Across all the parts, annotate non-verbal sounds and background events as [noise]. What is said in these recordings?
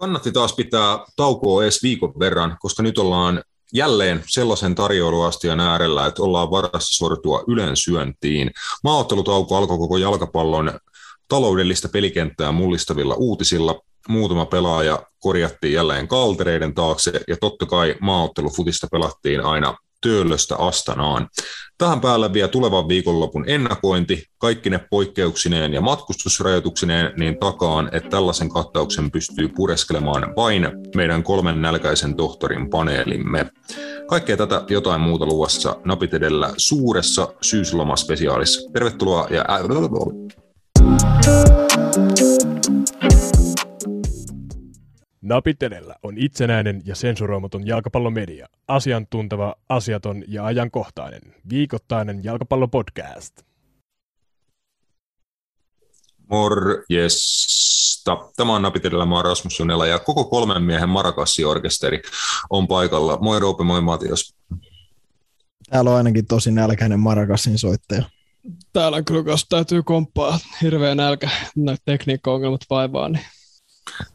Kannatti taas pitää taukoa edes viikon verran, koska nyt ollaan jälleen sellaisen tarjoiluastian äärellä, että ollaan varassa sortua ylensyöntiin. Maaottelutauko alkoi koko jalkapallon taloudellista pelikenttää mullistavilla uutisilla. Muutama pelaaja korjattiin jälleen kaltereiden taakse ja totta kai maaottelufutista pelattiin aina Töölöstä Astanaan. Tähän päällä vielä tulevan viikonlopun ennakointi, kaikki ne poikkeuksineen ja matkustusrajoituksineen, niin takaan, että tällaisen kattauksen pystyy pureskelemaan vain meidän kolmen nälkäisen tohtorin paneelimme. Kaikkea tätä jotain muuta luvassa napit edellä suuressa syyslomaspesiaalissa. Tervetuloa ja... edellä on itsenäinen ja sensuroimaton jalkapallomedia, asiantunteva, asiaton ja ajankohtainen, viikoittainen jalkapallopodcast. Morjesta. Tämä on Napit edellä, mä Rasmus Junela ja koko kolmen miehen Marakassiorkesteri on paikalla. Moi Roope, moi Matias. Täällä on ainakin tosi nälkäinen Marakassin soittaja. Täällä kyllä, jos täytyy komppaa, hirveä nälkä, näitä tekniikka-ongelmat vaivaa, niin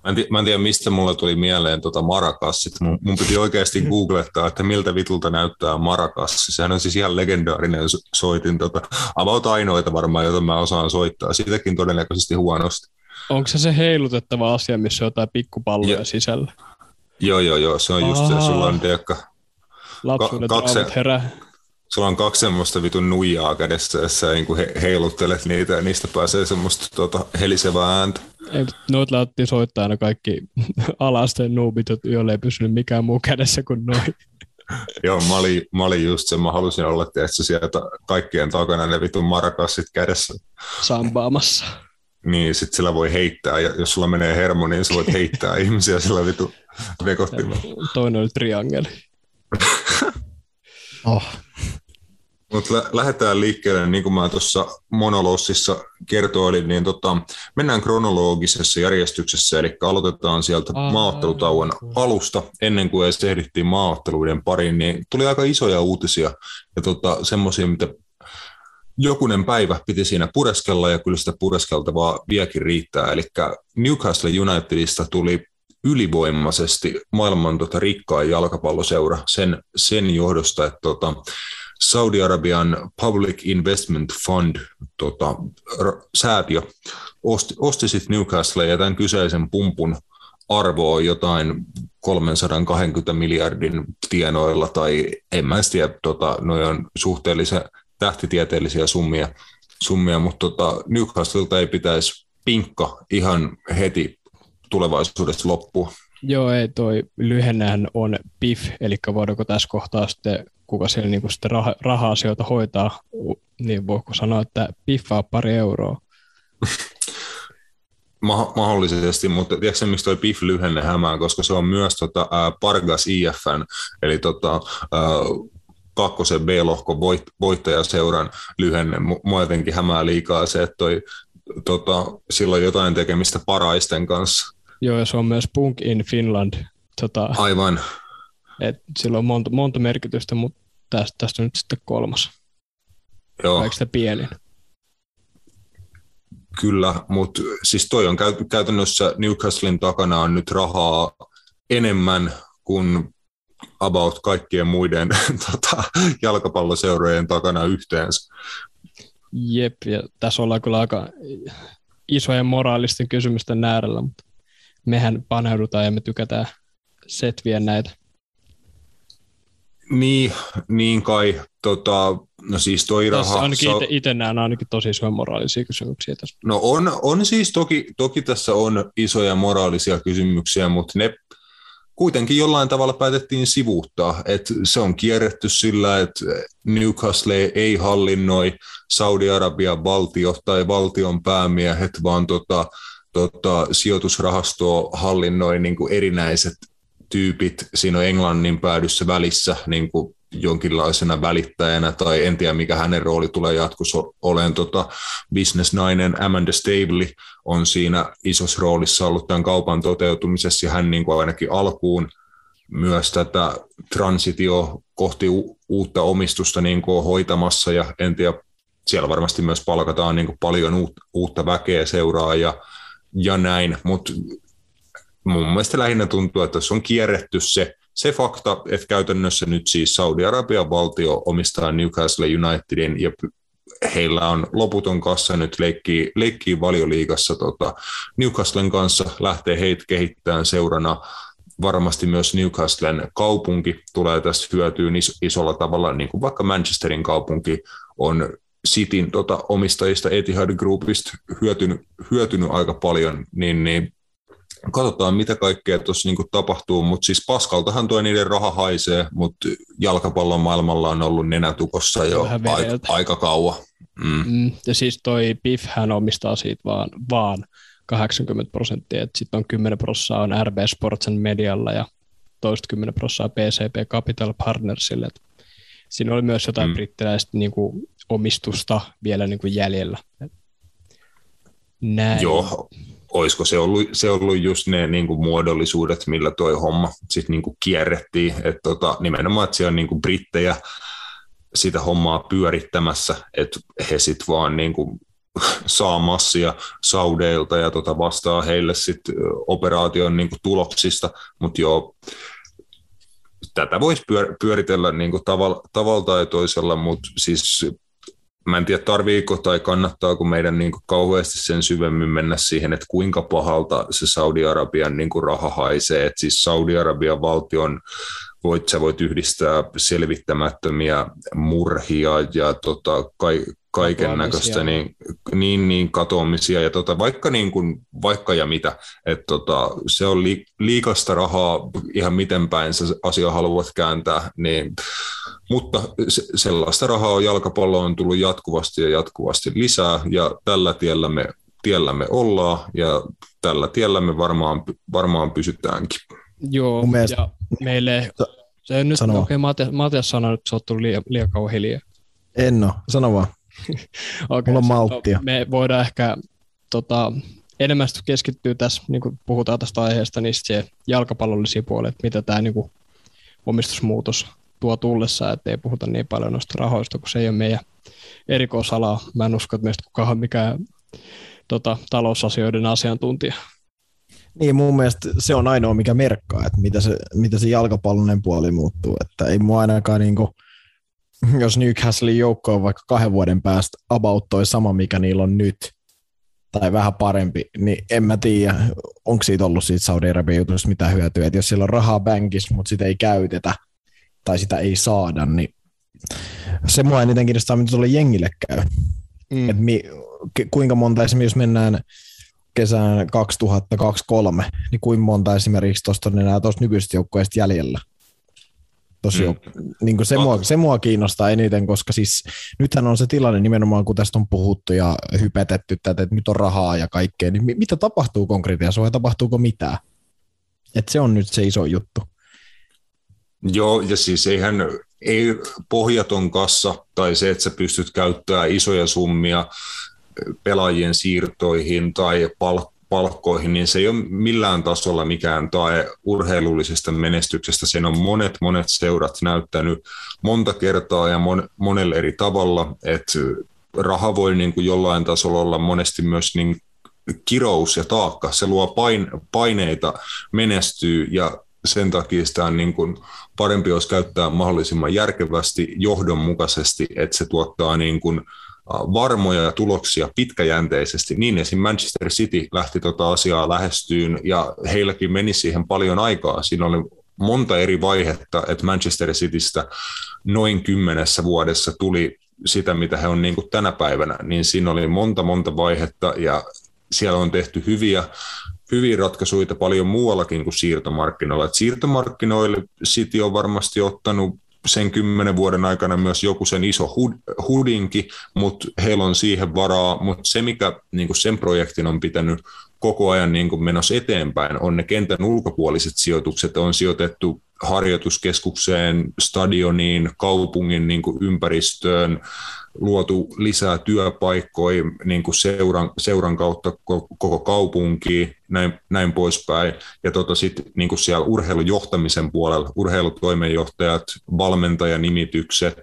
Mä en, mä en tiedä, mistä mulle tuli mieleen tota marakassit. Mun, mun piti oikeasti googlettaa, että miltä vitulta näyttää marakassi. Sehän on siis ihan legendaarinen soitin. Tota, about ainoita varmaan, jota mä osaan soittaa. Sitäkin todennäköisesti huonosti. Onko se se heilutettava asia, missä on jotain pikkupalloja ja, sisällä? Joo, joo, joo. Se on just se. Sulla on deakka. Lapsuuden ka- kaksi, herää sulla on kaksi semmoista vitun nuijaa kädessä, jos sä niin he, heiluttelet niitä ja niistä pääsee semmoista tuota, helisevää ääntä. Ei, noit lähti soittaa aina kaikki [laughs] alasteen nuubit, joille ei pysynyt mikään muu kädessä kuin noin. [laughs] Joo, mä olin, mä olin just se, mä halusin olla tietysti sieltä kaikkien takana ne vitun marakassit kädessä. Sambaamassa. Niin, sit sillä voi heittää, ja jos sulla menee hermo, niin sä voit heittää [laughs] ihmisiä sillä vitu vekottimella. Toinen oli triangeli. oh. Mutta lä- lähdetään liikkeelle, niin kuin mä tuossa monolossissa kertoilin, niin tota, mennään kronologisessa järjestyksessä, eli aloitetaan sieltä Aa, maaottelutauon alusta, ennen kuin edes ehdittiin maaotteluiden pariin, niin tuli aika isoja uutisia ja tota, semmoisia, mitä jokunen päivä piti siinä pureskella ja kyllä sitä pureskeltavaa viekin riittää, eli Newcastle Unitedista tuli ylivoimaisesti maailman tota, rikkain jalkapalloseura sen, sen johdosta, että tota, Saudi-Arabian Public Investment Fund tota, säätiö osti, osti sitten Newcastle ja tämän kyseisen pumpun arvo on jotain 320 miljardin tienoilla, tai en mä tiedä, tota, noin on suhteellisen tähtitieteellisiä summia, summia mutta tota, Newcastlelta ei pitäisi pinkka ihan heti tulevaisuudessa loppua. Joo, ei, toi lyhennehän on PIF, eli voidaanko tässä kohtaa sitten kuka siellä niin kuin sitten rah- raha-asioita hoitaa, niin voiko sanoa, että piffaa pari euroa? [laughs] Ma- mahdollisesti, mutta tiedätkö miksi toi PIF lyhenne hämää, koska se on myös tota, ää, Pargas IFN, eli tota, ää, kakkosen B-lohkon voit, voittajaseuran lyhenne. Mua jotenkin hämää liikaa se, että toi, tota, sillä on jotain tekemistä paraisten kanssa. Joo, ja se on myös Punk in Finland. Tota, Aivan. Et sillä on monta, monta merkitystä, mutta tästä, tästä on nyt sitten kolmas. Joo. Se pienin? Kyllä, mutta siis toi on käytännössä Newcastlein takana on nyt rahaa enemmän kuin about kaikkien muiden [laughs] tota, jalkapalloseurojen takana yhteensä. Jep, ja tässä ollaan kyllä aika isojen moraalisten kysymysten äärellä, mutta mehän paneudutaan ja me tykätään setviä näitä. Niin, niin kai. Tota, no siis toi raha... ainakin sa- itse, näen ainakin tosi isoja moraalisia kysymyksiä tässä. No on, on siis toki, toki tässä on isoja moraalisia kysymyksiä, mutta ne kuitenkin jollain tavalla päätettiin sivuuttaa. että se on kierretty sillä, että Newcastle ei hallinnoi Saudi-Arabian valtio tai valtion päämiehet, vaan tota, tota, sijoitusrahastoa hallinnoi niin kuin erinäiset tyypit siinä on Englannin päädyssä välissä niin kuin jonkinlaisena välittäjänä, tai en tiedä mikä hänen rooli tulee jatkossa olen tota, bisnesnainen Amanda Stavely on siinä isossa roolissa ollut tämän kaupan toteutumisessa, ja hän niin kuin ainakin alkuun myös tätä transitio kohti u- uutta omistusta niin kuin hoitamassa, ja en tiedä, siellä varmasti myös palkataan niin kuin paljon uutta väkeä seuraa ja, ja näin, mutta mun mielestä lähinnä tuntuu, että tässä on kierretty se, se fakta, että käytännössä nyt siis Saudi-Arabian valtio omistaa Newcastle Unitedin ja heillä on loputon kassa nyt leikkii, leikkii valioliigassa tota, Newcastlen kanssa, lähtee heitä kehittämään seurana. Varmasti myös Newcastlen kaupunki tulee tästä hyötyyn is- isolla tavalla, niin kuin vaikka Manchesterin kaupunki on Cityn tota, omistajista Etihad Groupista hyötynyt, hyötynyt aika paljon, niin, niin katsotaan mitä kaikkea tuossa niinku tapahtuu, mutta siis paskaltahan tuo niiden raha haisee, mutta jalkapallon maailmalla on ollut nenätukossa jo aika, aika kauan. Mm. Mm, ja siis toi Biff hän omistaa siitä vaan, vaan 80 prosenttia, että sitten on 10 prosenttia on RB Sportsen medialla ja toista 10 prosenttia PCP Capital Partnersille. Et siinä oli myös jotain mm. brittiläistä niin kuin, omistusta vielä niin kuin jäljellä. Et näin. Joo, olisiko se ollut, se ollut just ne niin kuin muodollisuudet, millä toi homma sitten niin kuin kierrettiin. Et tota, nimenomaan, että siellä on niin kuin brittejä sitä hommaa pyörittämässä, että he sitten vaan niin kuin saa massia Saudeilta ja tota vastaa heille sitten operaation niin kuin tuloksista, mutta joo, tätä voisi pyöritellä niin kuin tavalla, tavalla tai toisella, mutta siis mä en tiedä tarviiko tai kannattaako meidän niin kuin kauheasti sen syvemmin mennä siihen, että kuinka pahalta se Saudi-Arabian niin kuin raha haisee. että siis Saudi-Arabian valtion voit, sä voit yhdistää selvittämättömiä murhia ja tota, kai, kaiken näköistä niin, niin, niin katoamisia ja tota, vaikka, niin kuin, vaikka ja mitä, että tota, se on li, liikasta rahaa ihan miten päin se asia haluat kääntää, niin, mutta se, sellaista rahaa on jalkapallo on tullut jatkuvasti ja jatkuvasti lisää ja tällä tiellä me, tiellä me ollaan ja tällä tiellä me varmaan, varmaan pysytäänkin. Joo, mielestä... ja meille, se nyt, okei, okay, Matias, Matias sanoi, että se on tullut liian, liian kauan hiljaa. En ole, sano vaan. [laughs] okay, Mulla on malttia. No, me voidaan ehkä tota, enemmän keskittyä tässä, niin kun puhutaan tästä aiheesta, niin se jalkapallollisia puolet, mitä tämä niin kuin, omistusmuutos tuo tullessa, että ei puhuta niin paljon noista rahoista, kun se ei ole meidän erikoisalaa. Mä en usko, että meistä kukaan mikään tota, talousasioiden asiantuntija. Niin, mun mielestä se on ainoa, mikä merkkaa, että mitä se, mitä se jalkapallonen puoli muuttuu. Että ei mua ainakaan niin kuin, jos Newcastlein joukko on vaikka kahden vuoden päästä about toi sama, mikä niillä on nyt, tai vähän parempi, niin en mä tiedä, onko siitä ollut siitä Saudi-Arabian jutusta mitään hyötyä. Että jos siellä on rahaa bankissa, mutta sitä ei käytetä, tai sitä ei saada, niin se mua eniten kiinnostaa, mitä tuolle jengille käy. Mm. Et mi, kuinka monta esimerkiksi, jos mennään kesään 2023, niin kuinka monta esimerkiksi tuosta on enää tuosta nykyisestä joukkueesta jäljellä? Tosi mm. niin kuin se, mua, se mua kiinnostaa eniten, koska siis nythän on se tilanne nimenomaan, kun tästä on puhuttu ja hypetetty tätä, että nyt on rahaa ja kaikkea, niin mitä tapahtuu konkreettiassa vai tapahtuuko mitään? Et se on nyt se iso juttu. Joo, ja siis eihän ei pohjaton kassa tai se, että sä pystyt käyttämään isoja summia pelaajien siirtoihin tai palk- palkkoihin, niin se ei ole millään tasolla mikään tae urheilullisesta menestyksestä. Sen on monet, monet seurat näyttänyt monta kertaa ja mon, monella eri tavalla, että raha voi niin kuin jollain tasolla olla monesti myös niin kirous ja taakka. Se luo pain, paineita menestyy ja sen takia sitä on niin kuin parempi olisi käyttää mahdollisimman järkevästi, johdonmukaisesti, että se tuottaa niin kuin varmoja tuloksia pitkäjänteisesti. Niin esim. Manchester City lähti tuota asiaa lähestyyn ja heilläkin meni siihen paljon aikaa. Siinä oli monta eri vaihetta, että Manchester Citystä noin kymmenessä vuodessa tuli sitä, mitä he on niin kuin tänä päivänä, niin siinä oli monta, monta vaihetta ja siellä on tehty hyviä, hyviä ratkaisuja paljon muuallakin kuin siirtomarkkinoilla. Et siirtomarkkinoille City on varmasti ottanut sen kymmenen vuoden aikana myös joku sen iso hud, hudinki, mutta heillä on siihen varaa, mutta se mikä niin sen projektin on pitänyt koko ajan niin menossa eteenpäin, on ne kentän ulkopuoliset sijoitukset, on sijoitettu harjoituskeskukseen, stadioniin, kaupungin niin ympäristöön, luotu lisää työpaikkoja niin kuin seuran, seuran kautta koko kaupunkiin, näin, näin poispäin. Ja tota sit, niin kuin siellä urheilujohtamisen puolella, urheilutoimenjohtajat, valmentajanimitykset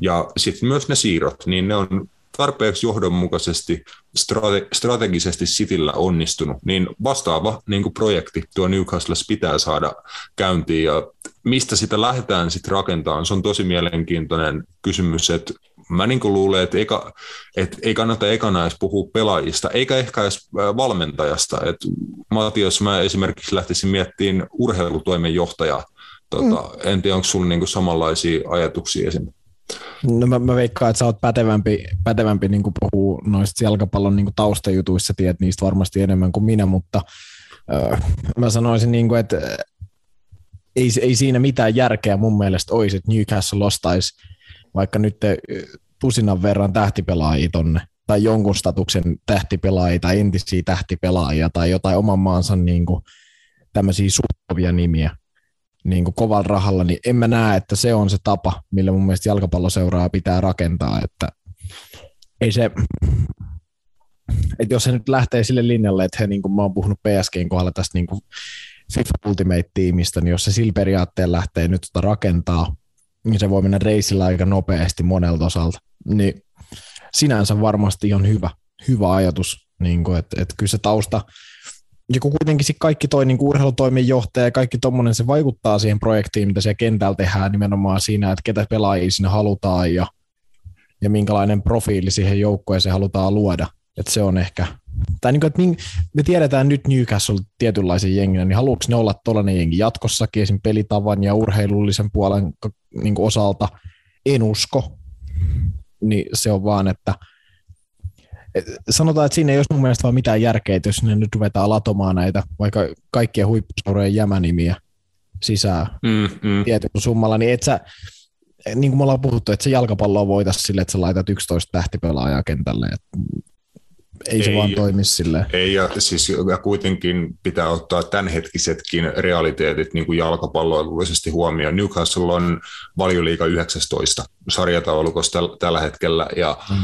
ja sitten myös ne siirrot, niin ne on tarpeeksi johdonmukaisesti strate- strategisesti Cityllä onnistunut, niin vastaava niin kuin projekti tuo Newcastle pitää saada käyntiin. Ja mistä sitä lähdetään sitten rakentamaan, se on tosi mielenkiintoinen kysymys, että mä niin luulen, että, eka, että ei kannata ekana edes puhua pelaajista, eikä ehkä edes valmentajasta. Et Matias, mä esimerkiksi lähtisin miettimään urheilutoimenjohtajaa. Tota, mm. En tiedä, onko sulla niin samanlaisia ajatuksia esimerkiksi? No mä, mä veikkaan, että sä oot pätevämpi, pätevämpi niin puhua noista jalkapallon niin taustajutuissa, tiedät niistä varmasti enemmän kuin minä, mutta äh, mä sanoisin, niin kuin, että ei, ei siinä mitään järkeä mun mielestä olisi, että Newcastle ostaisi vaikka nyt tusinan verran tähtipelaajia tonne, tai jonkun statuksen tähtipelaajia tai entisiä tähtipelaajia tai jotain oman maansa niin kuin, tämmöisiä suhtavia nimiä niin kuin kovalla rahalla, niin en mä näe, että se on se tapa, millä mun mielestä jalkapalloseuraa pitää rakentaa, että ei se, että jos se nyt lähtee sille linjalle, että he, niin kuin mä oon puhunut PSGn kohdalla tästä niin kuin FIFA Ultimate-tiimistä, niin jos se sillä periaatteella lähtee nyt tota rakentaa, niin se voi mennä reisillä aika nopeasti monelta osalta. Niin sinänsä varmasti on hyvä, hyvä ajatus, niin kuin, että, että kyllä se tausta, ja kun kuitenkin kaikki toi niin urheilutoimenjohtaja ja kaikki tuommoinen, se vaikuttaa siihen projektiin, mitä siellä kentällä tehdään nimenomaan siinä, että ketä pelaajia sinne halutaan ja, ja minkälainen profiili siihen joukkoeseen halutaan luoda. Että se on ehkä, tai niin kuin, että me tiedetään nyt Newcastle tietynlaisen jenginä, niin haluatko ne olla tuollainen jengi jatkossakin esim. pelitavan ja urheilullisen puolen niin osalta? En usko. Niin se on vaan, että – sanotaan, että siinä ei olisi mun mielestä vaan mitään järkeä, jos ne nyt ruvetaan latomaan näitä vaikka kaikkien huippuseurojen jämänimiä sisään mm, mm. tietyllä summalla, niin et sä, niin kuin me ollaan puhuttu, että se jalkapallo voitaisiin sille, että sä laitat 11 tähtipelaajaa kentälle. Että ei, ei se vaan toimi sille. Ei, ja, siis, ja kuitenkin pitää ottaa tämänhetkisetkin realiteetit niin kuin jalkapalloilullisesti huomioon. Newcastle on valioliiga 19 sarjataulukossa tällä hetkellä, ja mm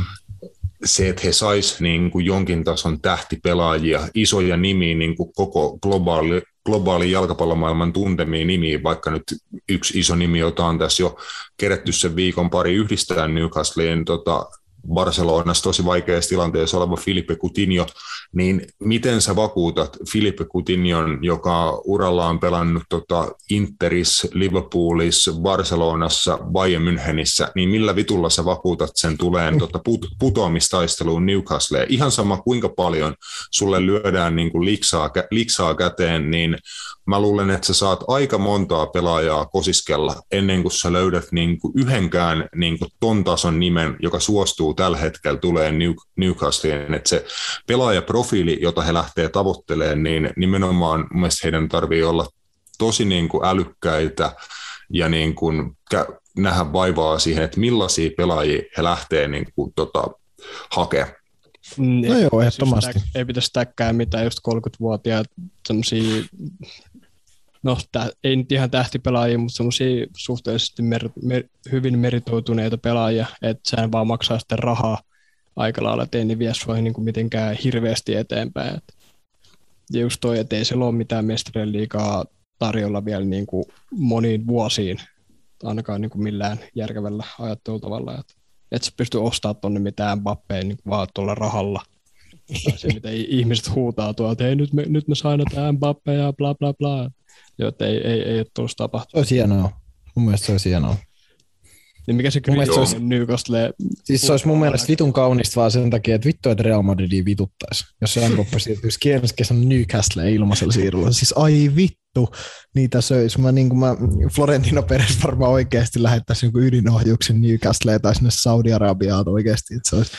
se, että he sais niin kuin jonkin tason tähtipelaajia, isoja nimiä niin kuin koko globaali, globaali jalkapallomaailman tuntemiin nimiä, vaikka nyt yksi iso nimi, jota on tässä jo kerätty sen viikon pari yhdistää Newcastleen tota, Barcelonassa tosi vaikeassa tilanteessa oleva Filipe Coutinho, niin miten sä vakuutat Filipe Coutinhon, joka uralla on pelannut tota Interis, Liverpoolissa, Barcelonassa, Bayern Münchenissä, niin millä vitulla sä vakuutat sen tuleen tota put- putoamistaisteluun Newcastleen? Ihan sama kuinka paljon sulle lyödään niin kuin liksaa, liksaa käteen, niin mä luulen, että sä saat aika montaa pelaajaa kosiskella ennen kuin sä löydät niin kuin yhdenkään niin kuin ton tason nimen, joka suostuu tällä hetkellä tulee New, että se pelaajaprofiili, jota he lähtee tavoittelemaan, niin nimenomaan mun mielestä heidän tarvii olla tosi niin kuin älykkäitä ja niin kuin nähdä vaivaa siihen, että millaisia pelaajia he lähtee niin kuin, tota, hakemaan. Mm, no joo, ehdottomasti. Ei pitäisi täkkää mitään just 30-vuotiaat semmoisia no tä, ei nyt ihan tähtipelaajia, mutta semmoisia suhteellisesti mer, mer, hyvin meritoituneita pelaajia, että sä vaan maksaa sitten rahaa aika lailla, että ei ne vie sua niin kuin mitenkään hirveästi eteenpäin. Et, ja just toi, että ei siellä ole mitään mestarien liikaa tarjolla vielä niin kuin moniin vuosiin, ainakaan niin kuin millään järkevällä ajattelutavalla. Että et sä pysty ostamaan tuonne mitään Bappeen niin vaan tuolla rahalla. se, mitä [laughs] ihmiset huutaa tuolta, että hei, nyt me, nyt me sainataan Mbappe ja bla bla bla. Joo, ei, ei, ei ole tullut tapahtumaan. Se olisi hienoa. Mun mielestä se olisi hienoa. Niin mikä se kyllä olisi Newcastle? Siis se olisi mun mielestä vitun kaunista vaan sen takia, että vittu, että Real Madridia vituttaisi. Jos se Mbappe siirtyisi kierros kesän Newcastle ilmaisella siirrolla. Siis ai vittu, niitä söisi. Mä, niin mä Florentino Perez varmaan oikeasti lähettäisi joku ydinohjuksen Newcastle tai sinne Saudi-Arabiaan oikeasti. Että se olisi,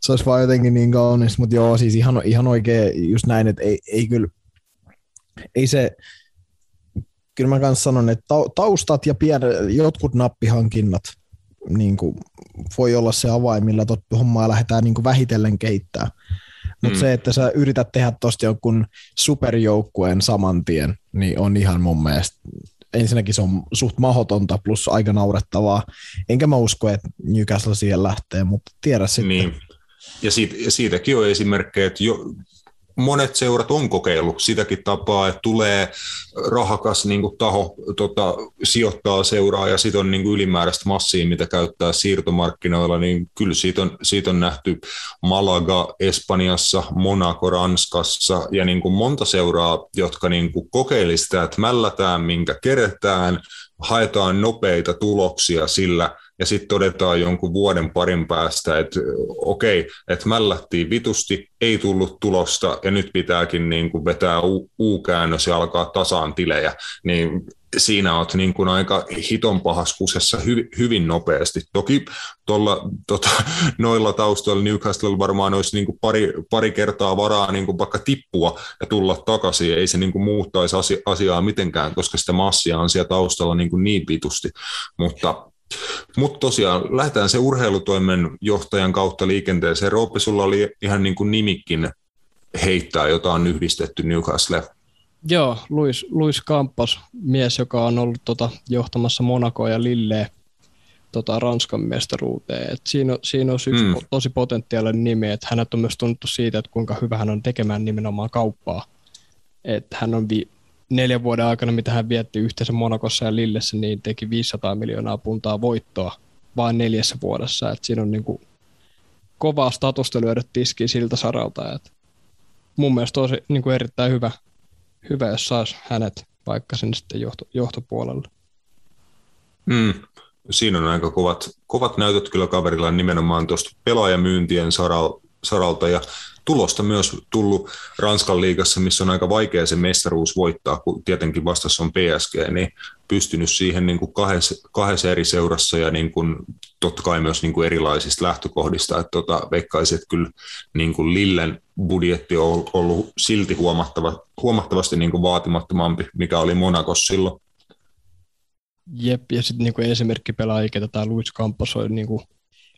se olisi vaan jotenkin niin kaunista, mutta joo, siis ihan, ihan oikein just näin, että ei, ei kyllä, ei se, kyllä mä kanssa sanon, että taustat ja pien, jotkut nappihankinnat niin kuin, voi olla se avain, millä tot hommaa lähdetään niin kuin vähitellen kehittää. Mutta mm. se, että sä yrität tehdä tuosta jonkun superjoukkueen saman tien, niin on ihan mun mielestä ensinnäkin se on suht mahdotonta plus aika naurettavaa. Enkä mä usko, että Newcastle siihen lähtee, mutta tiedä sitten. Niin. Ja, siitä, ja siitäkin on esimerkkejä, että jo, monet seurat on kokeillut sitäkin tapaa, että tulee rahakas niin kuin taho tota, sijoittaa seuraa ja sitten on niin kuin ylimääräistä massia, mitä käyttää siirtomarkkinoilla, niin kyllä siitä on, siitä on nähty Malaga Espanjassa, Monaco Ranskassa ja niin kuin monta seuraa, jotka niin kuin kokeili sitä, että mällätään minkä keretään, haetaan nopeita tuloksia sillä, ja sitten todetaan jonkun vuoden parin päästä, että okei, että mällättiin vitusti, ei tullut tulosta ja nyt pitääkin niin kuin vetää U-käännös ja alkaa tasaan tilejä, niin siinä olet niin kuin aika hiton pahaskusessa hy, hyvin nopeasti. Toki tuolla, tota, noilla taustoilla Newcastle varmaan olisi niin kuin pari, pari kertaa varaa niin kuin vaikka tippua ja tulla takaisin. Ei se niin kuin muuttaisi asiaa mitenkään, koska sitä massia on siellä taustalla niin, kuin niin vitusti. Mutta mutta tosiaan lähdetään se urheilutoimen johtajan kautta liikenteeseen. Roope, sulla oli ihan niin kuin nimikin heittää, jota on yhdistetty Newcastle. Joo, Luis, Luis Campos, mies, joka on ollut tota, johtamassa Monacoa ja Lilleä tota, Ranskan mestaruuteen. Et siinä, siinä on yksi mm. tosi potentiaalinen nimi, että hänet on myös tunnettu siitä, että kuinka hyvä hän on tekemään nimenomaan kauppaa. Et hän on vi- neljän vuoden aikana, mitä hän vietti yhteensä Monakossa ja Lillessä, niin teki 500 miljoonaa puntaa voittoa vain neljässä vuodessa. Et siinä on niin kuin kovaa statusta lyödä tiskiä siltä saralta. Et mun mielestä tosi niin kuin erittäin hyvä, hyvä, jos saisi hänet vaikka sen sitten johto, johtopuolelle. Mm. Siinä on aika kovat, kovat näytöt kyllä kaverilla nimenomaan tuosta pelaajamyyntien saralta ja tulosta myös tullut Ranskan liigassa, missä on aika vaikea se mestaruus voittaa, kun tietenkin vastassa on PSG, niin pystynyt siihen niin kuin kahdessa, kahdessa eri seurassa ja niin kuin, totta kai myös niin kuin erilaisista lähtökohdista, että tota, veikkaisin, että kyllä niin kuin Lillen budjetti on ollut silti huomattava, huomattavasti niin kuin vaatimattomampi, mikä oli Monakos silloin. Jep, ja sitten niin esimerkki pelaajia, ketä tämä Luis Campos on niin kuin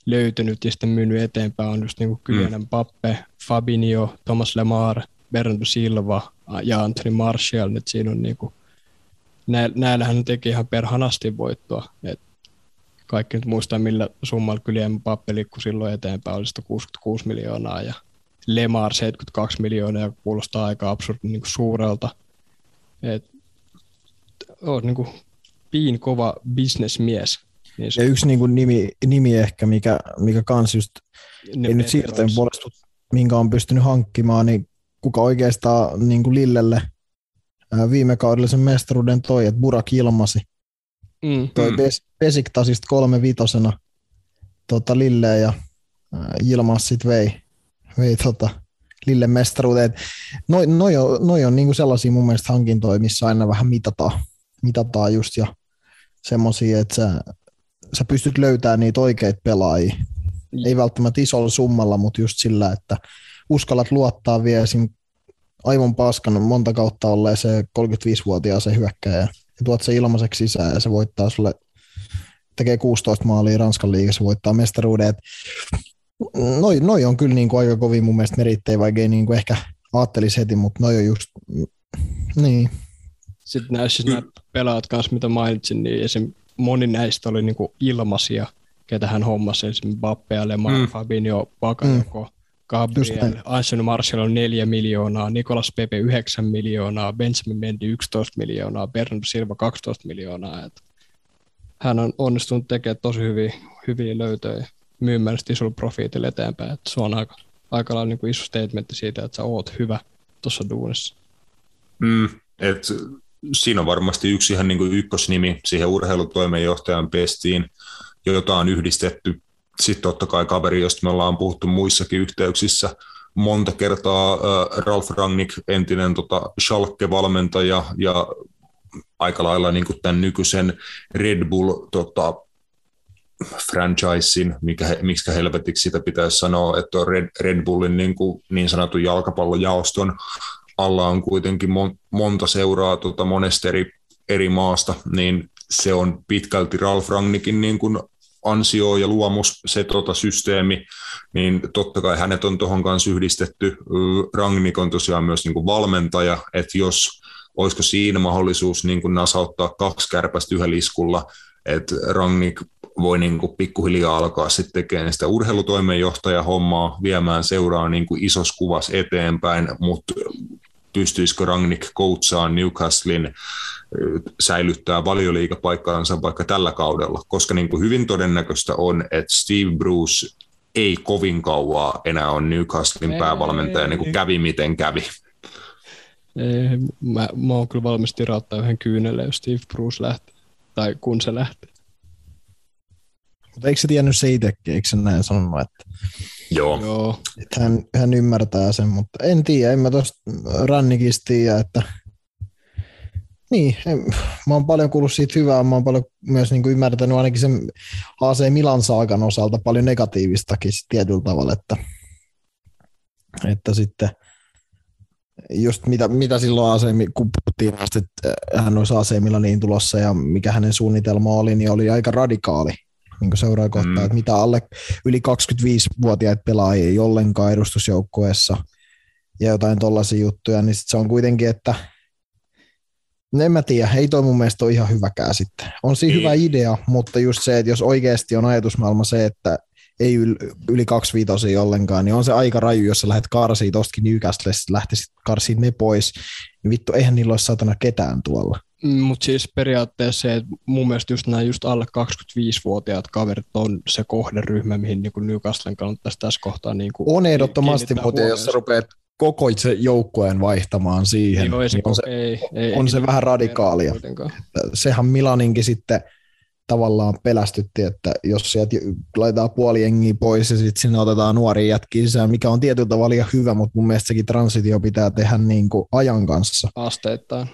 löytynyt ja sitten myynyt eteenpäin on just niin Kylian mm. Pappe, Fabinho, Thomas Lemar, Bernardo Silva ja Anthony Martial, nyt siinä on niin kuin, nä, näillähän teki ihan perhanasti voittoa. Et kaikki nyt muistaa, millä summalla Kylian Pappe liikkui silloin eteenpäin, oli 166 miljoonaa ja Lemar 72 miljoonaa, ja kuulostaa aika absurdin niin suurelta. Et, on niin kuin piin kova bisnesmies niin ja yksi niin kuin nimi, nimi ehkä, mikä, mikä kans just, ne ei nyt siirtojen puolesta, minkä on pystynyt hankkimaan, niin kuka oikeastaan niin kuin Lillelle viime kaudella sen mestaruuden toi, että Burak ilmasi. Mm. Toi mm. Besiktasista kolme vitosena tota, Lille ja Ilmas sit vei, vei tota, Lille mestaruuteen. Noin noi on, noi on niinku sellaisia mun mielestä hankintoja, missä aina vähän mitataan, mitataan just ja semmoisia, että sä sä pystyt löytämään niitä oikeita pelaajia. Mm. Ei välttämättä isolla summalla, mutta just sillä, että uskallat luottaa vielä aivan paskan monta kautta olleen se 35-vuotiaan se hyökkäjä ja tuot se ilmaiseksi sisään ja se voittaa sulle, tekee 16 maalia Ranskan liigassa, voittaa mestaruuden. Noi, noi on kyllä niin kuin aika kovin mun mielestä merittejä, vaikka ei niin kuin ehkä ajattelisi heti, mutta noi on just, niin. Sitten näissä nämä pelaajat kanssa, mitä mainitsin, niin esim moni näistä oli niin kuin ilmaisia, ketä hän hommasi, esimerkiksi Bappe, Lemar, mm. Fabinho, Bakayoko, mm. Gabriel, Anthony Martial on 4 miljoonaa, Nicolas Pepe 9 miljoonaa, Benjamin Mendy 11 miljoonaa, Bernardo Silva 12 miljoonaa. Et hän on onnistunut tekemään tosi hyviä, hyviä löytöjä myymään isolla profiitilla eteenpäin. Et se on aika, aika lailla niin kuin iso statementti siitä, että sä oot hyvä tuossa duunissa. Mm, et siinä on varmasti yksi ihan niin kuin ykkösnimi siihen urheilutoimenjohtajan pestiin, jota on yhdistetty. Sitten totta kai kaveri, josta me ollaan puhuttu muissakin yhteyksissä monta kertaa, Ralf Rangnick, entinen tota, Schalke-valmentaja ja aika lailla niin kuin tämän nykyisen Red Bull tota, franchisein, mikä, miksi helvetiksi sitä pitäisi sanoa, että on Red, Red Bullin niin, kuin, niin sanotun jalkapallojaoston alla on kuitenkin mon, monta seuraa tuota monesta eri, eri maasta, niin se on pitkälti Ralf Rangnikin niin kuin ansio ja luomus, se tota systeemi, niin totta kai hänet on tuohon kanssa yhdistetty. Rangnick on tosiaan myös niin kuin valmentaja, että jos olisiko siinä mahdollisuus niin kuin nasauttaa kaksi kärpästä yhdellä iskulla, että Rangnick voi niin kuin pikkuhiljaa alkaa sitten tekemään sitä urheilutoimenjohtajahommaa, viemään seuraa niin kuin isossa kuvassa eteenpäin, mutta pystyisikö Rangnick coachaan Newcastlein säilyttää valioliikapaikkaansa vaikka tällä kaudella, koska niin kuin hyvin todennäköistä on, että Steve Bruce ei kovin kauaa enää on Newcastlein päävalmentaja, niin kuin kävi miten kävi. Ei, mä, mä oon kyllä valmis tirauttaa yhden kyynelle, jos Steve Bruce lähtee, tai kun se lähtee. Mutta eikö se tiennyt se itsekin, eikö se näin sanonut, että, Joo. Joo. että hän, hän, ymmärtää sen, mutta en tiedä, en mä tuosta Rannikista tiedä, että niin, en, mä oon paljon kuullut siitä hyvää, mä oon paljon myös niin kuin ymmärtänyt ainakin sen AC Milan saakan osalta paljon negatiivistakin tietyllä tavalla, että, että sitten just mitä, mitä silloin AC, kun puhuttiin, että hän olisi AC Milanin tulossa ja mikä hänen suunnitelma oli, niin oli aika radikaali niin seuraa kohtaa, mm. että mitä alle yli 25-vuotiaita pelaajia ei ollenkaan edustusjoukkueessa ja jotain tollaisia juttuja, niin sit se on kuitenkin, että en mä tiedä, ei toi mun mielestä ole ihan hyväkään sitten. On siinä hyvä idea, mutta just se, että jos oikeasti on ajatusmaailma se, että ei yli, yli kaksi viitosia ollenkaan, niin on se aika raju, jos sä lähdet karsiin tostakin Newcastlesta, lähtisit karsiin ne pois, niin vittu, eihän niillä ole satana ketään tuolla. Mm, Mutta siis periaatteessa se, että mun mielestä just nämä just alle 25-vuotiaat kaverit on se kohderyhmä, mihin niin kuin Newcastlen kannattaisi tässä kohtaa niin kuin On ehdottomasti, mutta jos sä rupeat koko itse joukkueen vaihtamaan siihen, Joo, niin on se, ei, ei, on ei, se ei, vähän radikaalia. kuitenkaan. Sehän Milaninkin sitten tavallaan pelästytti, että jos sieltä laitetaan puoli jengiä pois ja sitten sinne otetaan nuoria jätkiä sisään, mikä on tietyllä tavalla ihan hyvä, mutta mun mielestä sekin transitio pitää tehdä niin kuin ajan kanssa. Asteittain.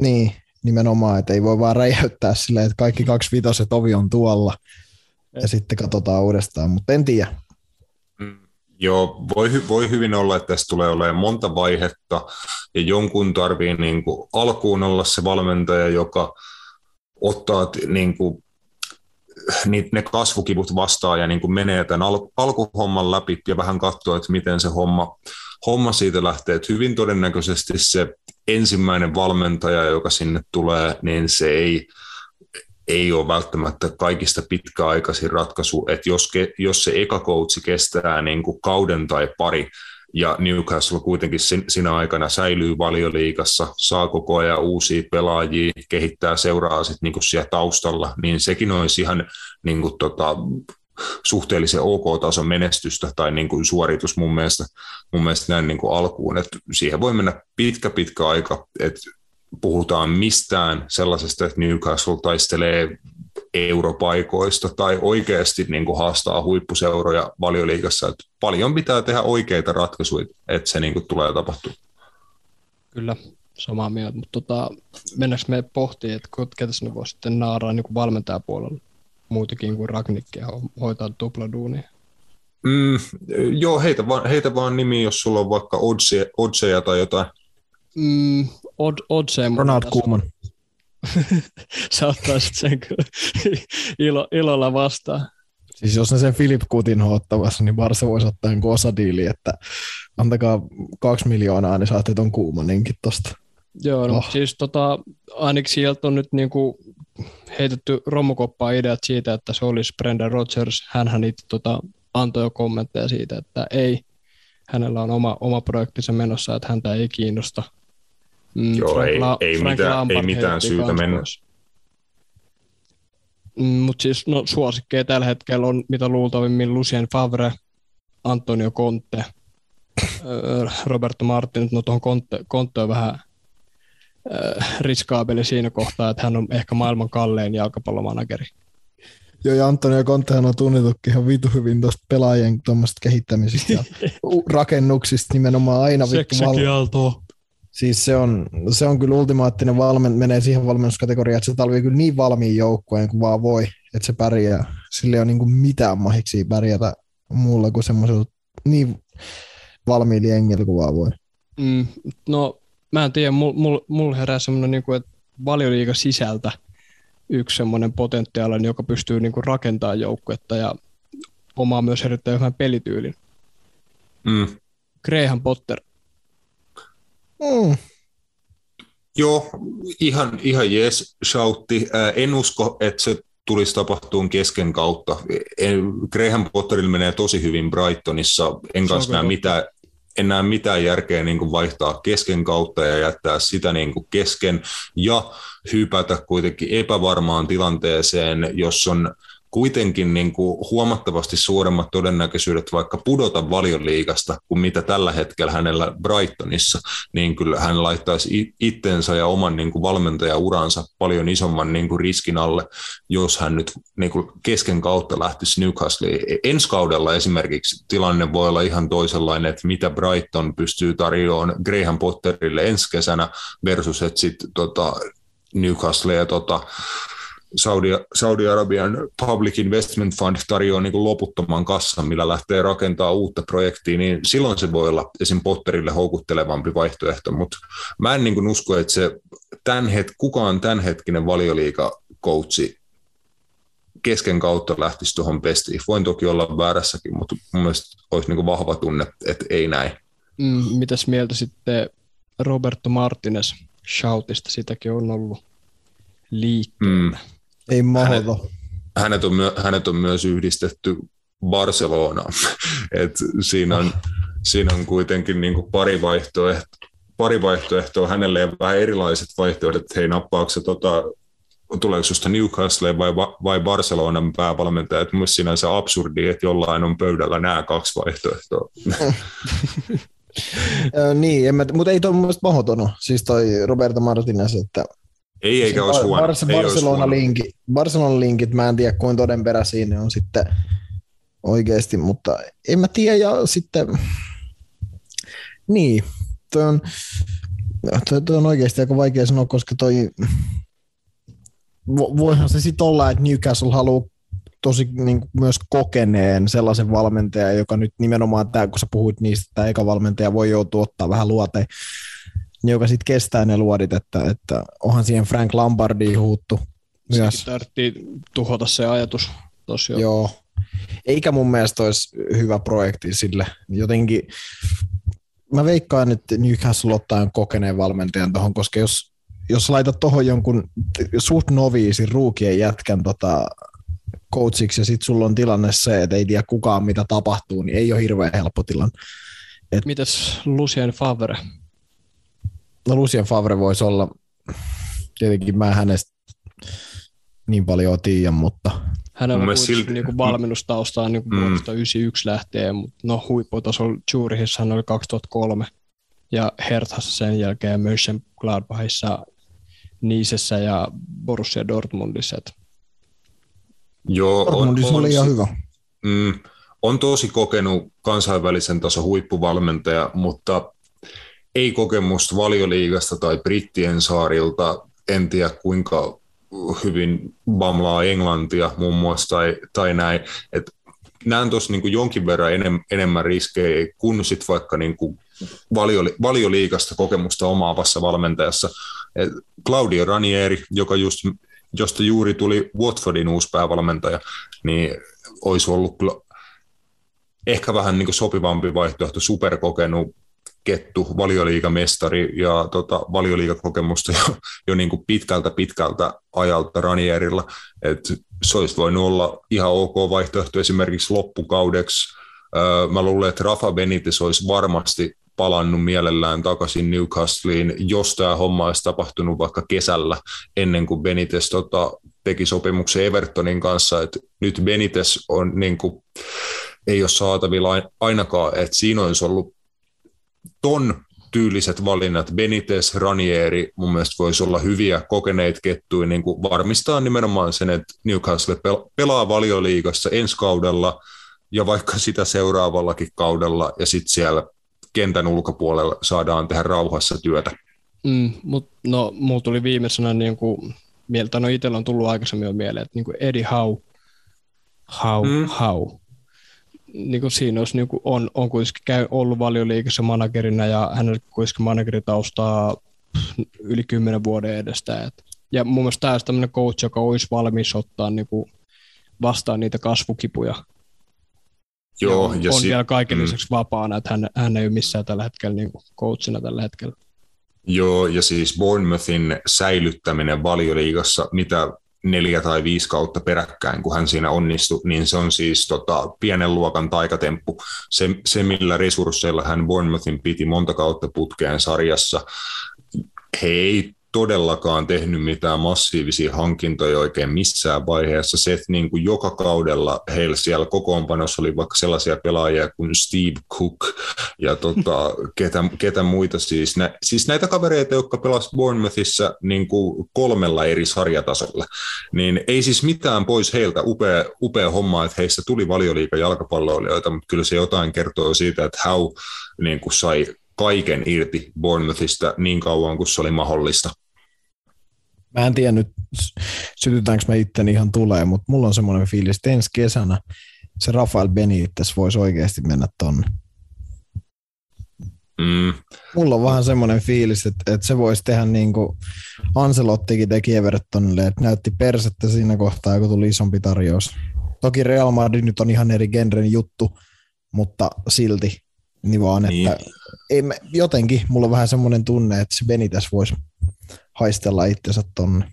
Niin, nimenomaan, että ei voi vaan räjäyttää silleen, että kaikki kaksi vitoset ovi on tuolla ja sitten katsotaan uudestaan, mutta en tiedä. Mm, Joo, voi, voi hyvin olla, että tässä tulee olemaan monta vaihetta ja jonkun tarvii niin kuin alkuun olla se valmentaja, joka ottaa niin kuin, niitä, ne kasvukivut vastaan ja niin kuin menee tämän al- alkuhomman läpi ja vähän katsoo, että miten se homma, homma siitä lähtee. Että hyvin todennäköisesti se ensimmäinen valmentaja, joka sinne tulee, niin se ei, ei ole välttämättä kaikista pitkäaikaisin ratkaisu, että jos, jos se eka koutsi kestää niin kuin kauden tai pari, ja Newcastle kuitenkin sin, sinä aikana säilyy valioliikassa, saa koko ajan uusia pelaajia, kehittää seuraa sitten niin siellä taustalla, niin sekin olisi ihan niin kuin tota, suhteellisen OK-tason menestystä tai niin kuin suoritus mun mielestä, mun mielestä näin niin kuin alkuun, että siihen voi mennä pitkä pitkä aika, että puhutaan mistään sellaisesta, että Newcastle taistelee europaikoista tai oikeasti niin kuin haastaa huippuseuroja valioliigassa. Että paljon pitää tehdä oikeita ratkaisuja, että se niin kuin tulee tapahtua. Kyllä, samaa mieltä, mutta tota, mennäänkö me pohtimaan, että ketä sinne voisi sitten naaraa niin valmentajapuolella muutakin kuin Ragnikkia hoitaa tupladuunia? Mm, joo, heitä vaan, heitä vaan nimi, jos sulla on vaikka oddseja, oddseja tai jotain. Mm, od, odseen, Ronald Koeman. [laughs] Sä ottaisit sen kyllä [laughs] ilo, ilolla vastaan. Siis jos ne sen Philip Kutin ottamassa, niin Barsa voisi ottaa jonkun osadiili, että antakaa kaksi miljoonaa, niin saatte ton Kuumaninkin tosta. Joo, no, oh. siis tota, ainakin sieltä on nyt niinku heitetty romukoppaa ideat siitä, että se olisi Brendan Rodgers. Hänhän itse tota, antoi jo kommentteja siitä, että ei, hänellä on oma, oma projektinsa menossa, että häntä ei kiinnosta. Mm, Joo, Frank ei, La- ei, Frank mitään, ei mitään syytä mennä. Mm, Mutta siis no, suosikkeja tällä hetkellä on mitä luultavimmin Lucien Favre, Antonio Conte, [laughs] Roberto Martin, no tuohon Conte, Conte on vähän riskaabeli siinä kohtaa, että hän on ehkä maailman kallein jalkapallomanageri. Joo, ja Antonio Contehan on tunnettukin ihan vitu hyvin tuosta pelaajien tuommoista kehittämisistä ja [laughs] rakennuksista nimenomaan aina vittu val- Siis se on, se on kyllä ultimaattinen valmen, menee siihen valmennuskategoriaan, että se talvii kyllä niin valmiin joukkueen kuin vaan voi, että se pärjää. Sillä ei ole niin kuin mitään mahiksi pärjätä muulla kuin semmoisella niin valmiilla jengillä kuin vaan voi. Mm, no mä en tiedä, mulla mul, mul herää semmoinen, niin kuin, että valioliiga sisältä yksi semmoinen potentiaalinen, joka pystyy niin kuin rakentamaan joukkuetta ja omaa myös erittäin hyvän pelityylin. Mm. Graham Potter. Mm. Joo, ihan, ihan jees shoutti. En usko, että se tulisi tapahtuun kesken kautta. Graham Potterilla menee tosi hyvin Brightonissa, en kanssa näe mitään, en näe mitään järkeä niin kuin vaihtaa kesken kautta ja jättää sitä niin kuin kesken ja hypätä kuitenkin epävarmaan tilanteeseen, jos on kuitenkin niin kuin huomattavasti suuremmat todennäköisyydet vaikka pudota valioliikasta kuin mitä tällä hetkellä hänellä Brightonissa, niin kyllä hän laittaisi itsensä ja oman niin kuin valmentajauransa paljon isomman niin kuin riskin alle, jos hän nyt niin kuin kesken kautta lähtisi Newcastleen. Ensi kaudella esimerkiksi tilanne voi olla ihan toisenlainen, että mitä Brighton pystyy tarjoamaan Graham Potterille ensi kesänä versus että sitten tota, Newcastle ja tota, Saudi, Saudi-Arabian Public Investment Fund tarjoaa niin loputtoman kassan, millä lähtee rakentaa uutta projektia, niin silloin se voi olla esim. Potterille houkuttelevampi vaihtoehto, mutta mä en niin usko, että se tämän het, kukaan tämänhetkinen valioliika-coachi kesken kautta lähtisi tuohon pestiin. Voin toki olla väärässäkin, mutta mun mielestä olisi niin vahva tunne, että ei näin. Mm, mitäs mieltä sitten Roberto Martinez Shoutista? Sitäkin on ollut liikkeellä. Mm. Ei. Hänet, hänet, on, myö, hänet on myös yhdistetty Barcelonaan. [laughs] Et siinä, on, siinä on kuitenkin niin kuin pari vaihtoehtoa, pari vaihtoehtoa hänelle ja vähän erilaiset vaihtoehdot, että hei nappaako se tota, tuleeko sinusta Newcastle vai, vai Barcelonan päävalmentaja, että myös sinänsä absurdi, että jollain on pöydällä nämä kaksi vaihtoehtoa. [laughs] niin, mutta ei tuo mun mielestä mahdoton siis toi Roberto Martinez, että ei, eikä olisi huono. Bar- ei Barcelona, linki, Barcelona linkit, mä en tiedä kuinka todenperä siinä on sitten oikeasti, mutta en mä tiedä. Ja sitten, niin, toi on, toi, toi on oikeasti aika vaikea sanoa, koska toi, voihan se sitten olla, että Newcastle haluaa tosi niin kuin myös kokeneen sellaisen valmentajan, joka nyt nimenomaan, tämä, kun sä puhuit niistä, että eka valmentaja voi joutua ottaa vähän luote joka sitten kestää ne luodit, että, että onhan siihen Frank Lambardi huuttu myös. Tarvittiin tuhota se ajatus tosiaan. Joo, eikä mun mielestä olisi hyvä projekti sille. Jotenkin mä veikkaan, että Newcastle ottaa kokeneen valmentajan tuohon, koska jos, jos laitat tuohon jonkun suht noviisin ruukien jätkän tota, coachiksi ja sitten sulla on tilanne se, että ei tiedä kukaan mitä tapahtuu, niin ei ole hirveän helppo tilanne. Et... Mitäs Lucien Favre? No Lucien Favre voisi olla, tietenkin mä hänestä niin paljon tiedä, mutta... Hänellä on silti... niin kuin valmennustaustaa niin kuin mm. 1991 lähtee, mutta no huipputasolla Zurichissa hän oli 2003 ja Herthassa sen jälkeen Mönchengladbachissa, Niisessä ja Borussia Dortmundissa. Joo, Dortmundissa on, oli ihan hyvä. Mm, on tosi kokenut kansainvälisen tason huippuvalmentaja, mutta ei kokemusta valioliigasta tai brittien saarilta, en tiedä kuinka hyvin bamlaa englantia muun muassa tai, tai näin. Et näen tuossa niin jonkin verran enem, enemmän riskejä kuin sit vaikka niin kuin valioli, valioliigasta kokemusta omaavassa valmentajassa. Et Claudio Ranieri, joka just, josta juuri tuli Watfordin uusi päävalmentaja, niin olisi ollut kyllä ehkä vähän niin sopivampi vaihtoehto superkokenut kettu, valioliigamestari ja tota, valioliigakokemusta jo, jo niin kuin pitkältä pitkältä ajalta Ranierilla. Et se olisi voinut olla ihan ok vaihtoehto esimerkiksi loppukaudeksi. Mä luulen, että Rafa Benitez olisi varmasti palannut mielellään takaisin Newcastleen, jos tämä homma olisi tapahtunut vaikka kesällä ennen kuin Benitez tota, teki sopimuksen Evertonin kanssa. Et nyt Benitez on niin kuin, ei ole saatavilla ainakaan, että siinä olisi ollut ton tyyliset valinnat, Benitez, Ranieri, mun mielestä voisi olla hyviä kokeneita kettuja, niin kuin varmistaa nimenomaan sen, että Newcastle pelaa valioliigassa ensi kaudella ja vaikka sitä seuraavallakin kaudella, ja sitten siellä kentän ulkopuolella saadaan tehdä rauhassa työtä. Mm, mut, no, mulla tuli viimeisenä niin kuin, mieltä, no itsellä on tullut aikaisemmin jo mieleen, että niin kuin Eddie Howe, Howe, mm. Howe, niin kuin siinä olisi, niin kuin on, on kuitenkin käy, ollut valioliikassa managerina ja hänellä kuitenkin manageritaustaa yli kymmenen vuoden edestä. Et, ja mun mielestä tämä olisi tämmöinen coach, joka olisi valmis ottaa niin kuin vastaan niitä kasvukipuja. Joo, ja, ja on si- vielä kaiken mm. lisäksi vapaana, että hän, hän ei ole missään tällä hetkellä niin kuin coachina tällä hetkellä. Joo, ja siis Bournemouthin säilyttäminen valioliigassa, mitä neljä tai viisi kautta peräkkäin, kun hän siinä onnistui, niin se on siis tota, pienen luokan taikatemppu. Se, se, millä resursseilla hän Bournemouthin piti monta kautta putkeen sarjassa, he ei todellakaan tehnyt mitään massiivisia hankintoja oikein missään vaiheessa. Se, että niin kuin joka kaudella heillä siellä kokoonpanossa oli vaikka sellaisia pelaajia kuin Steve Cook ja tota, [laughs] ketä, ketä muita siis. Nä, siis näitä kavereita, jotka pelasivat Bournemouthissa niin kuin kolmella eri sarjatasolla, niin ei siis mitään pois heiltä. Upea, upea homma, että heistä tuli valioliikan jalkapalloilijoita, mutta kyllä se jotain kertoo siitä, että How niin kuin sai kaiken irti Bournemouthista niin kauan kuin se oli mahdollista. Mä en tiedä nyt, sytytäänkö mä itteni ihan tulee, mutta mulla on semmoinen fiilis, että ensi kesänä se Rafael Benitez voisi oikeasti mennä tonne. Mm. Mulla on vähän semmoinen fiilis, että, että se voisi tehdä niin kuin Anselottikin teki Evertonille, että näytti persettä siinä kohtaa, kun tuli isompi tarjous. Toki Real Madrid nyt on ihan eri genren juttu, mutta silti niin vaan, niin. että ei me, jotenkin mulla on vähän semmoinen tunne, että se Benitez voisi haistella itsensä tonne.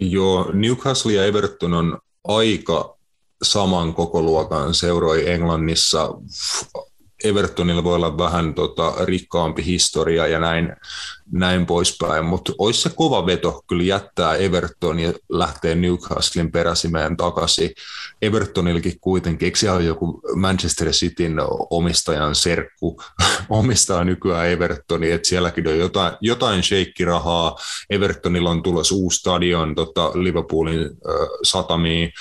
Joo, Newcastle ja Everton on aika saman kokoluokan seuroi Englannissa. Evertonilla voi olla vähän tota, rikkaampi historia ja näin, näin poispäin, mutta olisi se kova veto kyllä jättää Everton ja lähteä Newcastlein peräsimeen takaisin. Evertonilkin kuitenkin, eikö siellä joku Manchester Cityn omistajan serkku, [laughs] omistaa nykyään Evertoni, että sielläkin on jotain, jotain sheikkirahaa. Evertonilla on tulossa uusi stadion tota, Liverpoolin äh, satamiin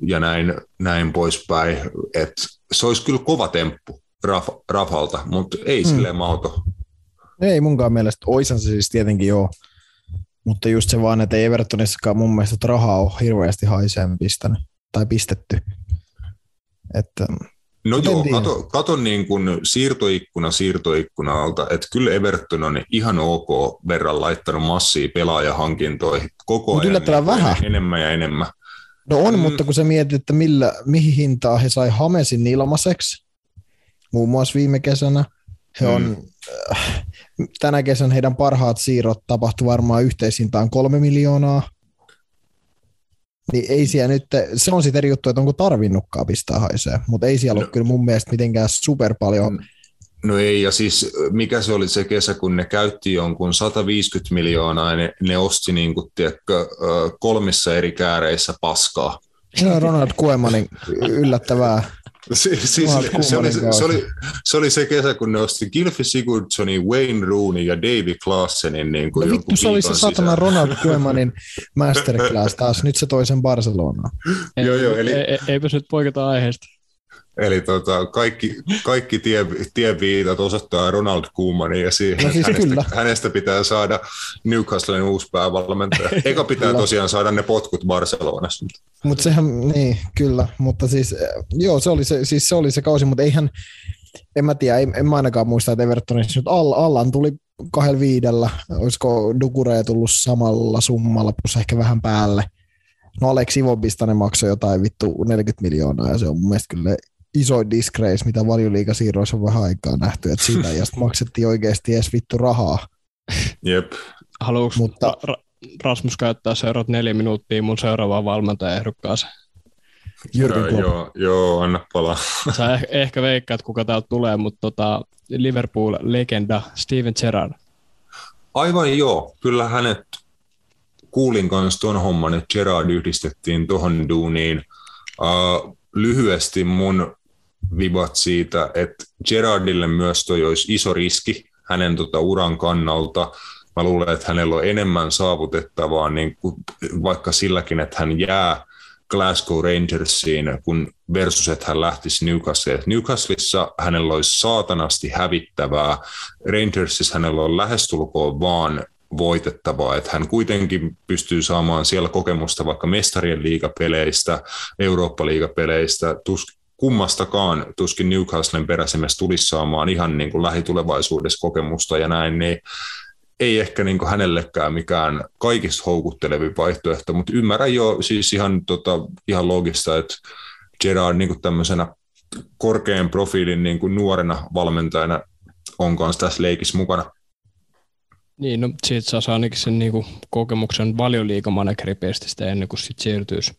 ja näin, näin poispäin, että se olisi kyllä kova temppu Raf, Rafalta, mutta ei hmm. silleen mahdoton. Ei munkaan mielestä, oisan se siis tietenkin joo, mutta just se vaan, että ei Evertonissakaan mun mielestä että rahaa ole hirveästi haiseen pistänyt tai pistetty. Että, no joo, kato, kato niin kuin siirtoikkuna siirtoikkunalta, että kyllä Everton on ihan ok verran laittanut massia pelaajahankintoihin koko Mut ajan niin vähän. enemmän ja enemmän. No on, mm. mutta kun sä mietit, että millä, mihin hintaa he sai Hamesin ilmaiseksi, muun muassa viime kesänä, he on, mm. Äh, tänä kesän heidän parhaat siirrot tapahtui varmaan yhteishintaan kolme miljoonaa. Niin ei siellä nyt, se on sitten eri juttu, että onko tarvinnutkaan pistää haisee, mutta ei siellä no. ole kyllä mun mielestä mitenkään super paljon. No ei, ja siis mikä se oli se kesä, kun ne käytti jonkun 150 miljoonaa ja ne, ne osti niin kuin, tiedätkö, kolmissa eri kääreissä paskaa. Se on Ronald Kuemanin yllättävää siis, siis, se, oli, se, oli, se oli se kesä, kun ne osti Gilfi Sigurdsonin, Wayne Rooney ja David Klaasenin. Niin kuin no vittu, se oli se satana Ronald Koemanin masterclass taas. Nyt se toisen Barcelona. joo, joo, eli... E, e, eipä nyt poiketa aiheesta. Eli tota, kaikki, kaikki tie, tieviitat osoittaa Ronald Koemanin ja siihen, no siis hänestä, kyllä. hänestä pitää saada Newcastlen uusi päävalmentaja. [laughs] Eka pitää tosiaan saada ne potkut Barcelonassa. Mutta sehän, niin, kyllä, mutta siis, joo, se oli se, siis se, oli se kausi, mutta eihän, en mä tiedä, en, en mä ainakaan muista, että Evertonissa nyt All, Allan tuli kahdella viidellä, olisiko Dukure tullut samalla summalla, plus ehkä vähän päälle. No Alex Ivobista ne maksoi jotain vittu 40 miljoonaa ja se on mun mielestä kyllä iso disgrace, mitä valioliikasiirroissa on vähän aikaa nähty, että siitä ja maksettiin oikeasti edes vittu rahaa. Jep. Haluatko Mutta, ra- Rasmus käyttää seuraavat neljä minuuttia mun seuraavaan valmentajaehdokkaaseen? Jyrki joo, joo, anna palaa. Sä eh- ehkä veikkaat, kuka täältä tulee, mutta tota, Liverpool-legenda Steven Gerrard. Aivan joo, kyllä hänet kuulin kanssa tuon homman, että Gerard yhdistettiin tuohon duuniin. Uh, lyhyesti mun vibat siitä, että Gerardille myös toi olisi iso riski hänen tota uran kannalta. Mä luulen, että hänellä on enemmän saavutettavaa niin kuin vaikka silläkin, että hän jää Glasgow Rangersiin, kun versus, että hän lähtisi Newcastleen. Newcastleissa hänellä olisi saatanasti hävittävää. Rangersissa hänellä on lähestulkoon vaan voitettavaa, että hän kuitenkin pystyy saamaan siellä kokemusta vaikka mestarien liigapeleistä, Eurooppa-liigapeleistä, tus, kummastakaan tuskin Newcastlen peräsemessä tulisi saamaan ihan niin kuin lähitulevaisuudessa kokemusta ja näin, niin ei ehkä niin kuin hänellekään mikään kaikista houkuttelevin vaihtoehto, mutta ymmärrän jo siis ihan, tota, ihan logista, että Gerard niin kuin tämmöisenä korkean profiilin niin kuin nuorena valmentajana on kanssa tässä leikissä mukana. Niin, no siitä saa ainakin sen niinku kokemuksen valioliikamanageripeestistä ennen kuin sitten siirtyisi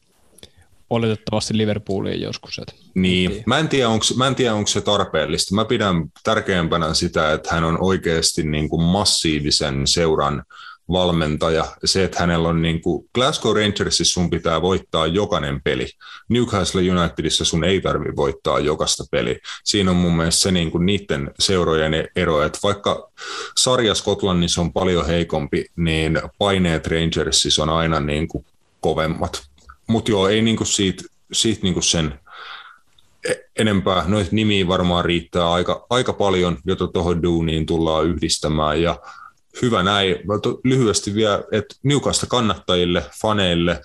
oletettavasti Liverpooliin joskus. Et niin, mä en tiedä, onko, mä en tiedä, onko se tarpeellista. Mä pidän tärkeämpänä sitä, että hän on oikeasti niin kuin massiivisen seuran valmentaja. Se, että hänellä on niin kuin Glasgow Rangersissa sun pitää voittaa jokainen peli. Newcastle Unitedissa sun ei tarvi voittaa jokaista peliä. Siinä on mun mielestä se niin kuin niiden seurojen ero, että vaikka sarja Skotlannissa on paljon heikompi, niin paineet Rangersissa on aina niin kuin kovemmat. Mutta joo, ei niin kuin siitä, siitä niin kuin sen e-, enempää. Noita nimiä varmaan riittää aika, aika paljon, jota tuohon duuniin tullaan yhdistämään. Ja hyvä näin. Lyhyesti vielä, että niukasta kannattajille, faneille,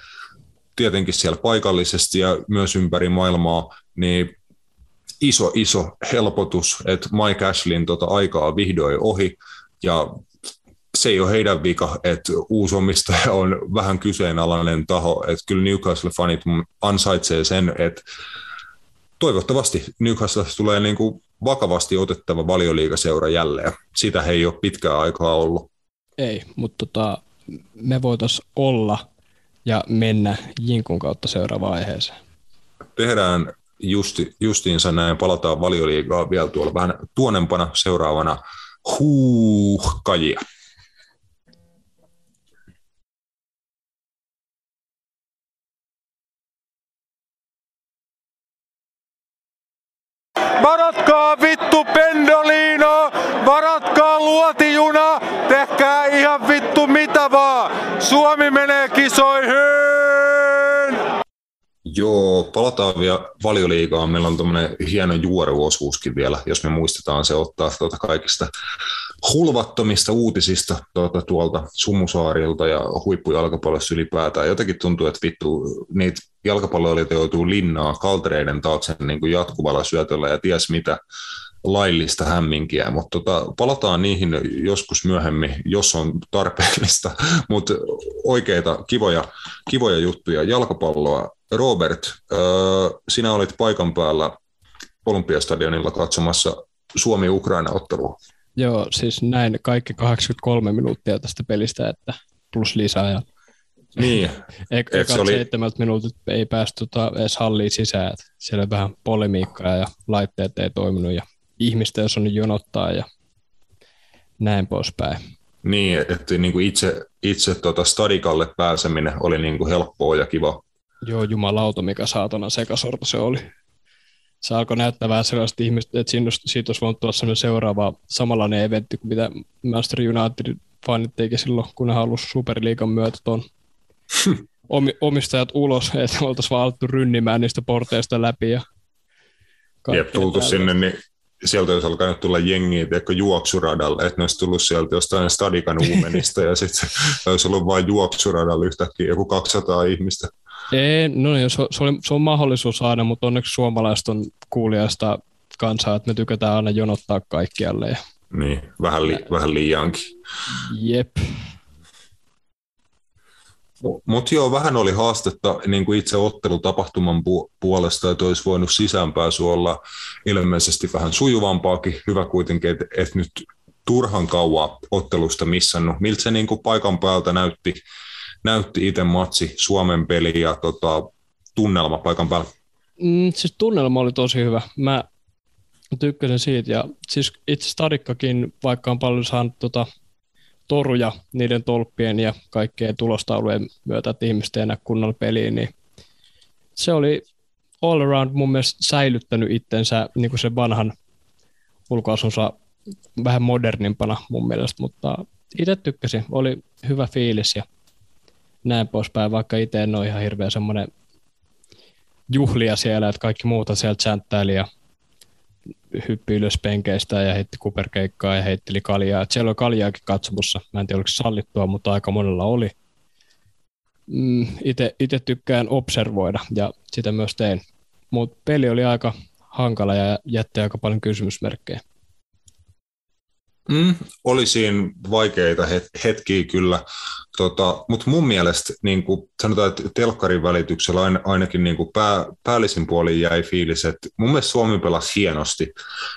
tietenkin siellä paikallisesti ja myös ympäri maailmaa, niin iso, iso helpotus, että Mike Ashleyn tota aikaa vihdoin ohi, ja se ei ole heidän vika, että uusi omistaja on vähän kyseenalainen taho, että kyllä Newcastle-fanit ansaitsee sen, että toivottavasti Newcastle tulee niin kuin vakavasti otettava valioliigaseura jälleen. Sitä he ei ole pitkään aikaa ollut. Ei, mutta tota, me voitaisiin olla ja mennä Jinkun kautta seuraavaan aiheeseen. Tehdään justi, justiinsa näin, palataan valioliigaa vielä tuolla vähän tuonempana seuraavana huuhkajia. Varatkaa vittu Pendolino, varatkaa luotijuna, tehkää ihan vittu mitä vaan. Suomi menee kisoihin! Joo, palataan vielä valioliigaan. Meillä on tämmöinen hieno juoruosuuskin vielä, jos me muistetaan se ottaa tuota kaikista hulvattomista uutisista tuota, tuolta Sumusaarilta ja huippujalkapallossa ylipäätään. Jotenkin tuntuu, että vittu niitä jalkapalloilijoita joutuu linnaa kaltereiden taakse niin kuin jatkuvalla syötöllä ja ties mitä laillista hämminkiä, mutta tota, palataan niihin joskus myöhemmin, jos on tarpeellista, [laughs] mutta oikeita kivoja, kivoja juttuja. Jalkapalloa. Robert, äh, sinä olit paikan päällä Olympiastadionilla katsomassa Suomi-Ukraina-ottelua. Joo, siis näin kaikki 83 minuuttia tästä pelistä, että plus lisää. Ja niin. [laughs] Eka se oli... seitsemältä minuutit ei päästy tota edes halliin sisään. Että siellä oli vähän polemiikkaa ja laitteet ei toiminut ja ihmistä jos on jonottaa ja näin poispäin. Niin, että niin kuin itse, itse tuota stadikalle pääseminen oli niin kuin helppoa ja kiva. Joo, jumalauta, mikä saatana sekasorto se oli. Se alkoi näyttää vähän sellaista ihmistä, että siitä olisi voinut tulla seuraava samanlainen eventti kuin mitä Master United fanit teki silloin, kun ne halusi Superliigan myötä tuon [laughs] omistajat ulos, että oltaisiin vaan alettu rynnimään niistä porteista läpi. Ja Jep, tultu sinne, niin sieltä olisi alkanut tulla jengiä tiedätkö, juoksuradalle, että ne olisi tullut sieltä jostain stadikan uumenista [laughs] ja sitten olisi ollut vain juoksuradalla yhtäkkiä joku 200 ihmistä. Ei, no niin, se, se, on, se on mahdollisuus aina, mutta onneksi suomalaiset on kuulijasta kansaa, että me tykätään aina jonottaa kaikkialle. Niin, vähän, li, vähän liiankin. Jep. Mutta joo, vähän oli haastetta niin kuin itse ottelutapahtuman pu- puolesta, että olisi voinut sisäänpääsy olla ilmeisesti vähän sujuvampaakin. Hyvä kuitenkin, että et nyt turhan kauan ottelusta missannut. Miltä se niin kuin paikan päältä näytti, näytti itse matsi, Suomen peli ja tota, tunnelma paikan päällä? Mm, siis tunnelma oli tosi hyvä. Mä tykkäsin siitä ja siis itse Stadikkakin, vaikka on paljon saanut tota, toruja niiden tolppien ja kaikkien tulostaulujen myötä, että ihmiset ei enää kunnolla peliin, niin se oli all around mun mielestä säilyttänyt itsensä niin kuin sen vanhan ulkoasunsa vähän modernimpana mun mielestä, mutta itse tykkäsin, oli hyvä fiilis ja näin poispäin, vaikka itse en ole ihan hirveä semmoinen juhlia siellä, että kaikki muuta sieltä chanttaili ja hyppi ylös penkeistä ja heitti kuperkeikkaa ja heitteli kaljaa. Et siellä oli kaljaakin katsomussa. Mä en tiedä, oliko sallittua, mutta aika monella oli. Mm, Itse tykkään observoida ja sitä myös tein. Mutta peli oli aika hankala ja jätti aika paljon kysymysmerkkejä. Mm, oli siinä vaikeita hetkiä kyllä. tota, mutta mun mielestä niin kuin sanotaan, että telkkarin välityksellä ain, ainakin niin kuin pää, päällisin puolin jäi fiilis, että mun mielestä Suomi pelasi hienosti,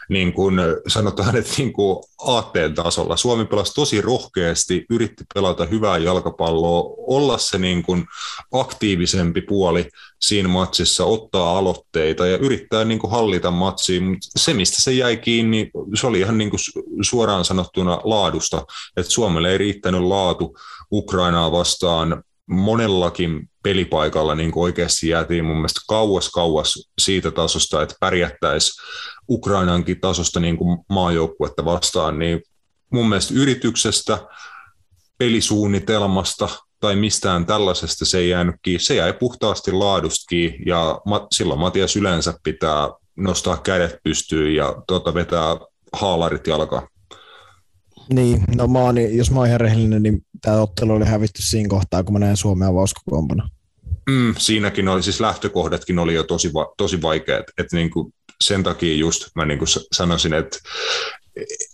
niin kuin sanotaan, että niin kuin aatteen tasolla. Suomi pelasi tosi rohkeasti, yritti pelata hyvää jalkapalloa, olla se niin kuin aktiivisempi puoli siinä matsissa, ottaa aloitteita ja yrittää niin kuin hallita matsia, mutta se mistä se jäi kiinni, se oli ihan niin kuin suoraan sanottuna laadusta, että Suomelle ei riittänyt laatu Ukrainaa vastaan monellakin pelipaikalla niin kuin oikeasti jäätiin mun mielestä kauas kauas siitä tasosta, että pärjättäisiin Ukrainankin tasosta niin kuin maajoukkuetta vastaan, niin mun mielestä yrityksestä, pelisuunnitelmasta tai mistään tällaisesta se ei jäänyt kiinni. Se jäi puhtaasti laadusta kiinni ja silloin Matias yleensä pitää nostaa kädet pystyyn ja tuota, vetää haalarit jalkaan. Niin, no mä oon, jos mä oon ihan rehellinen, niin tämä ottelu oli hävitty siinä kohtaa, kun mä näin Suomea avauskokoompana. Mm, siinäkin oli, siis lähtökohdatkin oli jo tosi, va- tosi vaikeat, että niinku sen takia just mä niinku sanoisin, että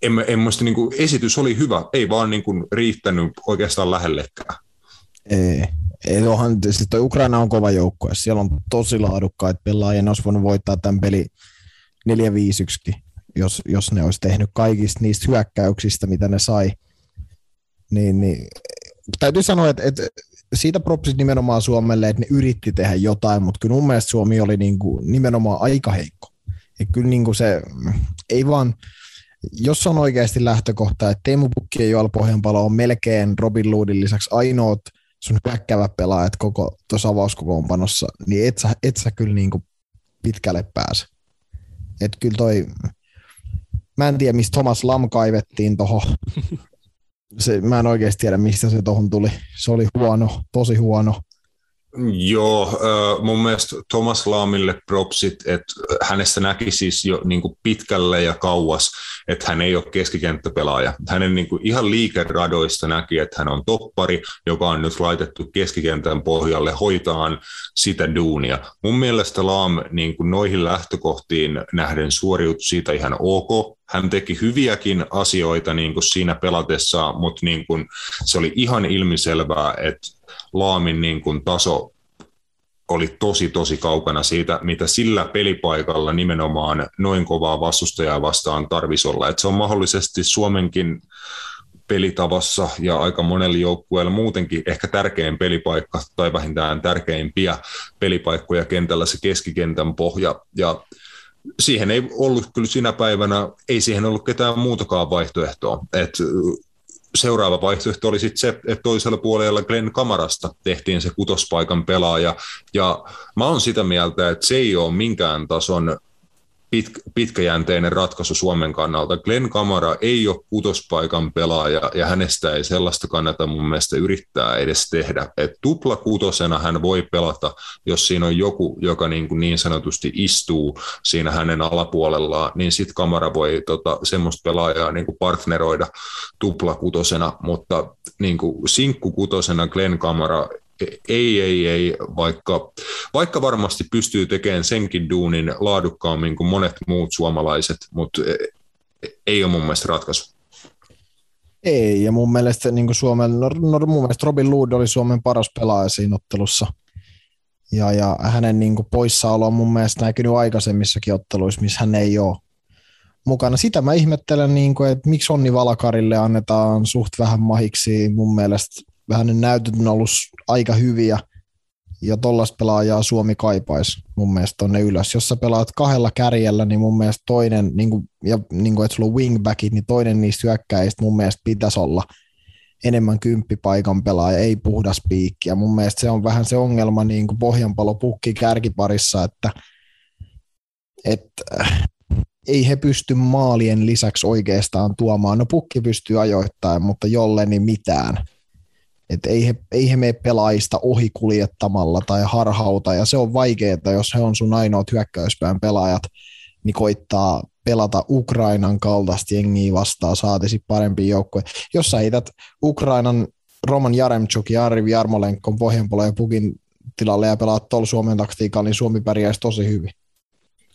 en, en muista, niinku, esitys oli hyvä, ei vaan niinku riittänyt oikeastaan lähellekään. Ei, ei onhan, siis toi Ukraina on kova joukkue, siellä on tosi laadukkaita pelaajia, ne olisi voinut voittaa tämän peli 4 5 jos, jos ne olisi tehnyt kaikista niistä hyökkäyksistä, mitä ne sai. Niin, niin täytyy sanoa, että, että siitä propsit nimenomaan Suomelle, että ne yritti tehdä jotain, mutta kyllä mun mielestä Suomi oli niin kuin nimenomaan aika heikko. Et kyllä niin kuin se, ei vaan, jos on oikeasti lähtökohta, että Teemu Pukki ja Joel Pohjanpalo on melkein Robin Loodin lisäksi ainoat sun hyökkävät pelaajat koko tuossa avauskokoonpanossa, niin et sä, et sä kyllä niin kuin pitkälle pääse. Et kyllä toi, Mä en tiedä, mistä Thomas Lam kaivettiin tuohon. [laughs] Se, mä en oikeasti tiedä, mistä se tuohon tuli. Se oli huono, tosi huono. Joo, mun mielestä Thomas Laamille propsit, että hänestä näki siis jo niin kuin pitkälle ja kauas, että hän ei ole keskikenttäpelaaja. Hänen niin kuin ihan liikeradoista näki, että hän on toppari, joka on nyt laitettu keskikentän pohjalle hoitaan sitä duunia. Mun mielestä Laam niin kuin noihin lähtökohtiin nähden suoriutui siitä ihan ok. Hän teki hyviäkin asioita niin kuin siinä pelatessa, mutta niin kuin se oli ihan ilmiselvää, että Laamin niin kuin taso oli tosi tosi kaukana siitä, mitä sillä pelipaikalla nimenomaan noin kovaa vastustajaa vastaan tarvisi olla. Et se on mahdollisesti Suomenkin pelitavassa ja aika monella joukkueella muutenkin ehkä tärkein pelipaikka tai vähintään tärkeimpiä pelipaikkoja kentällä se keskikentän pohja. Ja siihen ei ollut kyllä sinä päivänä, ei siihen ollut ketään muutakaan vaihtoehtoa. Et seuraava vaihtoehto oli sitten se, että toisella puolella Glenn Kamarasta tehtiin se kutospaikan pelaaja. Ja mä oon sitä mieltä, että se ei ole minkään tason pit, pitkäjänteinen ratkaisu Suomen kannalta. Glenn Kamara ei ole kutospaikan pelaaja ja hänestä ei sellaista kannata mun mielestä yrittää edes tehdä. Et tupla kutosena hän voi pelata, jos siinä on joku, joka niin, kuin niin sanotusti istuu siinä hänen alapuolellaan, niin sitten Kamara voi tota, semmoista pelaajaa niin kuin partneroida tupla kutosena, mutta niin kuin kutosena Glenn Kamara ei, ei, ei, vaikka, vaikka varmasti pystyy tekemään senkin duunin laadukkaammin kuin monet muut suomalaiset, mutta e, ei ole mun mielestä ratkaisu. Ei, ja mun mielestä, niin kuin Suomen, no, no, mun mielestä Robin Lood oli Suomen paras pelaaja siinä ottelussa. Ja, ja hänen niin kuin poissaolo on mun mielestä näkynyt aikaisemmissakin otteluissa, missä hän ei ole mukana. Sitä mä ihmettelen, niin kuin, että miksi Onni Valakarille annetaan suht vähän mahiksi. Mun mielestä hänen näytöt on ollut aika hyviä, ja tollaista pelaajaa Suomi kaipaisi mun mielestä tonne ylös. Jos sä pelaat kahdella kärjellä, niin mun mielestä toinen, niin kuin, ja niin kuin, että sulla on wingbackit, niin toinen niistä hyökkäistä mun mielestä pitäisi olla enemmän kymppipaikan pelaaja, ei puhdas piikki. Ja mun mielestä se on vähän se ongelma niin kuin pohjanpalo pukki kärkiparissa, että, että ei he pysty maalien lisäksi oikeastaan tuomaan. No pukki pystyy ajoittamaan, mutta jolle niin mitään. Et ei, he, ei he mene pelaajista ohi kuljettamalla tai harhauta, ja se on vaikeaa, jos he on sun ainoat hyökkäyspään pelaajat, niin koittaa pelata Ukrainan kaltaista jengiä vastaan, saatisi parempi joukkue. Jos sä heität Ukrainan Roman Jaremchuk ja Arvi Jarmolenkon ja Pukin tilalle ja pelaat tuolla Suomen taktiikalla, niin Suomi pärjäisi tosi hyvin.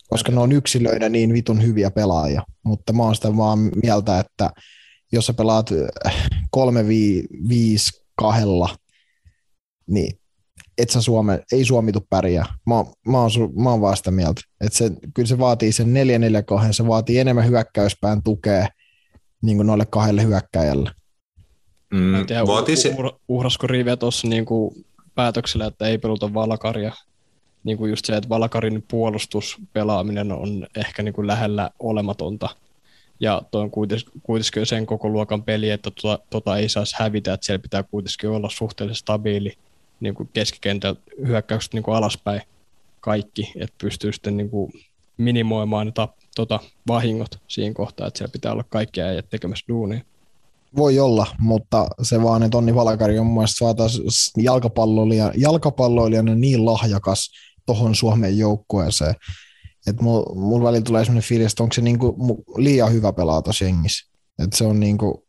Koska ne on yksilöinä niin vitun hyviä pelaajia. Mutta mä oon sitä vaan mieltä, että jos sä pelaat 3 5 kahdella, niin et sä Suome, ei Suomi tuu pärjää. Mä, mä, oon, mä oon vaan sitä mieltä. Että se, kyllä se vaatii sen 4 4 2 se vaatii enemmän hyökkäyspään tukea niin kuin noille kahdelle hyökkäjälle. Mm, tiedä, vaatii se... uhrasko riviä tuossa niin päätöksellä, että ei peluta Valakaria. Niin kuin just se, että Valakarin puolustuspelaaminen on ehkä niin kuin lähellä olematonta. Ja tuo on kuitenkin sen koko luokan peli, että tota, tota ei saisi hävitä, että siellä pitää kuitenkin olla suhteellisen stabiili niin kuin keskikentän hyökkäykset niin kuin alaspäin kaikki, että pystyy sitten niin kuin minimoimaan ne tota, vahingot siinä kohtaa, että siellä pitää olla kaikkia äijät tekemässä duunia. Voi olla, mutta se vaan, että Onni Valkari on mun mielestä saataisiin jalkapalloilija, jalkapalloilijana niin lahjakas tuohon Suomen joukkueeseen, että mulla mul välillä tulee sellainen fiilis, että onko se niinku liian hyvä pelaa tuossa jengissä. Että se on niinku,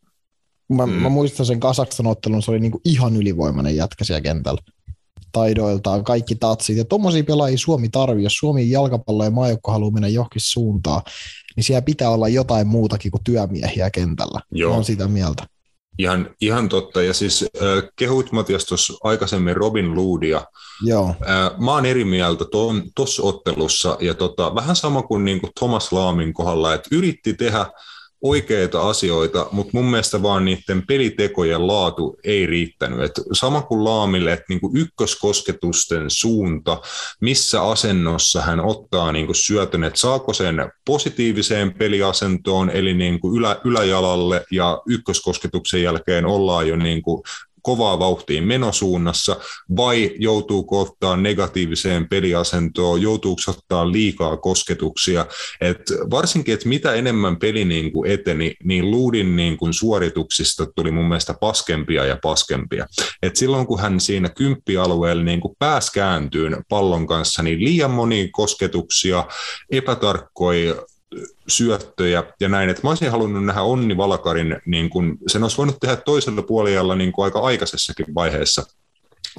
mä, mm. mä muistan sen Kasakstan ottelun, se oli niinku ihan ylivoimainen jätkä siellä kentällä taidoiltaan, kaikki tatsit. Ja tuommoisia pelaajia Suomi tarvii, jos Suomi jalkapallo ja maajoukko haluaa mennä johonkin suuntaan, niin siellä pitää olla jotain muutakin kuin työmiehiä kentällä. Joo. on sitä mieltä. Ihan, ihan totta. Ja siis äh, kehuit Matias tuossa aikaisemmin Robin Loodia. Joo. Äh, mä oon eri mieltä tuossa ottelussa, ja tota, vähän sama kuin, niin kuin Thomas Laamin kohdalla, että yritti tehdä oikeita asioita, mutta mun mielestä vaan niiden pelitekojen laatu ei riittänyt. Et sama kuin Laamille, että niinku ykköskosketusten suunta, missä asennossa hän ottaa niinku syötön, että saako sen positiiviseen peliasentoon, eli niinku ylä, yläjalalle ja ykköskosketuksen jälkeen ollaan jo niinku kovaa vauhtiin menosuunnassa, vai joutuuko ottaa negatiiviseen peliasentoon, joutuuko ottaa liikaa kosketuksia. Et varsinkin, että mitä enemmän peli niin kuin eteni, niin Luudin niin kuin suorituksista tuli mun mielestä paskempia ja paskempia. Et silloin kun hän siinä kymppialueella niin kuin pääsi kääntyyn pallon kanssa, niin liian moni kosketuksia, epätarkkoja syöttöjä ja näin, että mä olisin halunnut nähdä Onni Valakarin, niin kun, sen olisi voinut tehdä toisella puolella niin kuin aika aikaisessakin vaiheessa,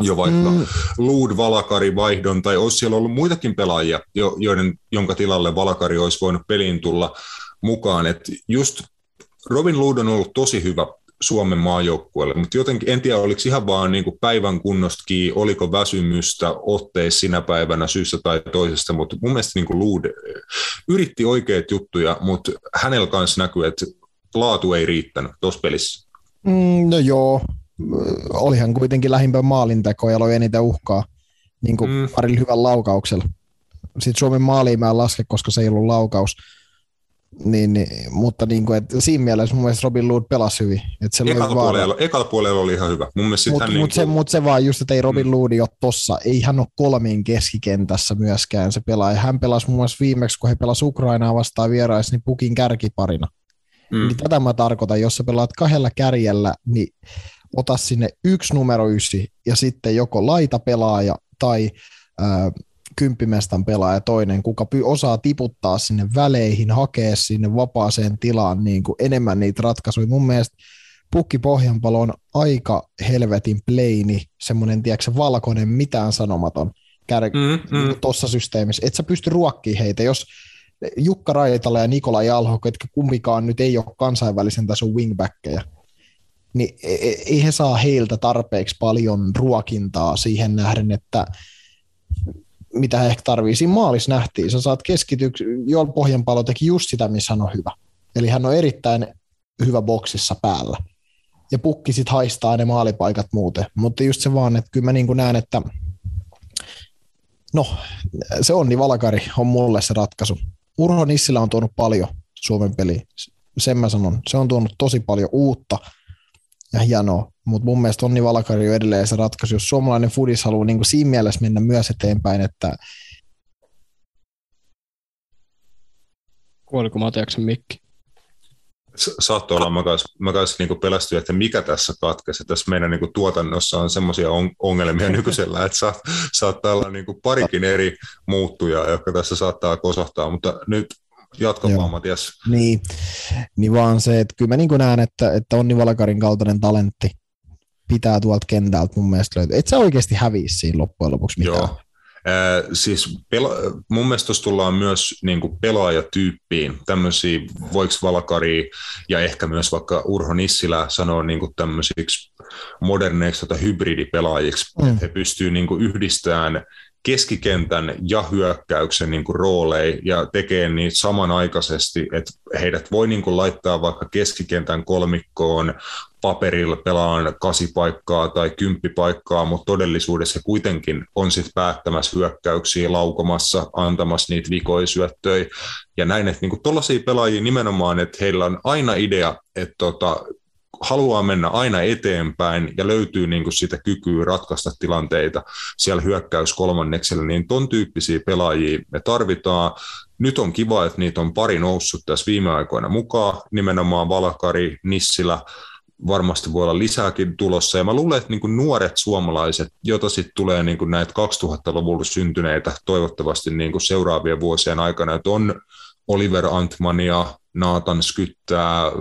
jo vaikka mm. Luud Valakari vaihdon, tai olisi siellä ollut muitakin pelaajia, joiden, jonka tilalle Valakari olisi voinut peliin tulla mukaan. Et just Robin Luud on ollut tosi hyvä Suomen maajoukkueelle, mutta jotenkin en tiedä, oliko ihan vaan niin kuin päivän kunnostakin, oliko väsymystä otteissa sinä päivänä syystä tai toisesta, mutta mun mielestä niin kuin Luud yritti oikeat juttuja, mutta hänellä kanssa näkyy, että laatu ei riittänyt tuossa pelissä. Mm, no joo, olihan kuitenkin lähimpään maalinteko ja loi eniten uhkaa niin kuin mm. parilla hyvän laukauksella. Sitten Suomen maaliin mä en laske, koska se ei ollut laukaus. Niin, niin, mutta niin kuin, että siinä mielessä mun mielestä Robin Lood pelasi hyvin. Että se ekalla, puolella, ekalla puolella oli ihan hyvä. Mun mutta mut, niin se, mut se vaan just, että ei Robin mm. Lood ole tossa. Ei hän ole kolmiin keskikentässä myöskään se pelaaja. Hän pelasi muun muassa viimeksi, kun he pelasi Ukrainaa vastaan vieraissa, niin pukin kärkiparina. Mm. Niin tätä mä tarkoitan, jos sä pelaat kahdella kärjellä, niin ota sinne yksi numero ysi ja sitten joko laita pelaaja tai äh, kymppimestan pelaaja toinen, kuka osaa tiputtaa sinne väleihin, hakea sinne vapaaseen tilaan niin kuin enemmän niitä ratkaisuja. Mun mielestä Pukki Pohjanpalo on aika helvetin pleini, semmoinen tiedätkö, valkoinen, mitään sanomaton kär- mm, mm. tuossa systeemissä. Et sä pysty ruokkiin heitä, jos Jukka Raitala ja Nikola Jalho, ketkä kumpikaan nyt ei ole kansainvälisen tason wingbackkejä, niin e, e, ei he saa heiltä tarpeeksi paljon ruokintaa siihen nähden, että mitä ehkä tarvii. Siinä maalissa nähtiin, sä saat keskityksi, Joel Pohjanpalo teki just sitä, missä hän on hyvä. Eli hän on erittäin hyvä boksissa päällä. Ja pukki sit haistaa ne maalipaikat muuten. Mutta just se vaan, että kyllä mä niin näen, että no, se Onni Valkari on mulle se ratkaisu. Urho Nissilä on tuonut paljon Suomen peliin. Sen mä sanon. Se on tuonut tosi paljon uutta ja hienoa. Mutta mun mielestä Onni Valkari on edelleen se ratkaisu, jos suomalainen fudis haluaa niin kuin siinä mielessä mennä myös eteenpäin, että Kuoliko Matiaksen mikki? Saattoi olla, mä kanssa, mä kanssa niin pelästyin, että mikä tässä katkesi. Tässä meidän niin tuotannossa on semmoisia on, ongelmia nykyisellä, että saat, saattaa olla niin parikin eri muuttujaa, jotka tässä saattaa kosahtaa, mutta nyt Jatka vaan, Matias. Niin, niin vaan se, että kyllä mä niin näen, että, että Onni Valkarin kaltainen talentti pitää tuolta kentältä mun mielestä löytyä. Et sä oikeasti häviä siinä loppujen lopuksi mitään. Joo. Äh, siis pela- mun mielestä tuossa tullaan myös niin kuin pelaajatyyppiin, tämmöisiä, voiko Valkari ja ehkä myös vaikka Urho Nissilä sanoa niin kuin tämmöisiksi moderneiksi tota hybridipelaajiksi, mm. että he pystyvät niin kuin yhdistämään keskikentän ja hyökkäyksen niin kuin rooleja ja tekee niitä samanaikaisesti, että heidät voi niin kuin laittaa vaikka keskikentän kolmikkoon paperilla pelaan kasipaikkaa tai kymppipaikkaa, mutta todellisuudessa kuitenkin on sitten päättämässä hyökkäyksiä, laukomassa, antamassa niitä vikoisyöttöjä. Ja näin, että niinku tuollaisia pelaajia nimenomaan, että heillä on aina idea, että tota, haluaa mennä aina eteenpäin ja löytyy niin kuin sitä kykyä ratkaista tilanteita siellä hyökkäys kolmanneksella, niin ton tyyppisiä pelaajia me tarvitaan. Nyt on kiva, että niitä on pari noussut tässä viime aikoina mukaan, nimenomaan Valakari, Nissilä, varmasti voi olla lisääkin tulossa. Ja mä luulen, että niin nuoret suomalaiset, joita sitten tulee niin kuin näitä 2000-luvulla syntyneitä toivottavasti niin kuin seuraavien vuosien aikana, että on Oliver Antmania, Naatan Skyttää,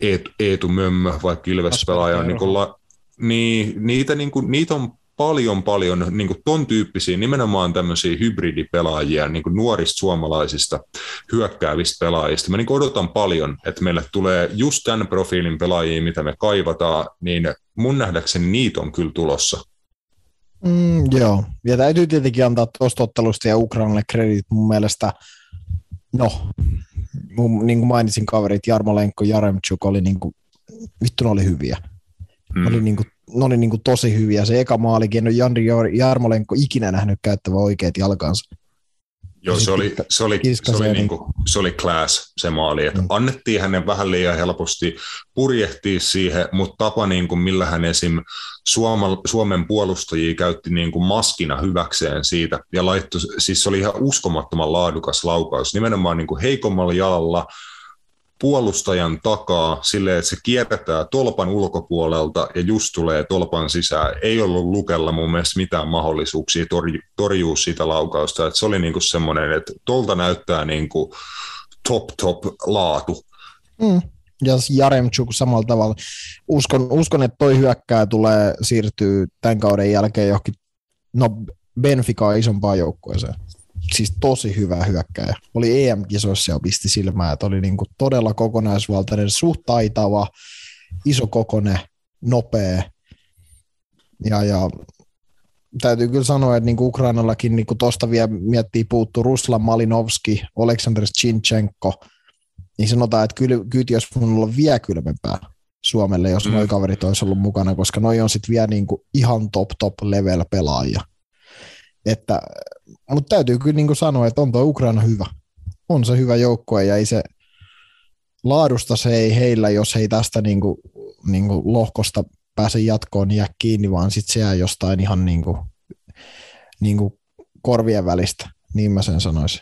Eetu, Eetu Mömmö, vaikka Ilves-pelaaja, niin, kuin la, niin niitä, niin kuin, niitä on paljon, paljon niin kuin ton tyyppisiä, nimenomaan tämmöisiä hybridipelaajia, niin kuin nuorista suomalaisista hyökkäävistä pelaajista. Mä niin odotan paljon, että meille tulee just tämän profiilin pelaajia, mitä me kaivataan, niin mun nähdäkseni niitä on kyllä tulossa. Mm, joo, ja täytyy tietenkin antaa tuosta ottelusta ja Ukrainalle kredit mun mielestä, no, mun, niin kuin mainitsin kaverit, Jarmo Lenkko, Jaremchuk oli niin kuin, vittu ne oli hyviä. Mm. Oli niin kuin ne oli niin kuin tosi hyviä. Se eka maalikin, en ole Jandri Jarmolenko ikinä nähnyt käyttävä oikeat jalkansa. Joo, se oli, se, oli, se, oli niin kuin, se oli class se maali, että mm. annettiin hänen vähän liian helposti purjehtia siihen, mutta tapa niin kuin millä hän esim. Suoma, Suomen puolustajia käytti niin kuin maskina hyväkseen siitä ja laittoi, siis se oli ihan uskomattoman laadukas laukaus, nimenomaan niin kuin heikommalla jalalla, puolustajan takaa silleen, että se kierretään tolpan ulkopuolelta ja just tulee tolpan sisään. Ei ollut Lukella mun mielestä mitään mahdollisuuksia torju, torjua sitä laukausta. Että se oli niinku semmoinen, että tolta näyttää niinku top top laatu. Mm. Ja Jaremchuk samalla tavalla. Uskon, uskon, että toi hyökkää tulee siirtyy tämän kauden jälkeen johonkin no Benfica isompaan joukkueeseen siis tosi hyvä hyökkäjä. Oli EM-kisoissa ja pisti silmää, että oli niinku todella kokonaisvaltainen, suht taitava, iso kokone, nopea. Ja, ja täytyy kyllä sanoa, että niinku Ukrainallakin niinku tuosta vielä miettii puuttu Ruslan Malinovski, Oleksandr Chinchenko, niin sanotaan, että kyllä, kyllä jos mun olla vielä kylmempää Suomelle, jos mm. noi kaverit olisi ollut mukana, koska noi on sitten vielä niinku ihan top top level pelaajia. Että, mutta täytyy kyllä niin kuin sanoa, että on tuo Ukraina hyvä. On se hyvä joukkue ja ei se laadusta se ei heillä, jos ei tästä niin kuin, niin kuin lohkosta pääse jatkoon niin jää kiinni, vaan sitten se jää jostain ihan niin kuin, niin kuin korvien välistä, niin mä sen sanoisin.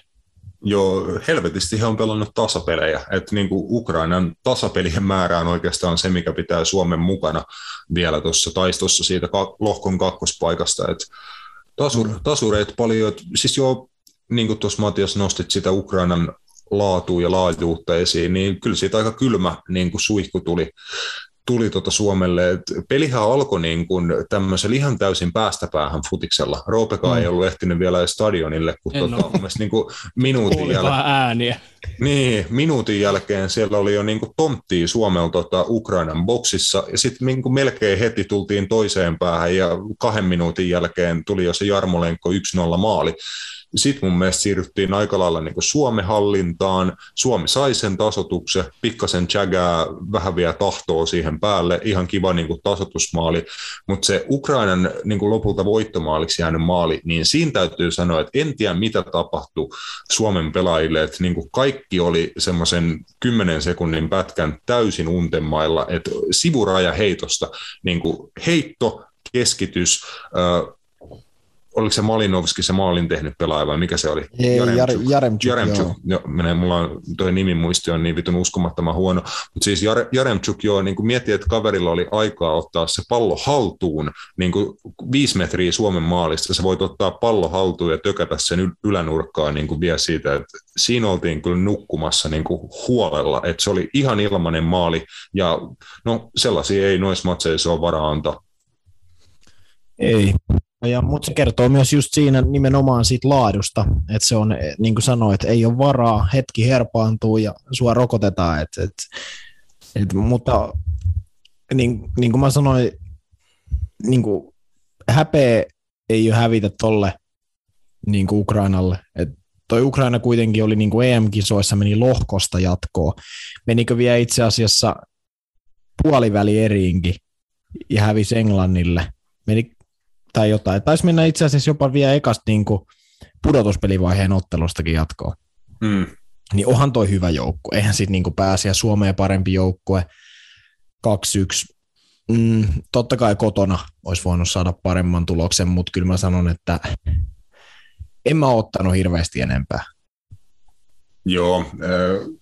Joo, helvetisti he on pelannut tasapelejä. Että niin kuin Ukrainan tasapelien määrä on oikeastaan se, mikä pitää Suomen mukana vielä tuossa taistossa siitä lohkon kakkospaikasta. Että Tasur. Tasureet paljon, siis joo, niin kuin tuossa Matias nostit sitä Ukrainan laatua ja laajuutta esiin, niin kyllä siitä aika kylmä niin kuin suihku tuli, tuli tuota Suomelle. Et pelihän alkoi niin kuin tämmöisellä ihan täysin päästä päähän futiksella. Roopekaan mm. ei ollut ehtinyt vielä stadionille, kun tuota, niin kuin minuutin jälkeen. ääniä. Niin, minuutin jälkeen siellä oli jo niin kuin tonttia Suomelta tota, Ukrainan boksissa, ja sitten niin kuin melkein heti tultiin toiseen päähän, ja kahden minuutin jälkeen tuli jo se Jarmolenko 1-0 maali. Sitten mun mielestä siirryttiin aika lailla niin Suomen hallintaan. Suomi sai sen tasotuksen, pikkasen jägää, vähän vielä tahtoa siihen päälle, ihan kiva niin kuin tasotusmaali, mutta se Ukrainan niin kuin lopulta voittomaaliksi jäänyt maali, niin siinä täytyy sanoa, että en tiedä mitä tapahtui Suomen pelaajille, että niin kuin kaikki oli semmoisen 10 sekunnin pätkän täysin untemailla, että sivuraja heitosta, niin kuin heitto, keskitys, oliko se Malinovski se maalin tehnyt pelaaja vai mikä se oli? Ei, Jaremchuk. Jaremchuk, Jaremchuk joo. joo. menee, mulla on toi nimi muisti on niin vitun uskomattoman huono, mutta siis Jaremchuk joo, niin kuin mietti, että kaverilla oli aikaa ottaa se pallo haltuun, niin kuin viisi metriä Suomen maalista, sä voit ottaa pallo haltuun ja tökätä sen ylänurkkaan niin kuin vie siitä, että siinä oltiin kyllä nukkumassa niin kuin huolella, että se oli ihan ilmainen maali, ja no sellaisia ei noissa matseissa ole varaa antaa. Ei, Ja, mutta se kertoo myös just siinä nimenomaan siitä laadusta, että se on, niin kuin sanoit, ei ole varaa, hetki herpaantuu ja sua rokotetaan. Et, et, et, mutta niin, niin kuin mä sanoin, niin kuin häpeä ei ole hävitä tolle niin kuin Ukrainalle. Et toi Ukraina kuitenkin oli niin kuin EM-kisoissa, meni lohkosta jatkoa. Menikö vielä itse asiassa puoliväli eriinkin ja hävisi Englannille. Meni, tai jotain. Taisi mennä itse asiassa jopa vielä ekasta niin kuin pudotuspelivaiheen ottelustakin jatkoa. Mm. Niin onhan toi hyvä joukko. Eihän sitten niin pääsiä Suomeen parempi joukkue. 2-1. Mm, totta kai kotona olisi voinut saada paremman tuloksen, mutta kyllä mä sanon, että en mä ottanut hirveästi enempää. Joo, äh,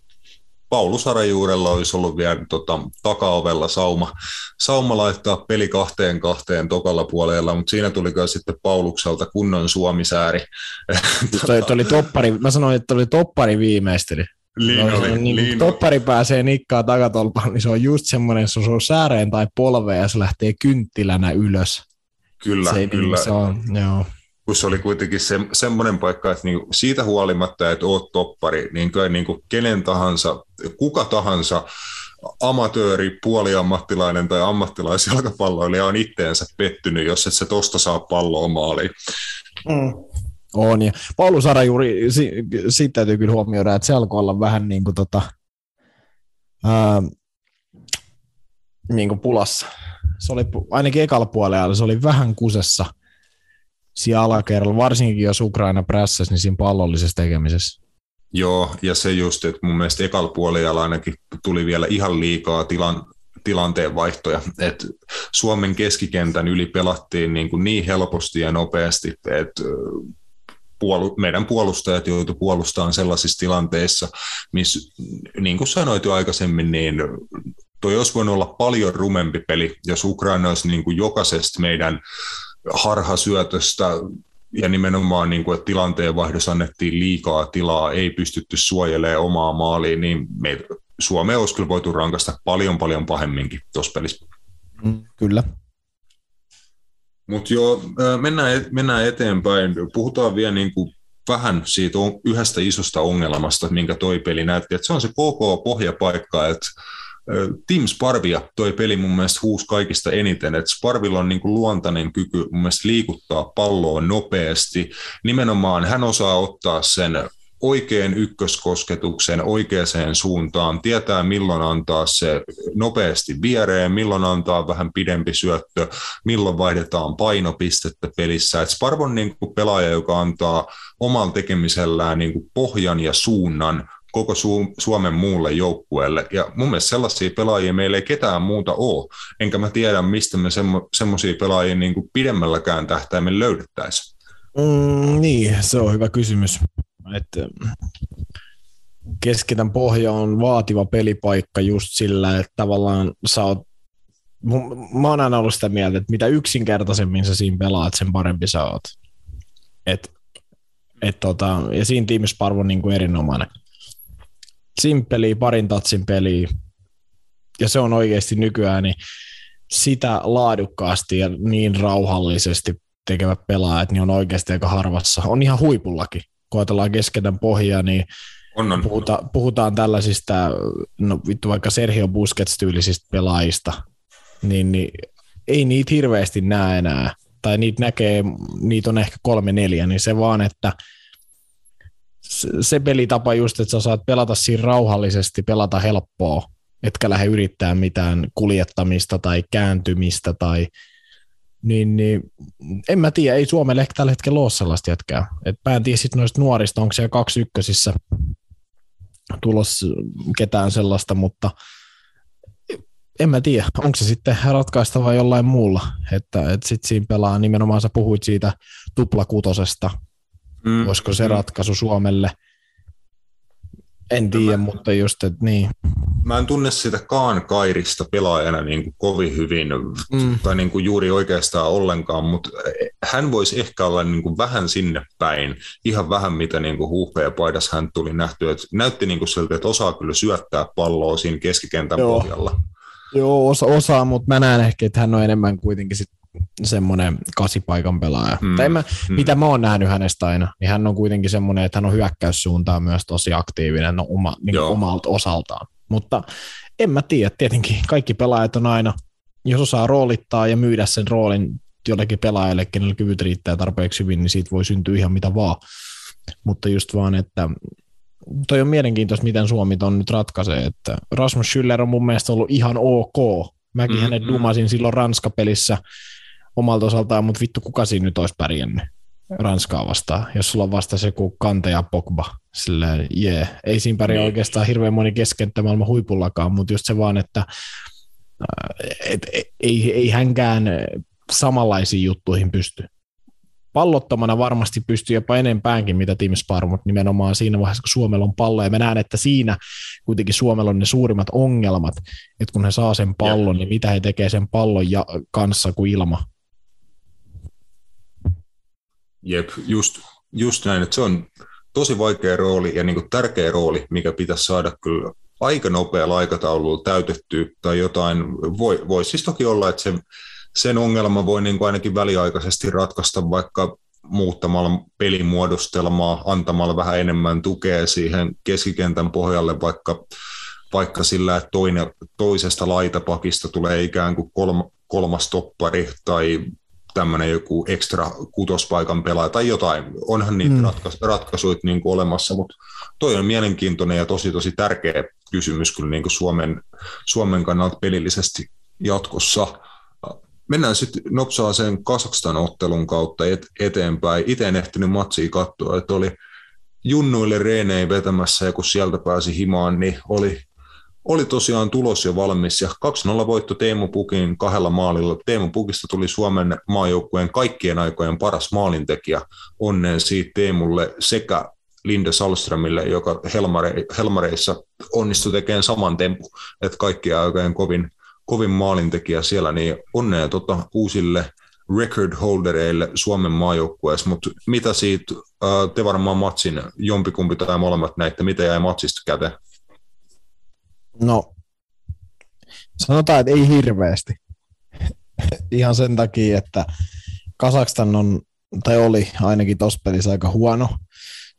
Paulus Arajuurella olisi ollut vielä tota, takaovella sauma, sauma laittaa peli kahteen kahteen tokalla puolella, mutta siinä tuli sitten Paulukselta kunnon suomisääri. [laughs] toi, toi oli toppari, mä sanoin, että oli toppari viimeisteli. Liin no, oli, niin, liin toppari pääsee nikkaa takatolpaan, niin se on just semmoinen, se on sääreen tai polveen ja se lähtee kynttilänä ylös. Kyllä, se, kyllä. Niin, se on, joo kun se oli kuitenkin se, semmoinen paikka, että niin siitä huolimatta, että oot toppari, niin kyllä niin kenen tahansa, kuka tahansa amatööri, puoliammattilainen tai ammattilaisjalkapalloilija on itteensä pettynyt, jos et se tosta saa palloa maaliin. Mm. On, ja Paulus Arajuuri, siitä täytyy kyllä huomioida, että se alkoi olla vähän niin kuin, tota, ää, niin kuin pulassa. Se oli ainakin ekalla puolella, se oli vähän kusessa – siellä alakerralla, varsinkin jos Ukraina prässäsi, niin siinä pallollisessa tekemisessä. Joo, ja se just, että mun mielestä ekalla puolella ainakin tuli vielä ihan liikaa tilan, tilanteen vaihtoja. Et Suomen keskikentän yli pelattiin niin, kuin niin helposti ja nopeasti, että puolu- meidän puolustajat joutuivat puolustamaan sellaisissa tilanteissa, missä, niin kuin sanoit jo aikaisemmin, niin toi olisi voinut olla paljon rumempi peli, jos Ukraina olisi niin kuin jokaisesta meidän harhasyötöstä ja nimenomaan niin kuin, että tilanteen vaihdossa annettiin liikaa tilaa, ei pystytty suojelemaan omaa maaliin, niin me, Suomeen olisi kyllä voitu rankasta paljon paljon pahemminkin tuossa pelissä. Mm, kyllä. Mutta joo, mennään, mennään eteenpäin. Puhutaan vielä niin kuin vähän siitä on, yhdestä isosta ongelmasta, minkä toi peli näytti. Että se on se koko pohjapaikka, että Tim Sparvia toi peli mun mielestä huusi kaikista eniten, että Sparvilla on niin kuin luontainen kyky mun mielestä liikuttaa palloa nopeasti. Nimenomaan hän osaa ottaa sen oikean ykköskosketuksen oikeaan suuntaan, tietää milloin antaa se nopeasti viereen, milloin antaa vähän pidempi syöttö, milloin vaihdetaan painopistettä pelissä. Et Sparv on niin kuin pelaaja, joka antaa omalla tekemisellään niin kuin pohjan ja suunnan koko Su- Suomen muulle joukkueelle. Ja mun mielestä sellaisia pelaajia meillä ei ketään muuta ole. Enkä mä tiedä, mistä me semmo- semmoisia pelaajia niin kuin pidemmälläkään tähtäimellä löydettäisiin. Mm, niin, se on hyvä kysymys. Että keskitän pohja on vaativa pelipaikka just sillä, että tavallaan sä oot mä oon aina ollut sitä mieltä, että mitä yksinkertaisemmin sä siinä pelaat, sen parempi sä oot. Et, et tota, ja siinä tiimissä Parvo on niin kuin erinomainen simppeliä, parin tatsin peliä, ja se on oikeasti nykyään niin sitä laadukkaasti ja niin rauhallisesti tekevät pelaajat, niin on oikeasti aika harvassa. On ihan huipullakin. Kun ajatellaan kesketän pohjaa, niin on, on. Puhuta, puhutaan tällaisista, no vittu vaikka Sergio Busquets-tyylisistä pelaajista, niin, niin ei niitä hirveästi näe enää. Tai niitä näkee, niitä on ehkä kolme neljä, niin se vaan, että – se pelitapa just, että sä saat pelata siinä rauhallisesti, pelata helppoa, etkä lähde yrittää mitään kuljettamista tai kääntymistä tai niin, niin en mä tiedä, ei Suomelle ehkä tällä hetkellä ole sellaista jätkää. Et mä en tiedä sit noista nuorista, onko siellä kaksi ykkösissä tulos ketään sellaista, mutta en mä tiedä, onko se sitten ratkaistava jollain muulla, että, että sitten siinä pelaa nimenomaan, sä puhuit siitä tuplakutosesta, Mm. Olisiko se ratkaisu Suomelle? En tiedä, mä, mutta just, että niin. Mä en tunne sitä Kaan Kairista pelaajana niin kuin kovin hyvin, mm. tai niin kuin juuri oikeastaan ollenkaan, mutta hän voisi ehkä olla niin kuin vähän sinne päin, ihan vähän mitä niin kuin paidas hän tuli nähtyä. Että näytti niin kuin siltä, että osaa kyllä syöttää palloa siinä keskikentän Joo. pohjalla. Joo, osa, osaa, mutta mä näen ehkä, että hän on enemmän kuitenkin sit semmoinen kasipaikan pelaaja. Mm. Tai mä, mm. mitä mä oon nähnyt hänestä aina, niin hän on kuitenkin semmoinen, että hän on hyökkäyssuuntaan myös tosi aktiivinen no, oma, niin omalta osaltaan. Mutta en mä tiedä, tietenkin kaikki pelaajat on aina, jos osaa roolittaa ja myydä sen roolin jollekin pelaajalle, kenellä kyvyt riittää tarpeeksi hyvin, niin siitä voi syntyä ihan mitä vaan. Mutta just vaan, että toi on mielenkiintoista, miten Suomi ton nyt ratkaisee, että Rasmus Schüller on mun mielestä ollut ihan ok. Mäkin mm-hmm. hänet dumasin silloin Ranskapelissä omalta osaltaan, mutta vittu kuka siinä nyt olisi pärjännyt Ranskaa vastaan, jos sulla on vasta se kuin Kante ja Pogba. Silleen, yeah. Ei siinä pärjää niin. oikeastaan hirveän moni keskenttä maailman huipullakaan, mutta just se vaan, että äh, et, et, ei, ei hänkään samanlaisiin juttuihin pysty pallottomana varmasti pystyy jopa enempäänkin, mitä Team Spar, mutta nimenomaan siinä vaiheessa, kun Suomella on pallo, ja mä näen, että siinä kuitenkin Suomella on ne suurimmat ongelmat, että kun he saa sen pallon, Jep. niin mitä he tekee sen pallon ja, kanssa kuin ilma. Jep, just, just näin, että se on tosi vaikea rooli ja niin kuin tärkeä rooli, mikä pitäisi saada kyllä aika nopealla aikataululla täytettyä tai jotain. Voi, voi siis toki olla, että se sen ongelma voi niin kuin ainakin väliaikaisesti ratkaista vaikka muuttamalla pelimuodostelmaa, antamalla vähän enemmän tukea siihen keskikentän pohjalle, vaikka, vaikka sillä, että toinen, toisesta laitapakista tulee ikään kuin kolma, kolmas toppari tai tämmöinen joku ekstra kutospaikan pelaaja tai jotain. Onhan niitä mm. ratkais, ratkaisuja niin kuin olemassa, mutta toi on mielenkiintoinen ja tosi tosi tärkeä kysymys kyllä niin kuin Suomen, Suomen kannalta pelillisesti jatkossa. Mennään sitten nopsaa sen Kasakstan ottelun kautta et, eteenpäin. Itse en ehtinyt matsia katsoa, että oli junnuille reenei vetämässä ja kun sieltä pääsi himaan, niin oli, oli tosiaan tulos jo valmis ja 2-0 voitto Teemu Pukin kahdella maalilla. Teemu Pukista tuli Suomen maajoukkueen kaikkien aikojen paras maalintekijä. Onneen siitä Teemulle sekä Linda Salströmille, joka Helmare, Helmareissa onnistui tekemään saman tempu, että kaikkien aikojen kovin, kovin maalintekijä siellä, niin onnea tota uusille record holdereille Suomen maajoukkueessa, mutta mitä siitä, te varmaan matsin jompikumpi tai molemmat näitä, mitä jäi matsista käteen? No, sanotaan, että ei hirveästi. [laughs] Ihan sen takia, että Kasakstan on, tai oli ainakin tuossa pelissä aika huono.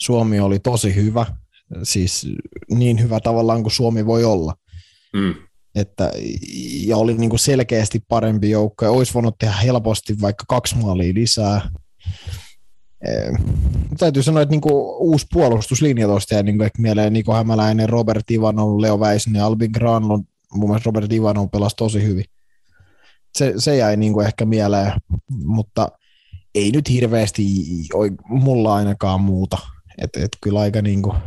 Suomi oli tosi hyvä, siis niin hyvä tavallaan kuin Suomi voi olla. Mm että, ja oli niin kuin selkeästi parempi joukko ja olisi voinut tehdä helposti vaikka kaksi maalia lisää. Täytyy sanoa, että niin kuin uusi puolustuslinja tuosta jäi niin kuin ehkä mieleen Niko Hämäläinen, Robert Ivanov, Leo Väisen ja Albin Granlund. Mun mielestä Robert Ivanov pelasi tosi hyvin. Se, se jäi niin kuin ehkä mieleen, mutta ei nyt hirveästi mulla ainakaan muuta. Että et kyllä aika niin kuin,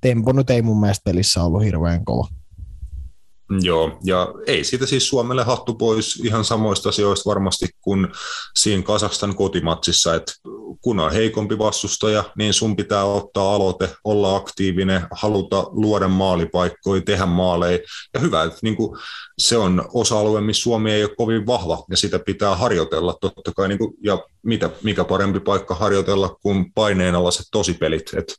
tempo nyt ei mun mielestä pelissä ollut hirveän kova. Joo, ja ei siitä siis Suomelle hattu pois ihan samoista asioista varmasti kuin siinä Kasakstan kotimatsissa, että kun on heikompi vastustaja, niin sun pitää ottaa aloite, olla aktiivinen, haluta luoda maalipaikkoja, tehdä maaleja, ja hyvä, että niin kuin se on osa-alue, missä Suomi ei ole kovin vahva, ja sitä pitää harjoitella totta kai, niin kuin, ja mitä, mikä parempi paikka harjoitella kuin paineenalaiset tosipelit, että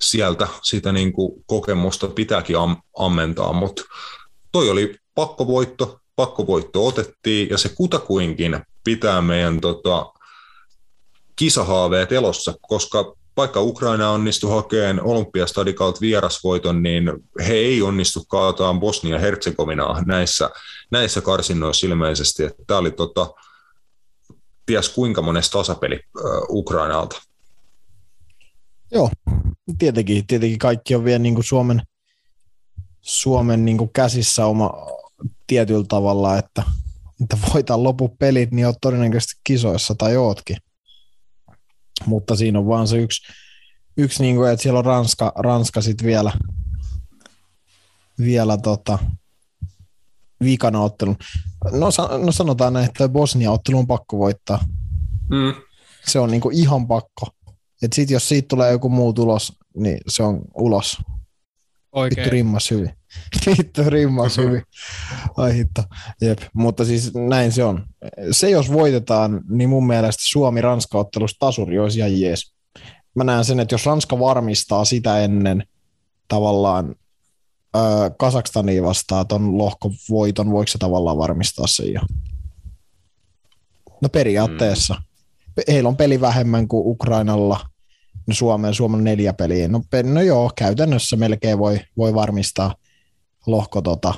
sieltä sitä niin kuin kokemusta pitääkin am- ammentaa, mutta toi oli pakkovoitto, pakkovoitto otettiin ja se kutakuinkin pitää meidän tota, kisahaaveet elossa, koska vaikka Ukraina onnistui hakemaan olympiastadikalta vierasvoiton, niin he ei onnistu kaataan Bosnia-Herzegovinaa näissä, näissä karsinnoissa ilmeisesti. Tämä oli tota, ties kuinka monesta tasapeli Ukrainalta. Joo, tietenkin, tietenkin kaikki on vielä niin kuin Suomen – Suomen niin kuin käsissä oma tietyllä tavalla, että, että lopu pelit, niin oot todennäköisesti kisoissa tai ootkin. Mutta siinä on vaan se yksi, yksi niin kuin, että siellä on Ranska, Ranska sitten vielä, vielä tota, viikana ottelun. No, no sanotaan näin, että Bosnia-ottelu on pakko voittaa. Mm. Se on niinku ihan pakko. Et sit jos siitä tulee joku muu tulos, niin se on ulos. Oikein. Vittu rimmas hyvin. [laughs] Vittu rimmas hyvin. Ai hitto. Jep. Mutta siis näin se on. Se jos voitetaan, niin mun mielestä Suomi-Ranska-ottelusta tasuri olisi ihan jees. Mä näen sen, että jos Ranska varmistaa sitä ennen tavallaan öö, Kasakstania vastaan ton lohkovoiton, voiko se tavallaan varmistaa sen jo? No periaatteessa. Mm. Heillä on peli vähemmän kuin Ukrainalla. No Suomen, Suomen neljä peliä. No, no joo, käytännössä melkein voi, voi varmistaa lohko tota,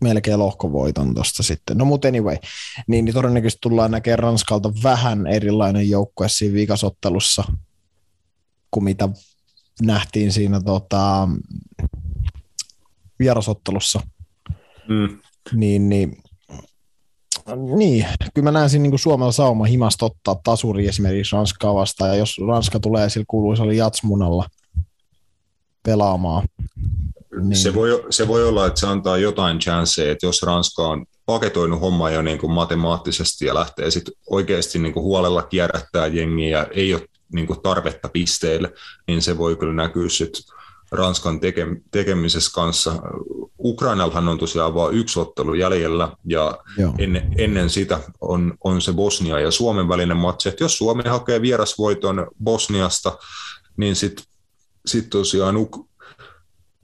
melkein lohkovoiton tuosta sitten. No mutta anyway, niin, niin todennäköisesti tullaan näkemään Ranskalta vähän erilainen joukkue siinä viikasottelussa kuin mitä nähtiin siinä tota, vierasottelussa. Mm. Niin, niin, niin, kyllä mä näen siinä niin Suomella sauma himasta ottaa tasuri esimerkiksi Ranskaa vastaan, ja jos Ranska tulee sillä kuuluisella jatsmunalla pelaamaan, niin. Se, voi, se voi olla, että se antaa jotain chanceja, että jos Ranska on paketoinut homma jo niin kuin matemaattisesti ja lähtee sitten oikeasti niin kuin huolella kierrättää jengiä ja ei ole niin kuin tarvetta pisteille, niin se voi kyllä näkyä sitten Ranskan teke, tekemisessä kanssa. Ukrainallahan on tosiaan vain yksi ottelu jäljellä ja ennen, ennen sitä on, on se Bosnia ja Suomen välinen matsi. Et jos Suomi hakee vierasvoiton Bosniasta, niin sitten sit tosiaan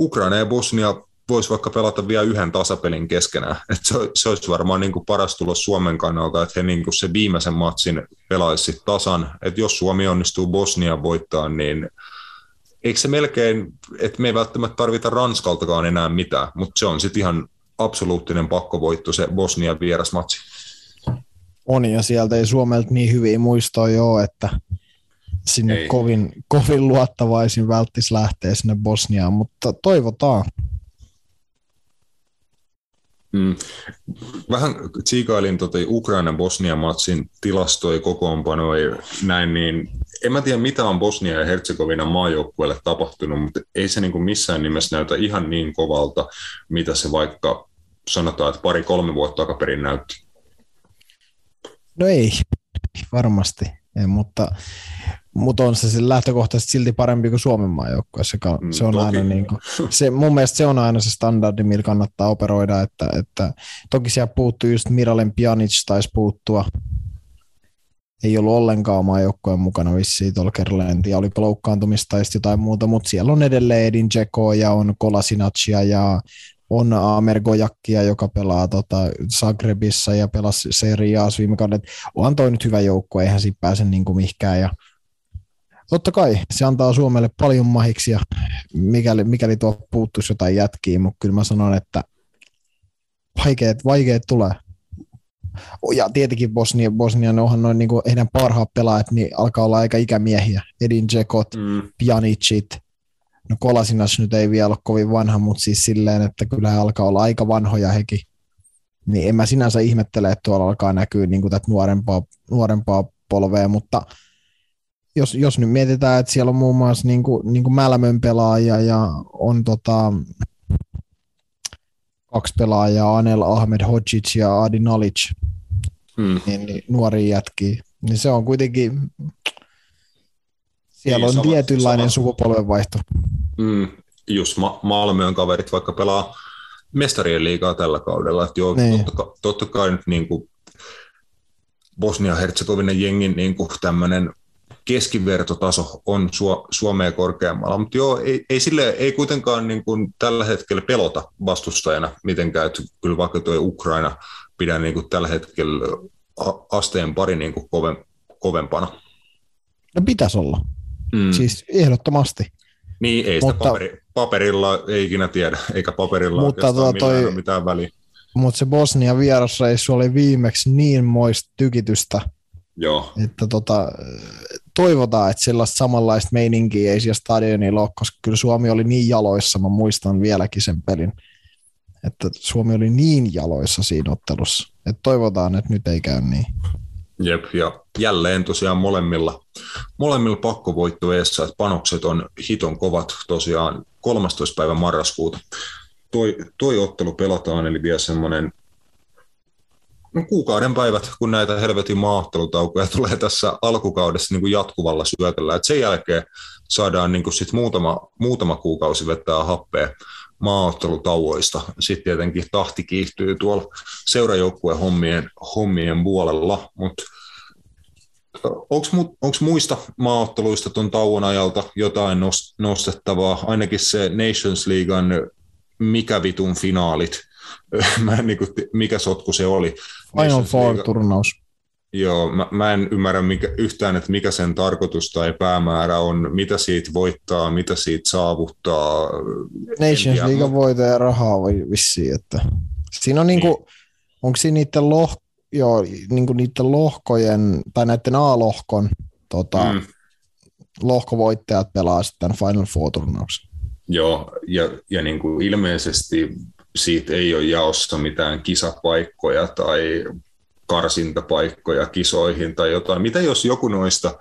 Ukraina ja Bosnia voisi vaikka pelata vielä yhden tasapelin keskenään. Et se, se olisi varmaan niin kuin paras tulos Suomen kannalta, että he niin kuin se viimeisen matsin pelaisi tasan. Et jos Suomi onnistuu Bosnia voittaa, niin eikö se melkein, että me ei välttämättä tarvita Ranskaltakaan enää mitään, mutta se on sitten ihan absoluuttinen pakkovoitto se Bosnian vierasmatsi. On, ja sieltä ei Suomelta niin hyviä muistoja ole, että sinne Ei. kovin, kovin luottavaisin välttis lähteä sinne Bosniaan, mutta toivotaan. Mm. Vähän tsiikailin tota Ukraina-Bosnia-matsin tilastoi kokoonpanoi näin, niin en mä tiedä mitä on Bosnia ja Herzegovina maajoukkueelle tapahtunut, mutta ei se niin kuin missään nimessä näytä ihan niin kovalta, mitä se vaikka sanotaan, että pari-kolme vuotta takaperin näytti. No ei, varmasti, ei, mutta mutta on se lähtökohtaisesti silti parempi kuin Suomen maajoukkueessa. Mm, se on aina niin kuin, [laughs] se, mun mielestä se on aina se standardi, millä kannattaa operoida, että, että toki siellä puuttuu just Miralem Pjanic taisi puuttua, ei ollut ollenkaan omaa joukkueen mukana vissiin tuolla Kerlendi, ja oliko loukkaantumista tai jotain muuta, mutta siellä on edelleen Edin Dzeko ja on Kolasinacia ja on Amer Gojakkia, joka pelaa tota Zagrebissa ja pelasi Serie A viime kauden. Onhan toi nyt hyvä joukkue, eihän siinä pääse niin kuin mihinkään. Ja totta kai se antaa Suomelle paljon mahiksi, mikäli, mikäli tuo puuttuisi jotain jätkiä, mutta kyllä mä sanon, että vaikeat, vaikeat tulee. Ja tietenkin Bosnia, Bosnia ne onhan noin niin heidän parhaat pelaajat, niin alkaa olla aika ikämiehiä. Edin Dzekot, mm. Pjanicit, no Kolasinas nyt ei vielä ole kovin vanha, mutta siis silleen, että kyllä he alkaa olla aika vanhoja hekin. Niin en mä sinänsä ihmettele, että tuolla alkaa näkyä niin tätä nuorempaa, nuorempaa polvea, mutta – jos, jos nyt mietitään, että siellä on muun muassa niin kuin, niin kuin Mälmön pelaaja ja on tota, kaksi pelaajaa, Anel Ahmed Hodzic ja Adi Nalic, hmm. niin, niin nuori jätki, niin se on kuitenkin, siellä niin, on sama, tietynlainen sama. sukupolvenvaihto. Hmm. Just Ma- Malmöön kaverit vaikka pelaa mestarien liigaa tällä kaudella, että joo, niin. totta, totta kai nyt niin kuin Bosnia-Herzegovinen jengin niin kuin tämmöinen keskivertotaso on Suomea korkeammalla, mutta joo, ei, ei, sille, ei kuitenkaan niin kuin tällä hetkellä pelota vastustajana mitenkään, että kyllä vaikka tuo Ukraina pidän niin kuin tällä hetkellä asteen pari niin kuin koven, kovempana. No pitäisi olla, mm. siis ehdottomasti. Niin, ei sitä mutta, paperi, paperilla ei ikinä tiedä, eikä paperilla mutta tuo, toi, mitään väliä. Mutta se Bosnia vierasreissu oli viimeksi niin moista tykitystä, Joo. Että tota, toivotaan, että sellaista samanlaista meininkiä ei siellä stadionilla ole, koska kyllä Suomi oli niin jaloissa, mä muistan vieläkin sen pelin, että Suomi oli niin jaloissa siinä ottelussa, että toivotaan, että nyt ei käy niin. Jep, ja jälleen tosiaan molemmilla, molemmilla pakkovoitto eessä, että panokset on hiton kovat tosiaan 13. päivä marraskuuta. Toi, toi ottelu pelataan, eli vielä semmoinen kuukauden päivät, kun näitä helvetin maaottelutaukoja [laughs] tulee tässä alkukaudessa niin kuin jatkuvalla syötöllä. Et sen jälkeen saadaan niin kuin sit muutama, muutama kuukausi vettää happea maaottelutauoista. Sitten tietenkin tahti kiihtyy tuolla seurajoukkueen hommien, hommien puolella, Onko muista maaotteluista tuon tauon ajalta jotain nostettavaa? Ainakin se Nations Leaguean mikä vitun finaalit – [laughs] mä en, niin kuin, mikä sotku se oli. Final Four-turnaus. Joo, mä, mä en ymmärrä mikä, yhtään, että mikä sen tarkoitus tai päämäärä on, mitä siitä voittaa, mitä siitä saavuttaa. Nations League voittaa rahaa vai vissiin, että siinä on niinku, niin. onko siinä niiden, loh, joo, niinku niiden lohkojen, tai näiden A-lohkon tota, mm. lohkovoittajat pelaa sitten Final Four-turnauksen. Joo, ja, ja niin kuin ilmeisesti siitä ei ole jaossa mitään kisapaikkoja tai karsintapaikkoja kisoihin tai jotain. Mitä jos joku noista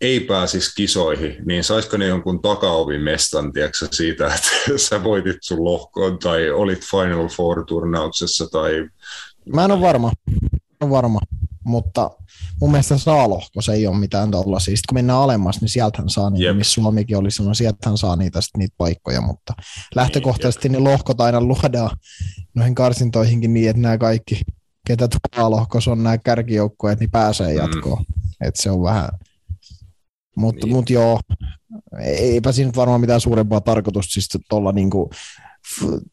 ei pääsisi kisoihin, niin saisiko ne jonkun takaovimestan, tiedätkö, siitä, että [laughs] sä voitit sun lohkoon tai olit Final Four-turnauksessa tai... Mä en ole varma, en varma, mutta mun mielestä lohko, se ei ole mitään tuolla. Siis kun mennään alemmas, niin sieltähän saa niitä, yep. missä Suomikin oli silloin, sieltähän saa niitä, sit, niitä paikkoja, mutta lähtökohtaisesti niin, ne lohkot aina luodaan noihin karsintoihinkin niin, että nämä kaikki ketä tuolla on nämä kärkijoukkueet, niin pääsee mm. jatkoon. Mm. Et se on vähän, mutta niin. mut joo, eipä siinä varmaan mitään suurempaa tarkoitusta siis tuolla niinku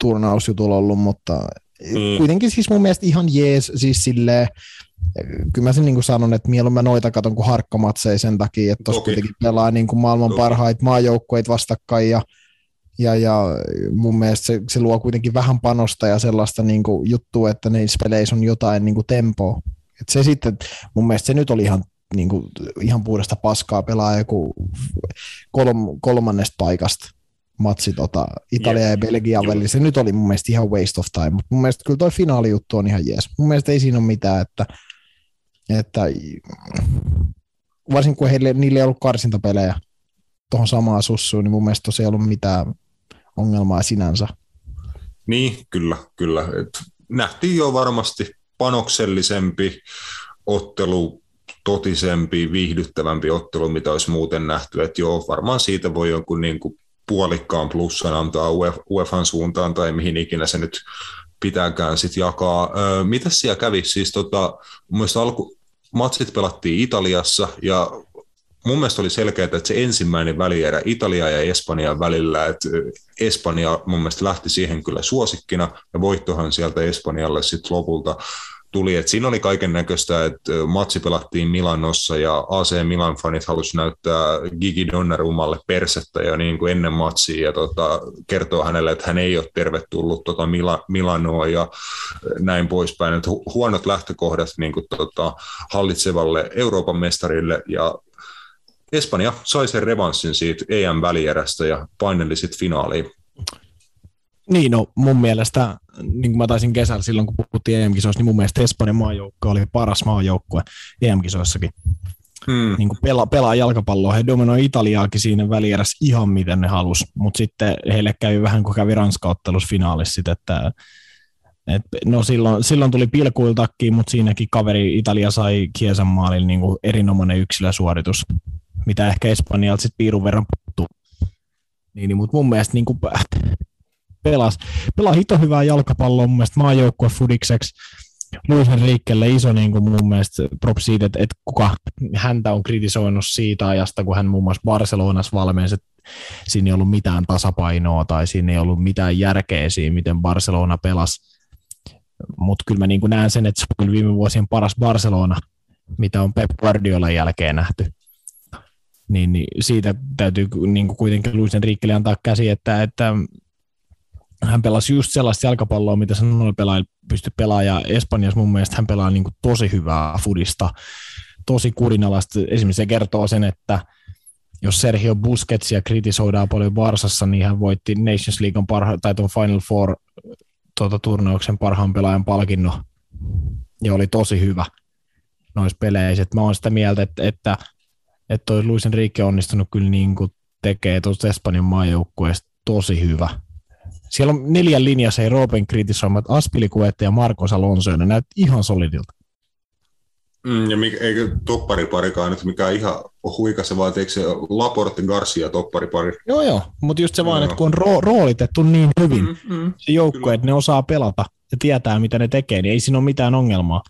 turnausjutulla ollut, mutta mm. kuitenkin siis mun mielestä ihan jees, siis silleen, kyllä mä sen niin kuin sanon, että mieluummin noita katon kuin harkkomatseja sen takia, että tuossa kuitenkin pelaa niin kuin maailman Toki. parhaita maajoukkueita vastakkain ja ja, ja mun mielestä se, se luo kuitenkin vähän panosta ja sellaista niin kuin juttua, että niissä peleissä on jotain niin kuin tempoa. Et se sitten, mun mielestä se nyt oli ihan, niin kuin, ihan puhdasta paskaa pelaa joku kolm, kolmannesta paikasta matsi tota, Italia yeah. ja Belgia välillä. Se nyt oli mun mielestä ihan waste of time, mutta mun mielestä kyllä toi finaalijuttu on ihan jees. Mun mielestä ei siinä ole mitään, että, että varsinkin kun heille, niille ei ollut karsintapelejä tuohon samaan sussuun, niin mun mielestä tosiaan ei ollut mitään ongelmaa sinänsä. Niin, kyllä, kyllä. Et nähtiin jo varmasti panoksellisempi ottelu, totisempi, viihdyttävämpi ottelu, mitä olisi muuten nähty. Että joo, varmaan siitä voi jonkun niin kuin puolikkaan plussan antaa UEFan suuntaan tai mihin ikinä se nyt pitääkään sitten jakaa. Öö, mitä siellä kävi? Siis tota, mun alku, matsit pelattiin Italiassa ja mun mielestä oli selkeää, että se ensimmäinen välierä Italia ja Espanjan välillä, että Espanja mun mielestä lähti siihen kyllä suosikkina, ja voittohan sieltä Espanjalle sitten lopulta tuli, että siinä oli kaiken näköistä, että matsi pelattiin Milanossa ja AC Milan fanit halusi näyttää Gigi Donnarumalle persettä ja niin kuin ennen matsia ja tota, kertoo hänelle, että hän ei ole tervetullut tota Mila, Milanoa ja näin poispäin. Että huonot lähtökohdat niin kuin tota, hallitsevalle Euroopan mestarille ja Espanja sai sen revanssin siitä EM-välierästä ja paineli sitten finaaliin. Niin, no mun mielestä, niin kuin mä taisin kesällä silloin, kun puhuttiin EM-kisoissa, niin mun mielestä Espanjan maajoukko oli paras maajoukkue EM-kisoissakin. Hmm. Niin kuin pelaa, pelaa jalkapalloa. He dominoi Italiaakin siinä välierässä ihan miten ne halus, mutta sitten heille kävi vähän kuin kävi Ranska-ottelussa finaalissa, että et, no silloin, silloin tuli pilkuiltakin, mutta siinäkin kaveri Italia sai Kiesan maalilla niin kuin erinomainen yksilösuoritus mitä ehkä Espanjalta sitten piirun verran puuttuu. Niin, niin, mutta mun mielestä niin kuin pelas, pelaa hito hyvää jalkapalloa mun mielestä maajoukkue Fudikseksi. Luis Enriquelle iso niin kuin mun mielestä prop siitä, että, että kuka häntä on kritisoinut siitä ajasta, kun hän muun muassa Barcelonassa valmensi, että siinä ei ollut mitään tasapainoa tai siinä ei ollut mitään järkeä siinä, miten Barcelona pelasi. Mutta kyllä mä niin kuin näen sen, että se on viime vuosien paras Barcelona, mitä on Pep Guardiolan jälkeen nähty niin, niin siitä täytyy niin kuin kuitenkin Luis Enriquelle antaa käsi, että, että hän pelasi just sellaista jalkapalloa, mitä sanoi pelaa, pysty pelaamaan, ja Espanjassa mun mielestä hän pelaa niin kuin tosi hyvää fudista, tosi kurinalasta. Esimerkiksi se kertoo sen, että jos Sergio Busquetsia kritisoidaan paljon Barsassa, niin hän voitti Nations League parha- tai tuon Final Four tuota, turnauksen parhaan pelaajan palkinnon, ja oli tosi hyvä noissa peleissä. Et mä oon sitä mieltä, että, että että toi Luis Enrique on onnistunut kyllä niin kuin tekee tuosta Espanjan maajoukkueesta tosi hyvä. Siellä on neljän linjassa ei Roopen kritisoimat Aspilikuette ja Marcos Alonso, ja ne näyttää ihan solidilta. Mm, ja mikä, eikö toppariparikaan nyt mikään ihan huikaseva, että eikö se Laporte Garcia topparipari? Joo, joo, mutta just se vaan, että kun on ro- roolitettu niin hyvin mm, mm, se joukkue, että ne osaa pelata ja tietää, mitä ne tekee, niin ei siinä ole mitään ongelmaa.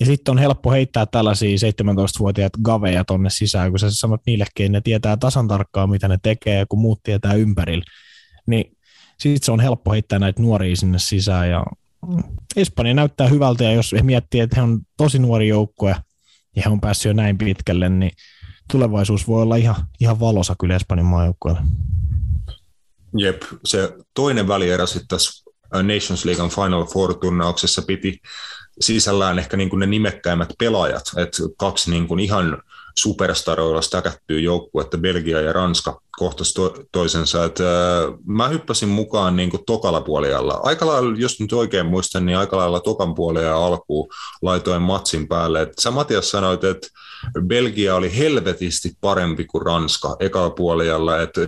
Ja sitten on helppo heittää tällaisia 17-vuotiaat gaveja tonne sisään, kun sä sanot niillekin, ne tietää tasan tarkkaan, mitä ne tekee, kun muut tietää ympärillä. Niin sitten se on helppo heittää näitä nuoria sinne sisään ja Espanja näyttää hyvältä ja jos miettii, että he on tosi nuori joukkue ja he on päässyt jo näin pitkälle, niin tulevaisuus voi olla ihan, ihan valosa kyllä Espanjan maajoukkueelle. Jep, se toinen välierä sitten tässä Nations League Final Four-turnauksessa piti sisällään ehkä niin kuin ne nimekkäimmät pelaajat, että kaksi niin kuin ihan superstaroilla stäkättyä joukkuetta, Belgia ja Ranska kohtas to- toisensa. Et, äh, mä hyppäsin mukaan niin kuin tokalla puolella. Aika lailla, jos nyt oikein muistan, niin aika lailla tokan puolella alkuun laitoin matsin päälle. Et sä Matias sanoit, että Belgia oli helvetisti parempi kuin Ranska ekalla puolella, että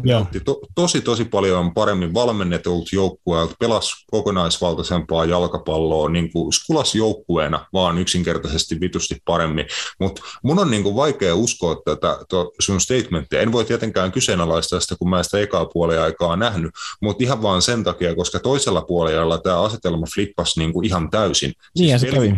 to, tosi tosi paljon paremmin valmennetulta joukkueelta, pelasi kokonaisvaltaisempaa jalkapalloa niin kuin skulas joukkueena, vaan yksinkertaisesti vitusti paremmin. Mutta mun on niin kuin vaikea uskoa tätä sun statementtia. En voi tietenkään kyseenalaistaa sitä, kun mä sitä ekaa puolia aikaa nähnyt, mutta ihan vaan sen takia, koska toisella puolella tämä asetelma flippasi niin kuin ihan täysin. Niin, siis Belgia,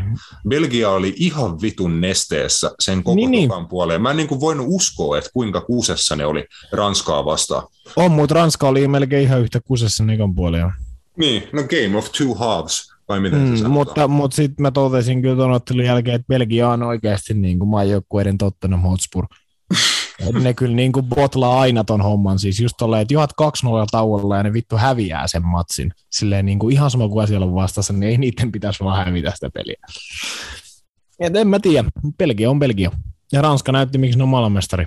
Belgia oli ihan vitun nesteessä sen koko niin, niin. puoleen. Mä en niin kuin voinut uskoa, että kuinka kusessa ne oli Ranskaa vastaan. On, mutta Ranska oli melkein ihan yhtä kusessa ekan puolella. Niin, no game of two halves, vai miten mm, se Mutta, mutta sitten mä totesin kyllä tuon ottelun jälkeen, että Belgia on oikeasti niin kuin maajoukkueiden Tottenham Hotspur. [laughs] ne kyllä niin kuin botlaa aina ton homman, siis just tolleen, että johat 2-0 tauolla ja ne vittu häviää sen matsin. Silleen niin kuin ihan sama kuin siellä on vastassa, niin ei niiden pitäisi vaan hävitä sitä peliä. Et en mä tiedä, Belgia on Belgia. Ja Ranska näytti, miksi ne on maailmanmestari.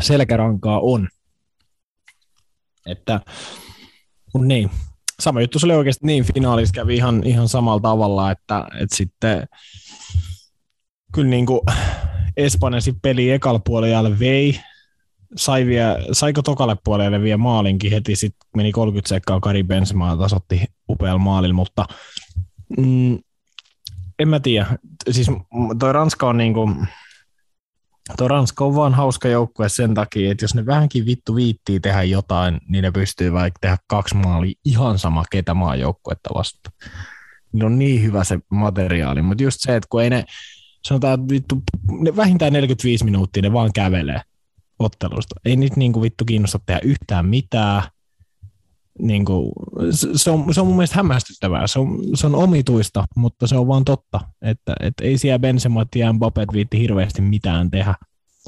Selkärankaa on. Että, niin, sama juttu se oli oikeasti niin, finaalissa kävi ihan, ihan samalla tavalla, että, että sitten kyllä niin kuin Espanja peli ekalla puolella vei, sai vielä, saiko tokalle puolelle vielä maalinkin heti, sitten meni 30 sekkaa Kari Benzema tasotti upealla maalilla, mutta mm, en mä tiedä, siis toi Ranska on niinku, Tuo Ranska on vaan hauska joukkue sen takia, että jos ne vähänkin vittu viittii tehdä jotain, niin ne pystyy vaikka tehdä kaksi maalia ihan sama ketä maajoukkuetta vasta. Niin on niin hyvä se materiaali, mutta just se, että kun ei ne, sanotaan, että vittu, ne vähintään 45 minuuttia ne vaan kävelee ottelusta. Ei niitä niin kuin vittu kiinnosta tehdä yhtään mitään, niin kuin, se, on, se on mun mielestä hämmästyttävää. Se on, se on omituista, mutta se on vaan totta, että, että ei siellä Benzemat ja Mbappet viitti hirveästi mitään tehdä.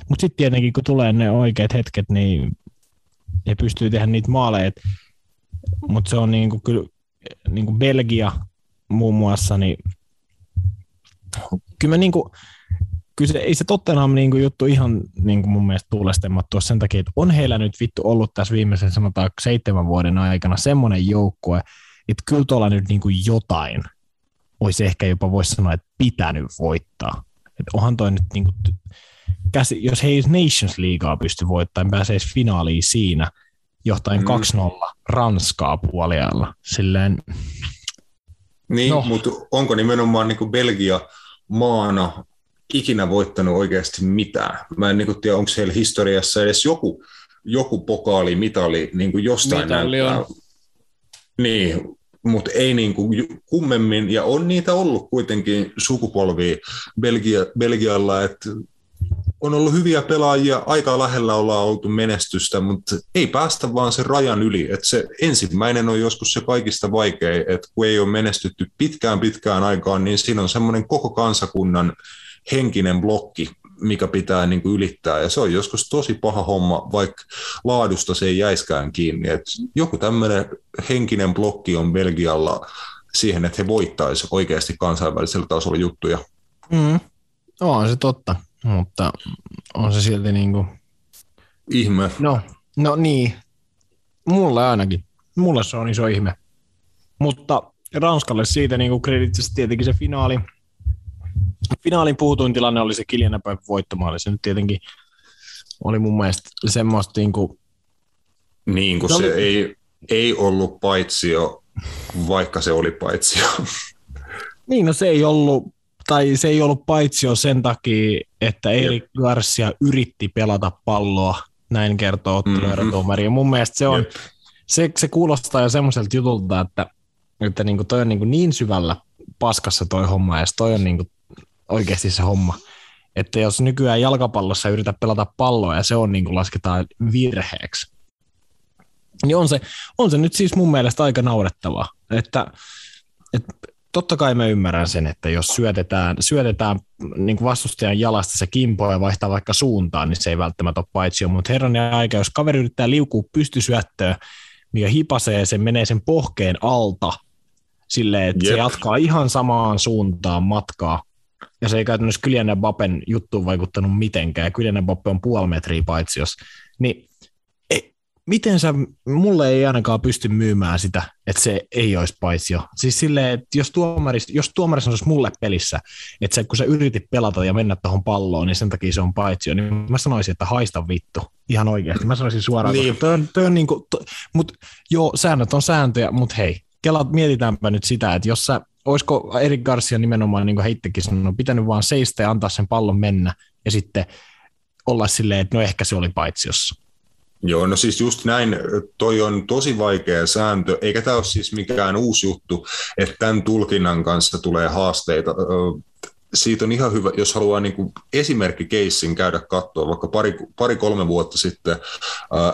Mutta sitten tietenkin, kun tulee ne oikeat hetket, niin he pystyy tehdä niitä maaleja. Mutta se on niin kuin, kyllä niin kuin Belgia muun muassa, niin kyllä mä niin kuin, kyllä se, ei se Tottenham niin kuin juttu ihan niin kuin mun mielestä tuulestemmattua sen takia, että on heillä nyt vittu ollut tässä viimeisen sanotaan seitsemän vuoden aikana semmoinen joukkue, että kyllä tuolla nyt niin kuin jotain olisi ehkä jopa voisi sanoa, että pitänyt voittaa. Että onhan toi nyt niin kuin, käsi, jos he ei Nations Leaguea pysty voittamaan, pääsee finaaliin siinä, johtain mm. 2-0 Ranskaa puolella. Silleen, niin, no. mutta onko nimenomaan niin kuin Belgia maana ikinä voittanut oikeasti mitään. Mä en niin tiedä, onko siellä historiassa edes joku, joku pokaali, mitali niin kuin jostain Mitali näyttää. On. Niin, mutta ei niin kuin kummemmin, ja on niitä ollut kuitenkin sukupolvia Belgia, Belgialla, että on ollut hyviä pelaajia, aika lähellä ollaan oltu menestystä, mutta ei päästä vaan sen rajan yli. Että se ensimmäinen on joskus se kaikista vaikein, että kun ei ole menestytty pitkään pitkään aikaan, niin siinä on semmoinen koko kansakunnan henkinen blokki, mikä pitää niin kuin ylittää, ja se on joskus tosi paha homma, vaikka laadusta se ei jäiskään kiinni. Et joku tämmöinen henkinen blokki on Belgialla siihen, että he voittaisi oikeasti kansainvälisellä tasolla juttuja. Mm. On se totta, mutta on se silti niin kuin... Ihme. No, no niin, mulle ainakin. Mulle se on iso ihme. Mutta Ranskalle siitä niin kreditisesti tietenkin se finaali, finaalin puhutuin tilanne oli se Kiljan voittomaali. Se nyt tietenkin oli mun mielestä semmoista niin kuin... Niin kuin se, se oli... ei, ei ollut paitsio, vaikka se oli paitsio. Niin, no se ei ollut, tai se ei ollut paitsio sen takia, että Erik Garcia yritti pelata palloa, näin kertoo otteluerotuomari. Mm-hmm. mun mielestä se on, se, se kuulostaa jo semmoiselta jutulta, että, että niin kuin toi on niin, kuin niin syvällä paskassa toi homma, ja toi on niin kuin oikeasti se homma. Että jos nykyään jalkapallossa yritä pelata palloa ja se on niin kuin lasketaan virheeksi, niin on se, on se nyt siis mun mielestä aika naurettavaa. Että, et totta kai mä ymmärrän sen, että jos syötetään, syötetään niin vastustajan jalasta se kimpo ja vaihtaa vaikka suuntaan, niin se ei välttämättä ole paitsi mutta herran ja aika, jos kaveri yrittää liukua pystysyöttöön, mikä hipasee sen, menee sen pohkeen alta, silleen, että Jep. se jatkaa ihan samaan suuntaan matkaa, ja se ei käytännössä Kylian Bappen juttuun vaikuttanut mitenkään. Kylian Bappe on puoli metriä paitsi jos. Niin miten sä, mulle ei ainakaan pysty myymään sitä, että se ei olisi paitsio. Siis silleen, että jos tuomari, jos tuomari sanoisi mulle pelissä, että se, kun sä yritit pelata ja mennä tuohon palloon, niin sen takia se on paitsio, niin mä sanoisin, että haista vittu. Ihan oikeasti. Mä sanoisin suoraan, niin. toi on, toi on niin kuin, to, mut, joo, säännöt on sääntöjä, mutta hei, kelat, mietitäänpä nyt sitä, että jos sä, olisiko Erik Garcia nimenomaan, niin kuin heittekin sanoi, pitänyt vaan seistä ja antaa sen pallon mennä, ja sitten olla silleen, että no ehkä se oli paitsiossa. Joo, no siis just näin, toi on tosi vaikea sääntö, eikä tämä ole siis mikään uusi juttu, että tämän tulkinnan kanssa tulee haasteita. Siitä on ihan hyvä, jos haluaa niin kuin esimerkkikeissin käydä katsoa, vaikka pari, pari kolme vuotta sitten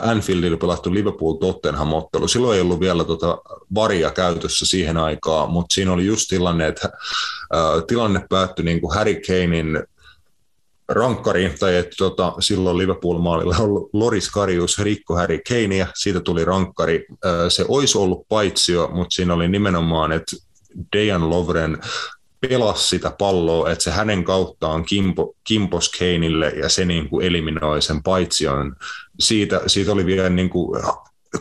Anfieldilla pelattu Liverpool-Tottenham-ottelu. Silloin ei ollut vielä tota varia käytössä siihen aikaan, mutta siinä oli just tilanne, että tilanne päättyi niin kuin Harry Kanein rankkari, tai että tota, silloin Liverpool-maalilla Loris Karius rikko Harry Kane, ja siitä tuli rankkari. Se olisi ollut paitsio, mutta siinä oli nimenomaan, että Dejan Lovren pelasi sitä palloa, että se hänen kauttaan kimpo, kimpos Keinille ja se niin kuin eliminoi sen paitsion. Siitä, siitä oli vielä niin kuin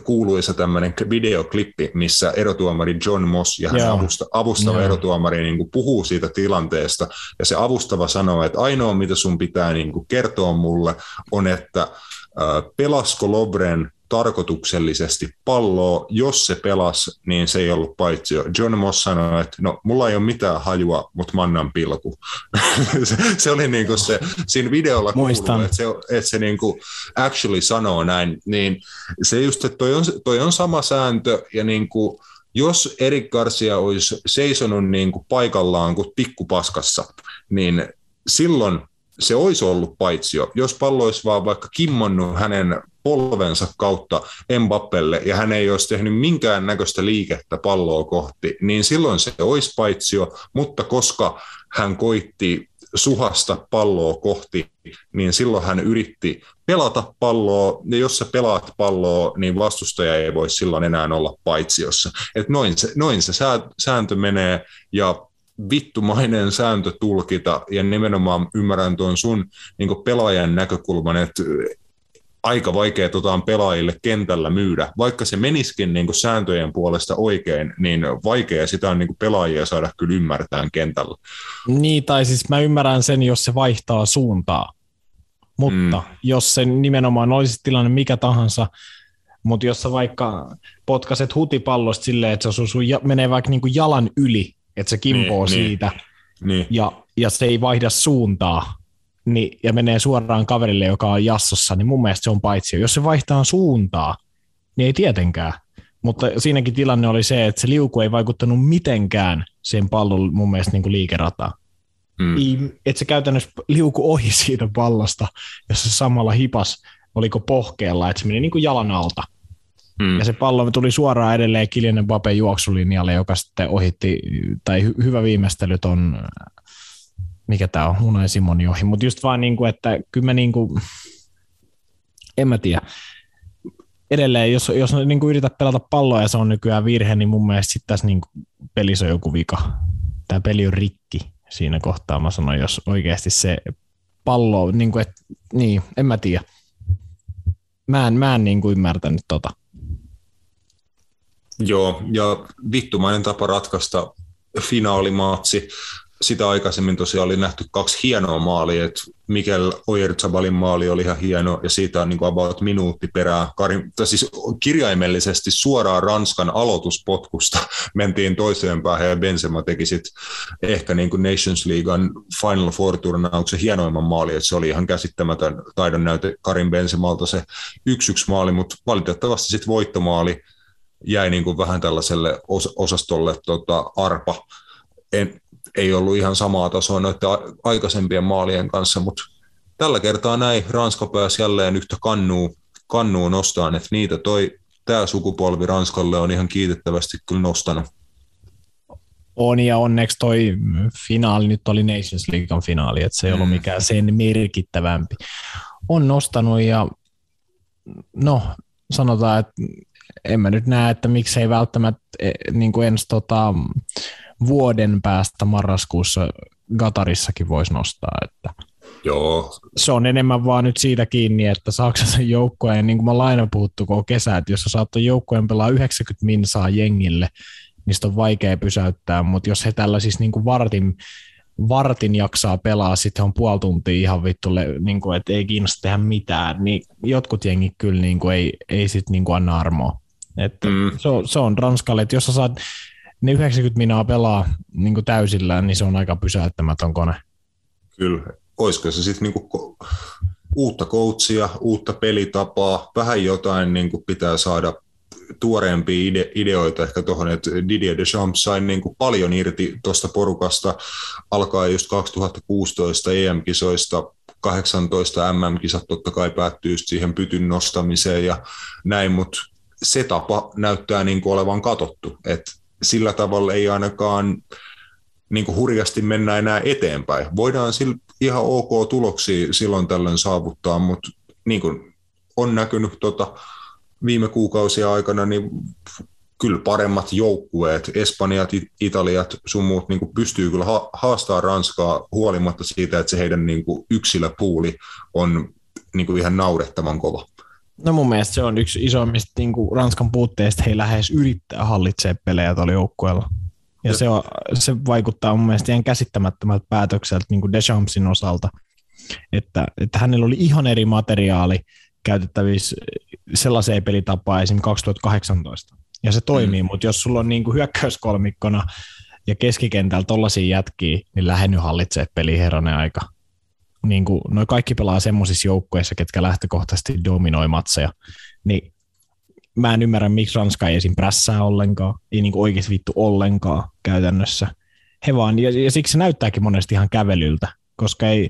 kuuluisa tämmöinen videoklippi, missä erotuomari John Moss ja hänen avusta, avustava yeah. erotuomari niin kuin puhuu siitä tilanteesta, ja se avustava sanoo, että ainoa mitä sun pitää niin kuin kertoa mulle on, että äh, pelasko Lobren tarkoituksellisesti palloa. Jos se pelas, niin se ei ollut paitsi. John Moss sanoi, että no, mulla ei ole mitään hajua, mutta mannan pilku. [laughs] se, se, oli niin kuin se, siinä videolla kuuluu, että se, että se niin kuin actually sanoo näin. Niin se just, että toi on, toi on sama sääntö ja niin kuin, jos Erik Garcia olisi seisonut niin kuin paikallaan kuin pikkupaskassa, niin silloin se olisi ollut paitsio, jos pallo olisi vaan vaikka kimmonnut hänen polvensa kautta Mbappelle ja hän ei olisi tehnyt minkään näköistä liikettä palloa kohti, niin silloin se olisi paitsio, mutta koska hän koitti suhasta palloa kohti, niin silloin hän yritti pelata palloa, ja jos sä pelaat palloa, niin vastustaja ei voi silloin enää olla paitsiossa. Et noin, se, noin se sääntö menee, ja vittumainen sääntö tulkita, ja nimenomaan ymmärrän tuon sun niin pelaajan näkökulman, että aika vaikea tota on pelaajille kentällä myydä. Vaikka se meniskin niin sääntöjen puolesta oikein, niin vaikea sitä on niin pelaajia saada kyllä ymmärtää kentällä. Niin, tai siis mä ymmärrän sen, jos se vaihtaa suuntaa. Mutta mm. jos se nimenomaan olisi tilanne mikä tahansa, mutta jos sä vaikka potkaset hutipallosta silleen, että se sun, menee vaikka niin jalan yli, että se kimpoo niin, niin. siitä, niin. Ja, ja se ei vaihda suuntaa, niin, ja menee suoraan kaverille, joka on jassossa, niin mun mielestä se on paitsi. Jos se vaihtaa suuntaa, niin ei tietenkään. Mutta siinäkin tilanne oli se, että se liuku ei vaikuttanut mitenkään sen pallon mun mielestä niin kuin liikerataan. Mm. Että se käytännössä liuku ohi siitä pallosta, jos se samalla hipas, oliko pohkeella, että se meni niin kuin jalan alta. Mm. Ja se pallo tuli suoraan edelleen Kiljanen Bapen juoksulinjalle, joka sitten ohitti, tai hy- hyvä viimeistely ton mikä tämä on, Unai Simoni ohi, mutta just vaan niin kuin, että kyllä mä niin kuin, en mä tiedä. Edelleen, jos, jos niin kuin yrität pelata palloa ja se on nykyään virhe, niin mun mielestä sitten tässä niin kuin pelissä on joku vika. Tämä peli on rikki siinä kohtaa, mä sanon, jos oikeasti se pallo, niin kuin, et, niin, en mä tiedä. Mä en, mä en niin kuin ymmärtänyt tota. Joo, ja vittumainen tapa ratkaista finaalimaatsi. Sitä aikaisemmin tosiaan oli nähty kaksi hienoa maalia, että Mikel Oyerzabalin maali oli ihan hieno, ja siitä on niin kuin about minuutti perää, Karim, siis kirjaimellisesti suoraan Ranskan aloituspotkusta [laughs] mentiin toiseen päähän, ja Benzema teki sitten ehkä niin kuin Nations Leaguean Final Four-turnauksen hienoimman maali, että se oli ihan käsittämätön taidon näyte Karim Benzemalta se yksi yksi maali, mutta valitettavasti sitten voittomaali jäi niin kuin vähän tällaiselle os- osastolle tota, arpa, en, ei ollut ihan samaa tasoa noiden aikaisempien maalien kanssa, mutta tällä kertaa näin Ranska pääsi jälleen yhtä kannuu, kannuu nostaan, että niitä toi tämä sukupolvi Ranskalle on ihan kiitettävästi kyllä nostanut. On ja onneksi toi finaali nyt oli Nations Leaguean finaali, että se ei ollut mm. mikään sen merkittävämpi. On nostanut ja no sanotaan, että en mä nyt näe, että miksei välttämättä e, niin kuin ensi tota, vuoden päästä marraskuussa Gatarissakin voisi nostaa. Että Joo. Se on enemmän vaan nyt siitä kiinni, että saako sen joukkueen, niin kuin mä aina puhuttu koko kesä, että jos sä saat joukkueen pelaa 90 minsaa jengille, niin on vaikea pysäyttää, mutta jos he tällä siis niin kuin vartin, vartin jaksaa pelaa, sitten on puoli tuntia ihan vittulle, niin kuin, että ei kiinnosta tehdä mitään, niin jotkut jengit kyllä niin kuin ei, ei sitten niin kuin anna armoa. Että mm. se, on, se on Ranskalle, että jos sä saat ne 90 minaa pelaa niin kuin täysillään, niin se on aika pysäyttämätön kone. Kyllä. Olisiko se sitten niinku uutta coachia, uutta pelitapaa, vähän jotain niinku pitää saada tuoreempia ide- ideoita ehkä tuohon, että Didier Deschamps sai niin kuin paljon irti tuosta porukasta alkaa just 2016 EM-kisoista, 18 MM-kisat totta kai päättyy siihen pytyn nostamiseen ja näin, mutta se tapa näyttää niin kuin olevan katottu, että sillä tavalla ei ainakaan niin kuin hurjasti mennä enää eteenpäin. Voidaan sillä ihan ok tuloksia silloin tällöin saavuttaa, mutta niin kuin on näkynyt tota, viime kuukausia aikana, niin kyllä paremmat joukkueet, Espanjat, Italiat, sun muut niin kuin pystyy kyllä haastaa Ranskaa huolimatta siitä, että se heidän niin kuin yksilöpuuli on niin kuin ihan naurettavan kova. No mun mielestä se on yksi isoimmista niin kuin Ranskan puutteista, he lähes yrittää hallitsemaan pelejä tuolla joukkueella. Ja se, on, se vaikuttaa mun mielestä ihan käsittämättömältä päätökseltä niin kuin Deschampsin osalta, että, että hänellä oli ihan eri materiaali käytettävissä sellaiseen pelitapaan esim. 2018. Ja se toimii, mm. mutta jos sulla on niin kuin hyökkäyskolmikkona ja keskikentällä tollaisia jätkiä, niin lähden nyt hallitsee peli herranen aika. Niin kuin, noi kaikki pelaa semmoisissa joukkueissa, ketkä lähtökohtaisesti dominoi matseja. Niin mä en ymmärrä, miksi Ranska ei esim. prässää ollenkaan, ei niin oikeasti vittu ollenkaan käytännössä. He vaan, ja, ja siksi se näyttääkin monesti ihan kävelyltä, koska ei,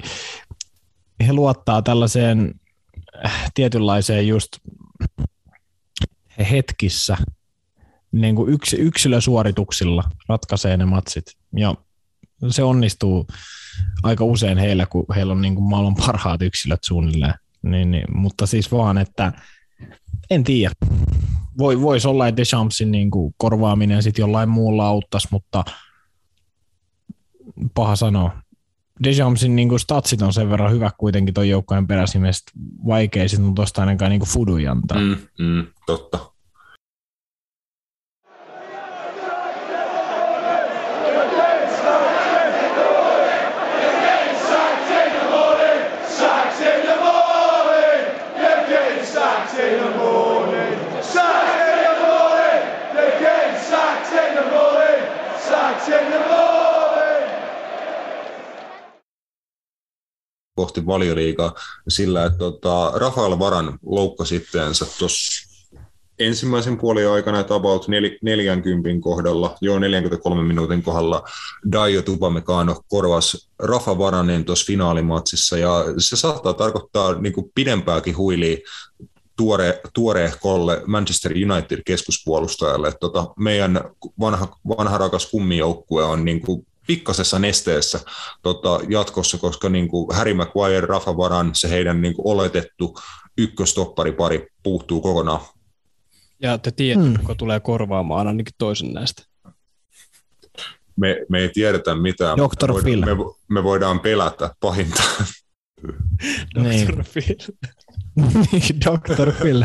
he luottaa tällaiseen äh, tietynlaiseen just he hetkissä niin kuin yks, yksilösuorituksilla ratkaisee ne matsit. Ja se onnistuu aika usein heillä, kun heillä on niin kuin maailman parhaat yksilöt suunnilleen. Niin, niin, mutta siis vaan, että en tiedä. Voi, voisi olla, että Deschampsin niin kuin korvaaminen sitten jollain muulla auttaisi, mutta paha sanoa. Deschampsin niin kuin statsit on sen verran hyvä kuitenkin tuon joukkojen peräsimiestä vaikea sitten tuosta ainakaan niin kuin antaa. Mm, mm, totta. Kohti valioliigaa sillä, että tota, Rafael Varan loukkasi itteensä tuossa ensimmäisen puolen aikana, että about 40 kohdalla, joo 43 minuutin kohdalla Daio Tupamecano korvasi Rafa Varanin tuossa finaalimatsissa, ja se saattaa tarkoittaa niin kuin pidempääkin huiliä tuore, tuoreehkolle Manchester United keskuspuolustajalle. Tota, meidän vanha, vanha rakas kummijoukkue on niin kuin pikkasessa nesteessä tota, jatkossa, koska niin kuin Harry Maguire, Rafa Varan, se heidän niin kuin oletettu ykköstopparipari puuttuu kokonaan. Ja te tiedätte, hmm. kuka tulee korvaamaan ainakin toisen näistä. Me, me ei tiedetä mitään. Dr. Me, Phil. Me, me voidaan pelätä pahinta. [laughs] Dr. Niin. Phil. [laughs] Dr. Phil.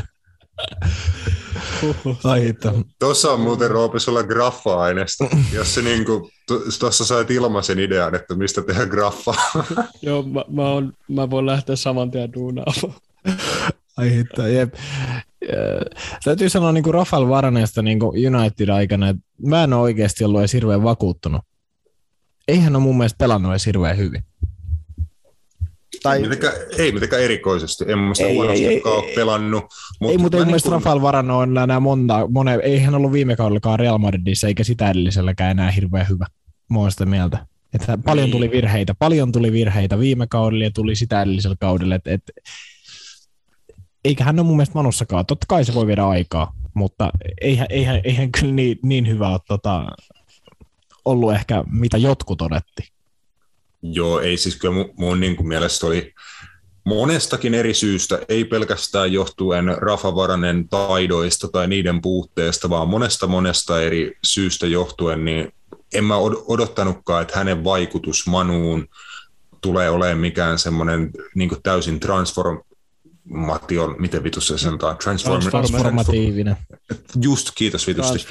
Tuossa on muuten Roope sulla graffa-aineesta, jos se niinku, tuossa sait ilmaisen idean, että mistä tehdään graffa. [laughs] Joo, mä, mä, on, mä voin lähteä saman tien duunaamaan. Ai jep. Täytyy sanoa niin kuin Rafael Varaneesta niin United-aikana, että mä en ole oikeasti ollut edes hirveän vakuuttunut. Eihän ole mun mielestä pelannut edes hirveän hyvin. Tai... Ei, mitenkään, ei mitenkään erikoisesti. En mä sitä ei, ei, ole pelannut. Mutta ei, mutta ei niin kun... Rafael Varano on enää monta, mone, ei hän ollut viime kaudellakaan Real Madridissa, eikä sitä edelliselläkään enää hirveän hyvä. Mä oon sitä mieltä. Että paljon tuli niin. virheitä, paljon tuli virheitä viime kaudella ja tuli sitä edellisellä kaudella. Et, et, eikä hän ole mun mielestä Manussakaan. Totta kai se voi viedä aikaa, mutta eihän, eihän, eihän kyllä niin, niin hyvä ole tota, ollut ehkä mitä jotkut odotti. Joo, ei siis kyllä mun, mun niin kuin mielestä oli monestakin eri syystä, ei pelkästään johtuen Rafa Varanen taidoista tai niiden puutteesta, vaan monesta monesta eri syystä johtuen, niin en mä odottanutkaan, että hänen vaikutus Manuun tulee olemaan mikään semmoinen niin täysin transform, Matti miten vitussa se sanotaan? Transform- Transformatiivinen. Just, kiitos vitusti.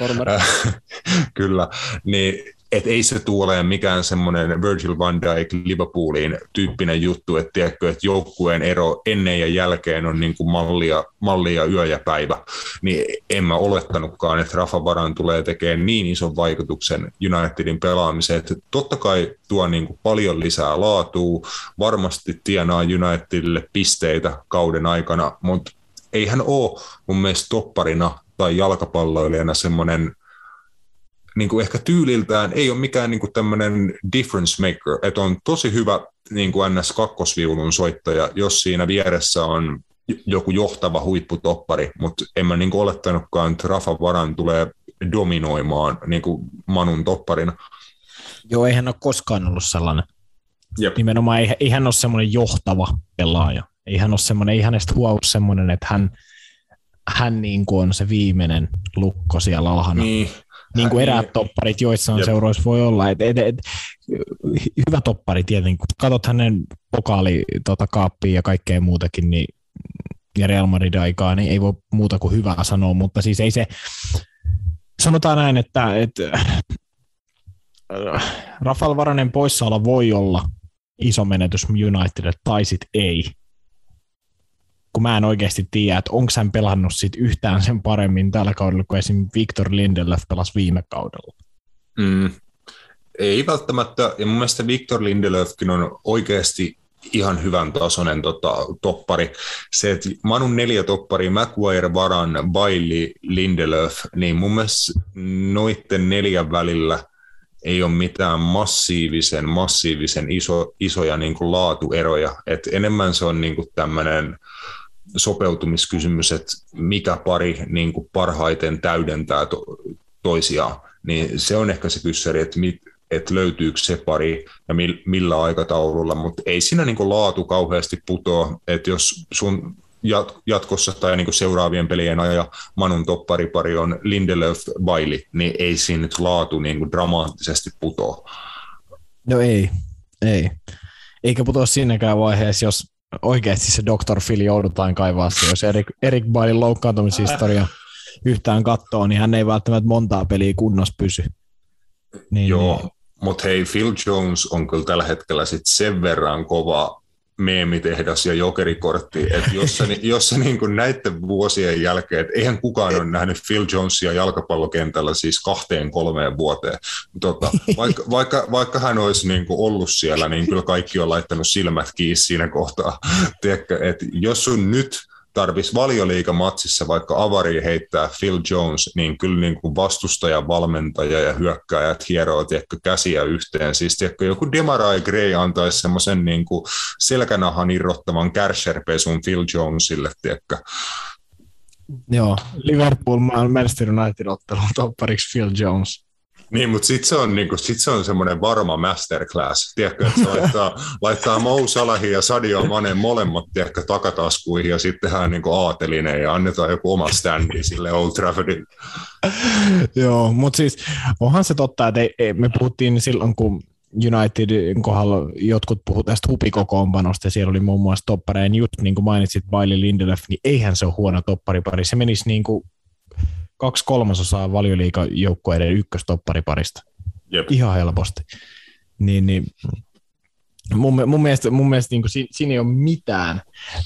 [laughs] Kyllä, niin et ei se tule mikään semmoinen Virgil van Dijk Liverpooliin tyyppinen juttu, että tiedätkö, että joukkueen ero ennen ja jälkeen on niin kuin mallia, mallia yö ja päivä, niin en mä olettanutkaan, että Rafa Varan tulee tekemään niin ison vaikutuksen Unitedin pelaamiseen, että totta kai tuo niin kuin paljon lisää laatua, varmasti tienaa Unitedille pisteitä kauden aikana, mutta ei hän ole mun mielestä topparina tai jalkapalloilijana semmoinen niin kuin ehkä tyyliltään ei ole mikään niin kuin tämmöinen difference maker, että on tosi hyvä niin kuin ns. kakkosviulun soittaja, jos siinä vieressä on joku johtava huipputoppari, mutta en mä niin kuin olettanutkaan, että Rafa Varan tulee dominoimaan niin kuin Manun topparina. Joo, ei hän ole koskaan ollut sellainen. Jep. Nimenomaan ei, ei hän ole semmoinen johtava pelaaja. Ei hän ole semmoinen, ei hänestä huomaa semmoinen, että hän, hän niin kuin on se viimeinen lukko siellä alhana. Niin, niin kuin eräät topparit joissain seuroissa voi olla. Et, et, et, hyvä toppari tietenkin, kun katsot hänen pokaali tota, kaappia ja kaikkea muutakin, niin, ja Real Madrid aikaa, niin ei voi muuta kuin hyvää sanoa, mutta siis ei se, sanotaan näin, että, että Rafael Varanen poissaolo voi olla iso menetys Unitedille, tai sit ei kun mä en oikeasti tiedä, että onko hän pelannut sit yhtään sen paremmin tällä kaudella kuin esim. Victor Lindelöf pelasi viime kaudella. Mm. Ei välttämättä, ja mun mielestä Victor Lindelöfkin on oikeasti ihan hyvän tasoinen tota, toppari. Se, että Manun neljä toppari, Maguire, Varan, Bailey, Lindelöf, niin mun mielestä noitten neljän välillä ei ole mitään massiivisen, massiivisen iso, isoja niin kuin laatueroja. Et enemmän se on niin tämmöinen sopeutumiskysymys, että mikä pari niin kuin parhaiten täydentää to, toisiaan, niin se on ehkä se kysymys, että, mit, että löytyykö se pari ja millä aikataululla, mutta ei siinä niin kuin laatu kauheasti putoa, että jos sun jatkossa tai niin kuin seuraavien pelien ajan Manun topparipari on Lindelöf Bailey, niin ei siinä nyt laatu niin kuin dramaattisesti putoa. No ei, ei. Eikä putoa siinäkään vaiheessa, jos oikeasti se Dr. Phil joudutaan kaivaa se, jos Erik, Erik Bailin loukkaantumishistoria yhtään katsoo, niin hän ei välttämättä montaa peliä kunnossa pysy. Niin, Joo, niin. mutta hei, Phil Jones on kyllä tällä hetkellä sit sen verran kova meemitehdas ja jokerikortti, että jos se, [laughs] jos se niin kuin näiden vuosien jälkeen, että eihän kukaan ole nähnyt Phil Jonesia jalkapallokentällä siis kahteen kolmeen vuoteen. Tota, [laughs] vaikka, vaikka, vaikka hän olisi niin kuin ollut siellä, niin kyllä kaikki on laittanut silmät kiinni siinä kohtaa. [laughs] Tiedätkö, että jos sun nyt tarvitsisi valioliikamatsissa vaikka avari heittää Phil Jones, niin kyllä niin kuin vastustaja, valmentaja ja hyökkääjät hieroo tiedätkö, käsiä yhteen. Siis tiedätkö, joku Demarai Gray antaisi semmoisen niin kuin selkänahan irrottavan kärsherpesun Phil Jonesille, tiedätkö. Joo, Liverpool Manchester United ottelun toppariksi Phil Jones. Niin, mutta sitten se on, niinku, sit se on semmoinen varma masterclass. Tiedätkö, että se laittaa, [laughs] laittaa Mou Salahin ja Sadio Manen molemmat tiedätkö, takataskuihin ja sitten tehdään niinku aatelinen ja annetaan joku oma standi sille Old Traffordille. [laughs] Joo, mutta siis onhan se totta, että ei, ei, me puhuttiin silloin, kun Unitedin kohdalla jotkut puhuivat tästä hupikokoonpanosta ja siellä oli muun muassa toppareja, just niin kuin mainitsit Bailey Lindelöf, niin eihän se ole huono topparipari. Se menisi niin kuin kaksi kolmasosaa valioliikajoukkueiden ykköstoppariparista. Jep. Ihan helposti. Niin, niin mun, mun mielestä, mun mielestä niin kuin, siinä, ei ole mitään,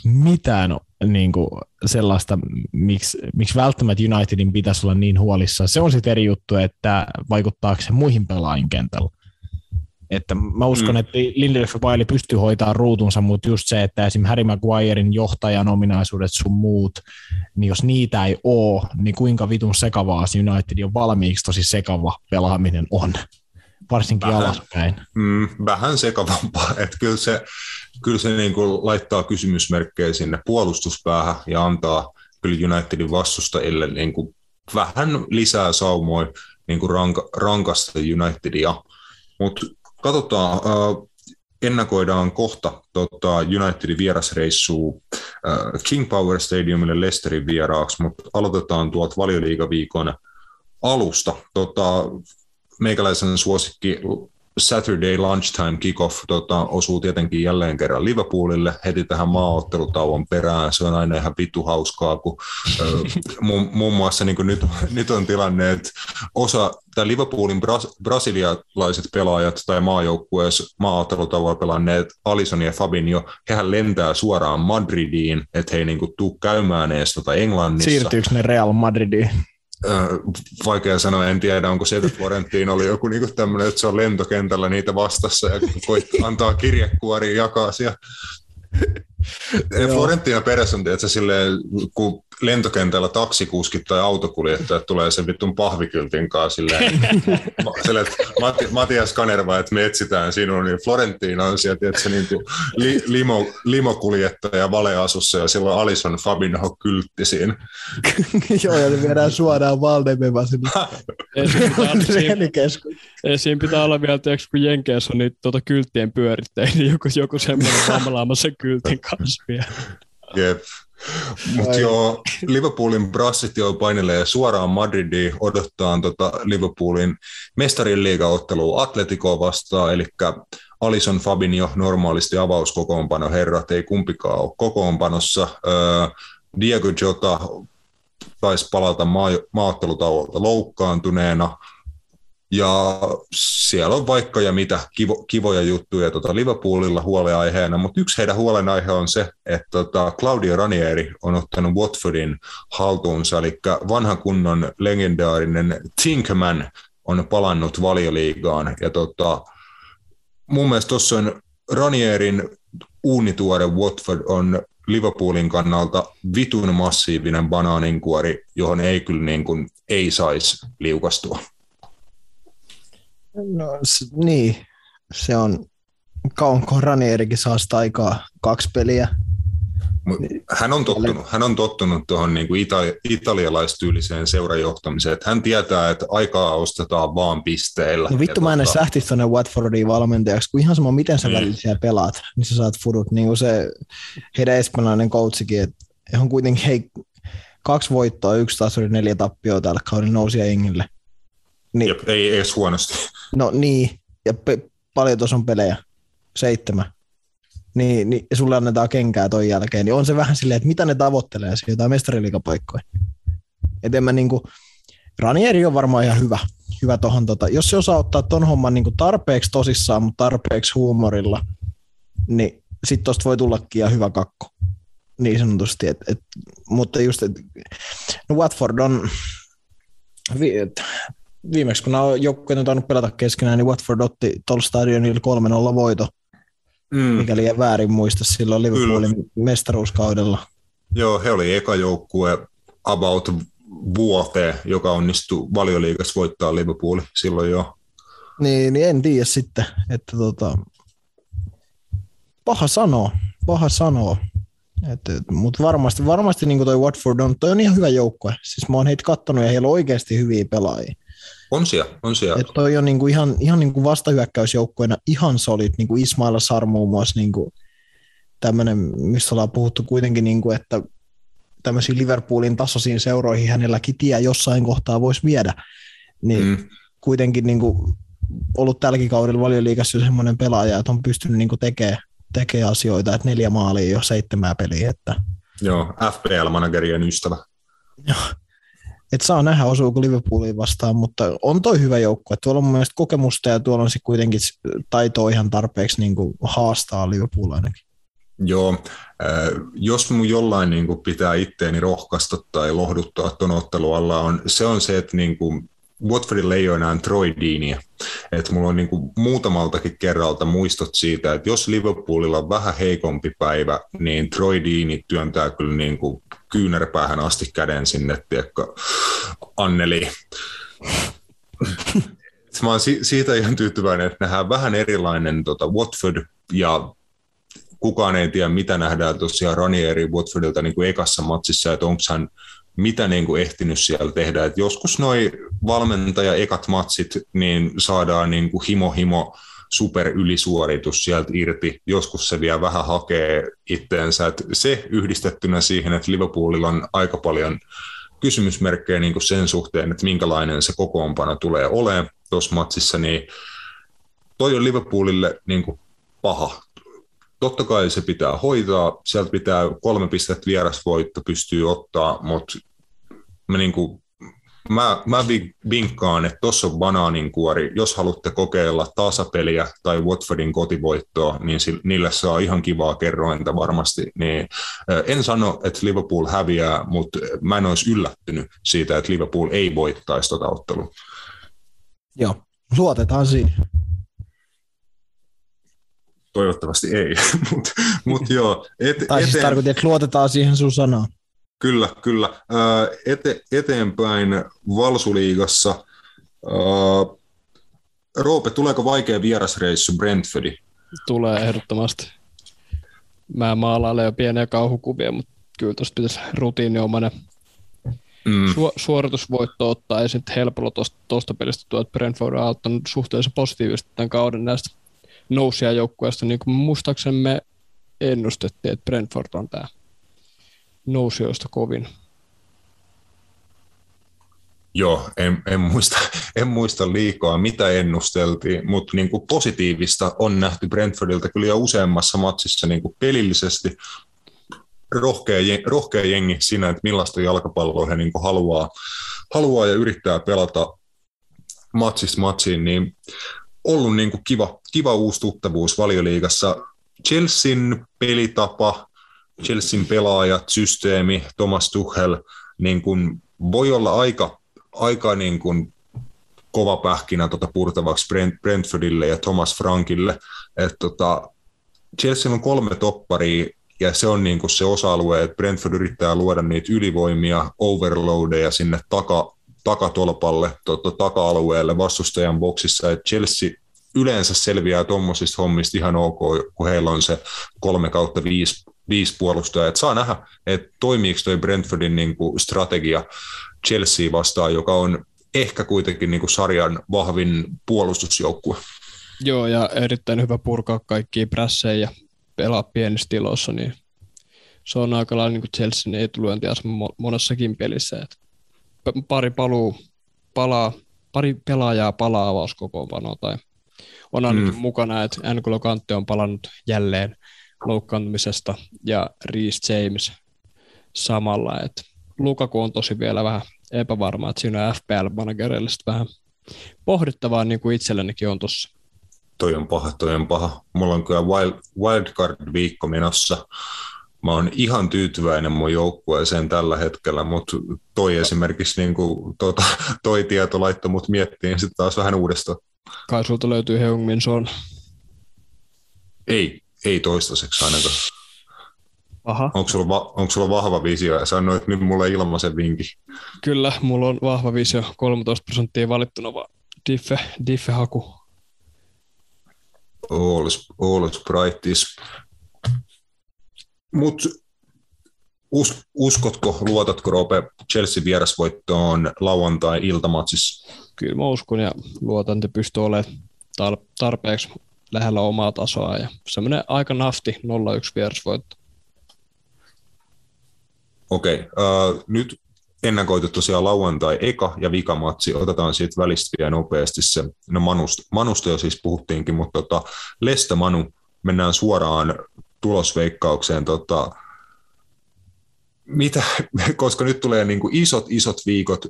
mitään niin kuin sellaista, miksi, miksi välttämättä Unitedin pitäisi olla niin huolissaan. Se on sitten eri juttu, että vaikuttaako se muihin pelaajien kentällä. Että mä uskon, mm. että Lindelöf ja Bailey pystyy hoitamaan ruutunsa, mutta just se, että esim. Harry Maguirein johtajan ominaisuudet sun muut, niin jos niitä ei ole, niin kuinka vitun sekavaa se United on valmiiksi tosi sekava pelaaminen on, varsinkin vähän, alaspäin. Mm, vähän sekavampaa, että kyllä se, kyllä se niin kuin laittaa kysymysmerkkejä sinne puolustuspäähän ja antaa kyllä Unitedin vastustajille niin kuin vähän lisää saumoja niin kuin ranka, rankasta Unitedia. Mutta katsotaan, äh, ennakoidaan kohta tota, Unitedin vierasreissua äh, King Power Stadiumille Leicesterin vieraaksi, mutta aloitetaan tuolta valioliigaviikon alusta. Tota, meikäläisen suosikki Saturday lunchtime kickoff tota, osuu tietenkin jälleen kerran Liverpoolille heti tähän maaottelutauon perään. Se on aina ihan vittu hauskaa, kun [laughs] muun, muun muassa niin nyt, nyt on tilanne, että osa tai Liverpoolin bras, brasilialaiset pelaajat tai maajoukkueessa maaottelutauolla pelanneet Alison ja Fabinho, hehän lentää suoraan Madridiin, että he ei niin kuin, tuu käymään edes tota Englannissa. Siirtyykö ne Real Madridiin? Vaikea sanoa, en tiedä, onko se, että Florentiin oli joku niin tämmöinen, että se on lentokentällä niitä vastassa ja voit antaa kirjekuoria jakaa siellä. [laughs] Florentina perässä on, että silleen, kun lentokentällä taksikuskit tai autokuljettajat tulee sen vittun pahvikyltin kanssa silleen, [laughs] silleen että Mati, Matias Kanerva, että me etsitään sinun, niin Florentina on sieltä, että se niin kuin li, limo, limokuljettaja valeasussa ja silloin Alison Fabinho kyltti siinä. [laughs] Joo, ja ne viedään suoraan Valdemeva sinne. [laughs] Siinä pitää olla vielä, että kun Jenkeissä on niitä tuota kylttien pyörittäjiä, niin joku, joku semmoinen vammalaamassa kyltin kanssa vielä. Jep. Mutta joo, Liverpoolin brassit jo painelee suoraan Madridiin odottaa tota Liverpoolin mestarin liigaottelua Atleticoa vastaan, eli Alison Fabinho normaalisti avauskokoonpano herrat, ei kumpikaan ole kokoonpanossa. Diego Jota taisi palata maa- maattelutauolta loukkaantuneena. Ja siellä on vaikka ja mitä kivo, kivoja juttuja tota Liverpoolilla huoleaiheena, mutta yksi heidän huolenaihe on se, että tota Claudio Ranieri on ottanut Watfordin haltuunsa, eli vanha kunnon legendaarinen Tinkman on palannut valioliigaan. Ja tota, mun mielestä tuossa on Ranierin uunituore Watford on Liverpoolin kannalta vitun massiivinen banaaninkuori, johon ei kyllä niin kuin, ei saisi liukastua. No niin, se on, kauanko Ranierikin saa sitä aikaa kaksi peliä. Hän on tottunut, hän on tottunut tuohon niin kuin itali- italialaistyyliseen seurajohtamiseen, että hän tietää, että aikaa ostetaan vaan pisteillä. No vittu mä en tota... sähtisi tuonne Watfordiin valmentajaksi, kun ihan sama miten sä mm. välillä siellä pelaat, niin sä saat fudut, niin kuin se heidän espanjalainen coachikin, että on kuitenkin hei, kaksi voittoa, yksi tasuri, neljä tappioa tällä kaudella nousia Engille. Niin. Jep, ei edes huonosti. No niin, ja pe- paljon tuossa on pelejä, seitsemän. Niin, niin sulle annetaan kenkää ton jälkeen, niin on se vähän silleen, että mitä ne tavoittelee, se jotain mestariliikapaikkoja. Et en mä niinku, Ranieri on varmaan ihan hyvä, hyvä tohon, tota, jos se osaa ottaa ton homman niinku tarpeeksi tosissaan, mutta tarpeeksi huumorilla, niin sit tosta voi tullakin ihan hyvä kakko. Niin sanotusti, et, et, mutta just, et, no Watford on, viimeksi kun nämä joukkueet on tainnut pelata keskenään, niin Watford otti tuolla stadionilla 3-0 voito, mm. mikäli en väärin muista silloin Liverpoolin Kyllä. mestaruuskaudella. Joo, he oli eka joukkue about vuoteen, joka onnistui valioliigassa voittaa Liverpool silloin jo. Niin, niin en tiedä sitten, että tota, paha sanoa, paha sanoa. Mutta varmasti, varmasti niin toi Watford on, toi on ihan hyvä joukkue. Siis mä oon heitä kattonut ja heillä on oikeasti hyviä pelaajia. On siellä, on siellä. Että toi on niinku ihan, ihan niinku vastahyökkäysjoukkoina ihan solid, niin kuin Ismail Sar muun muassa niinku tämmöinen, missä ollaan puhuttu kuitenkin, niinku, että tämmöisiin Liverpoolin tasoisiin seuroihin hänelläkin tie jossain kohtaa voisi viedä. Niin mm. kuitenkin niinku ollut tälläkin kaudella valioliikassa semmoinen pelaaja, että on pystynyt niinku tekemään tekee asioita, että neljä maalia jo seitsemää peliä. Että... Joo, FPL-managerien ystävä. Joo, et saa nähdä osuuko Liverpooliin vastaan, mutta on toi hyvä joukko. Tuolla on mun mielestä kokemusta ja tuolla on sitten kuitenkin taitoa ihan tarpeeksi niin kuin haastaa Liverpool ainakin. Joo, äh, jos mun jollain niin kuin pitää itteeni rohkaista tai lohduttaa tuon ottelun alla, on, se on se, että niin kuin Watfordin leijonaan Troy Deania. Et mulla on niinku muutamaltakin kerralta muistot siitä, että jos Liverpoolilla on vähän heikompi päivä, niin Troy Deani työntää kyllä niinku kyynärpäähän asti käden sinne, tiedätkö, Anneli. Mä oon si- siitä ihan tyytyväinen, että nähdään vähän erilainen tota, Watford ja kukaan ei tiedä, mitä nähdään tosiaan Ranieri Watfordilta niin kuin ekassa matsissa, että onko hän mitä niin kuin ehtinyt siellä tehdä. Et joskus noi valmentaja ekat matsit, niin saadaan niin kuin himo himo super ylisuoritus sieltä irti. Joskus se vielä vähän hakee itteensä. Et se yhdistettynä siihen, että Liverpoolilla on aika paljon kysymysmerkkejä niin kuin sen suhteen, että minkälainen se kokoonpano tulee olemaan tuossa matsissa, niin toi on Liverpoolille niin kuin paha. Totta kai se pitää hoitaa, sieltä pitää kolme pistettä vierasvoitto pystyy ottaa, mutta mä, niin kuin, mä, mä vinkkaan, että tuossa on banaaninkuori. Jos haluatte kokeilla tasapeliä tai Watfordin kotivoittoa, niin niillä saa ihan kivaa kerrointa varmasti. Niin, en sano, että Liverpool häviää, mutta mä en olisi yllättynyt siitä, että Liverpool ei voittaisi tuota ottelua. Joo, luotetaan siinä. Toivottavasti ei, [laughs] mutta mut joo. Et, tai siis eteen... tarkoitin, että luotetaan siihen sun sanaan. Kyllä, kyllä. Ete, eteenpäin Valsuliigassa. Roope, tuleeko vaikea vierasreissu Brentfordi? Tulee ehdottomasti. Mä maalailen jo pieniä kauhukuvia, mutta kyllä tuosta pitäisi rutiiniomainen mm. su- suoritusvoitto ottaa. Ei sitten helpolla tuosta pelistä tuo, että Brentford on auttanut suhteellisen positiivisesti tämän kauden näistä nousia joukkueesta. Niin kuin muistaakseni me ennustettiin, että Brentford on tämä nousijoista kovin. Joo, en, en, muista, en muista liikaa, mitä ennusteltiin, mutta niin kuin positiivista on nähty Brentfordilta kyllä jo useammassa matsissa niin kuin pelillisesti. Rohkea, rohkea jengi siinä, että millaista jalkapalloa he niin kuin haluaa, haluaa ja yrittää pelata matsista matsiin, niin ollut niin kuin kiva, kiva uusi tuttavuus valioliigassa. Chelsean pelitapa, Chelsean pelaajat, systeemi, Thomas Tuchel, niin kuin voi olla aika, aika niin kuin kova pähkinä tota purtavaksi Brent, Brentfordille ja Thomas Frankille. Et tota, Chelsea on kolme topparia ja se on niin kuin se osa-alue, että Brentford yrittää luoda niitä ylivoimia, overloadeja sinne taka, takatolpalle, tota, taka-alueelle vastustajan boksissa, että Chelsea yleensä selviää tuommoisista hommista ihan ok, kun heillä on se kolme kautta viisi viisi puolustajaa. Et saa nähdä, että toimiiko toi Brentfordin niin kuin strategia Chelsea vastaan, joka on ehkä kuitenkin niin kuin sarjan vahvin puolustusjoukkue. Joo, ja erittäin hyvä purkaa kaikkia prässejä ja pelaa pienissä tiloissa, niin se on aika lailla niin Chelsean etulyöntiä monessakin pelissä. Että pari paluu, palaa, pari pelaajaa palaa avauskokoonpanoa tai on mm. mukana, että N'Golo Kante on palannut jälleen loukkaantumisesta ja Reece James samalla. Et Lukaku on tosi vielä vähän epävarma, että siinä on FPL-managerille vähän pohdittavaa, niin kuin itsellenikin on tuossa. Toi on paha, toi on paha. Mulla on kyllä wild, wildcard-viikko menossa. Mä oon ihan tyytyväinen mun joukkueeseen tällä hetkellä, mutta toi esimerkiksi niin kuin, tuota, toi tieto laittoi mut miettiin sitten taas vähän uudestaan. Kai sulta löytyy Heungmin Son. Ei, ei toistaiseksi ainakaan. Aha. Onko sulla, va- onko sulla vahva visio ja sanoit nyt mulle ilmaisen vinkin? Kyllä, mulla on vahva visio, 13 prosenttia valittuna vaan diffe, diffe-haku. All, all brightis. Mut us, uskotko, luotatko Roope Chelsea vierasvoittoon lauantai-iltamatsissa? Kyllä mä uskon ja luotan, että pystyy olemaan tarpeeksi lähellä omaa tasoa ja semmoinen aika nafti 0-1 vierasvoitto. Okei, okay. uh, nyt ennakoitu tosiaan lauantai eka ja vikamatsi. Otetaan siitä välistä vielä nopeasti se. No Manusta, Manusta jo siis puhuttiinkin, mutta tota, Lesta Manu, mennään suoraan tulosveikkaukseen. Tota, mitä, [laughs] koska nyt tulee niin kuin isot, isot viikot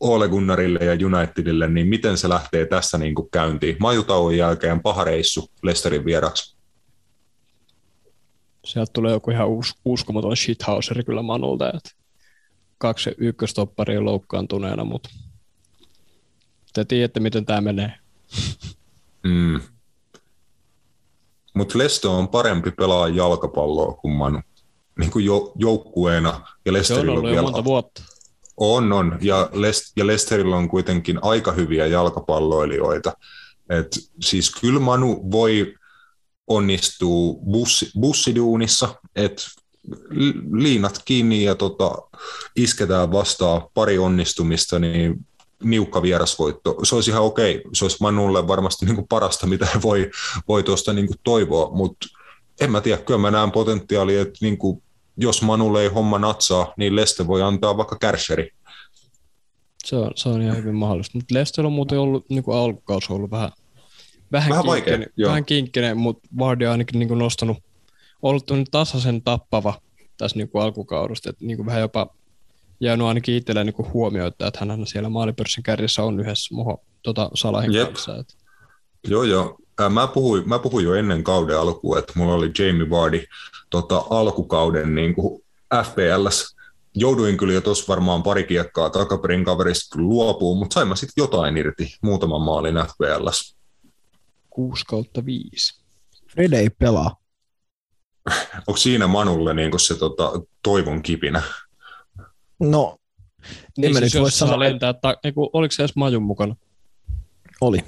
Ole Gunnarille ja Unitedille, niin miten se lähtee tässä niin kuin käyntiin? Majutauon jälkeen paha reissu Lesterin vieraksi. Sieltä tulee joku ihan us- uskomaton shithauseri kyllä Manulta, että kaksi ykköstopparia loukkaantuneena, mutta te tiedätte, miten tämä menee. Mm. Mutta Lesto on parempi pelaa jalkapalloa kuin Manu. Niin kuin jo, joukkueena. Ja Lesterillä se on ollut vielä... monta vuotta. On, on. Ja, Lest- ja Lesterillä on kuitenkin aika hyviä jalkapalloilijoita. Et siis kyllä Manu voi onnistuu bussi, bussiduunissa, että liinat kiinni ja tota, isketään vastaan pari onnistumista, niin niukka vierasvoitto. Se olisi ihan okei. Se olisi Manulle varmasti niin kuin parasta, mitä voi, voi tuosta niin kuin toivoa, mutta en mä tiedä, kyllä mä näen potentiaalia, että niin kuin, jos Manulle ei homma natsaa, niin Leste voi antaa vaikka kärsheri. Se on, se on ihan hyvin mahdollista. Mutta Lestellä on muuten ollut niin kuin alkukausi ollut vähän, vähän, vähän kinkkinen, vaikea, vähän kinkkinen, mutta Vardy on ainakin niin kuin nostanut, ollut tasaisen tappava tässä niin kuin alkukaudesta, että niin kuin vähän jopa jäänyt ainakin itselleen niin huomioita, että hän siellä maalipörssin kärjessä on yhdessä muho, tota Salahin Jep. kanssa. Että. Joo, joo. Mä puhuin, mä puhuin jo ennen kauden alkua, että mulla oli Jamie Vardy tota, alkukauden niin kuin FPLs. Jouduin kyllä jo tuossa varmaan pari kiekkaa takaperin kaverista luopuu, mutta sain mä sitten jotain irti, muutaman maalin FPLs. 6 kautta 5. Fred ei pelaa. [laughs] Onko siinä Manulle niin se tota, toivon kipinä? No, niin siis jos saa lentää, ta- eiku, oliko se edes Majun mukana? Oli.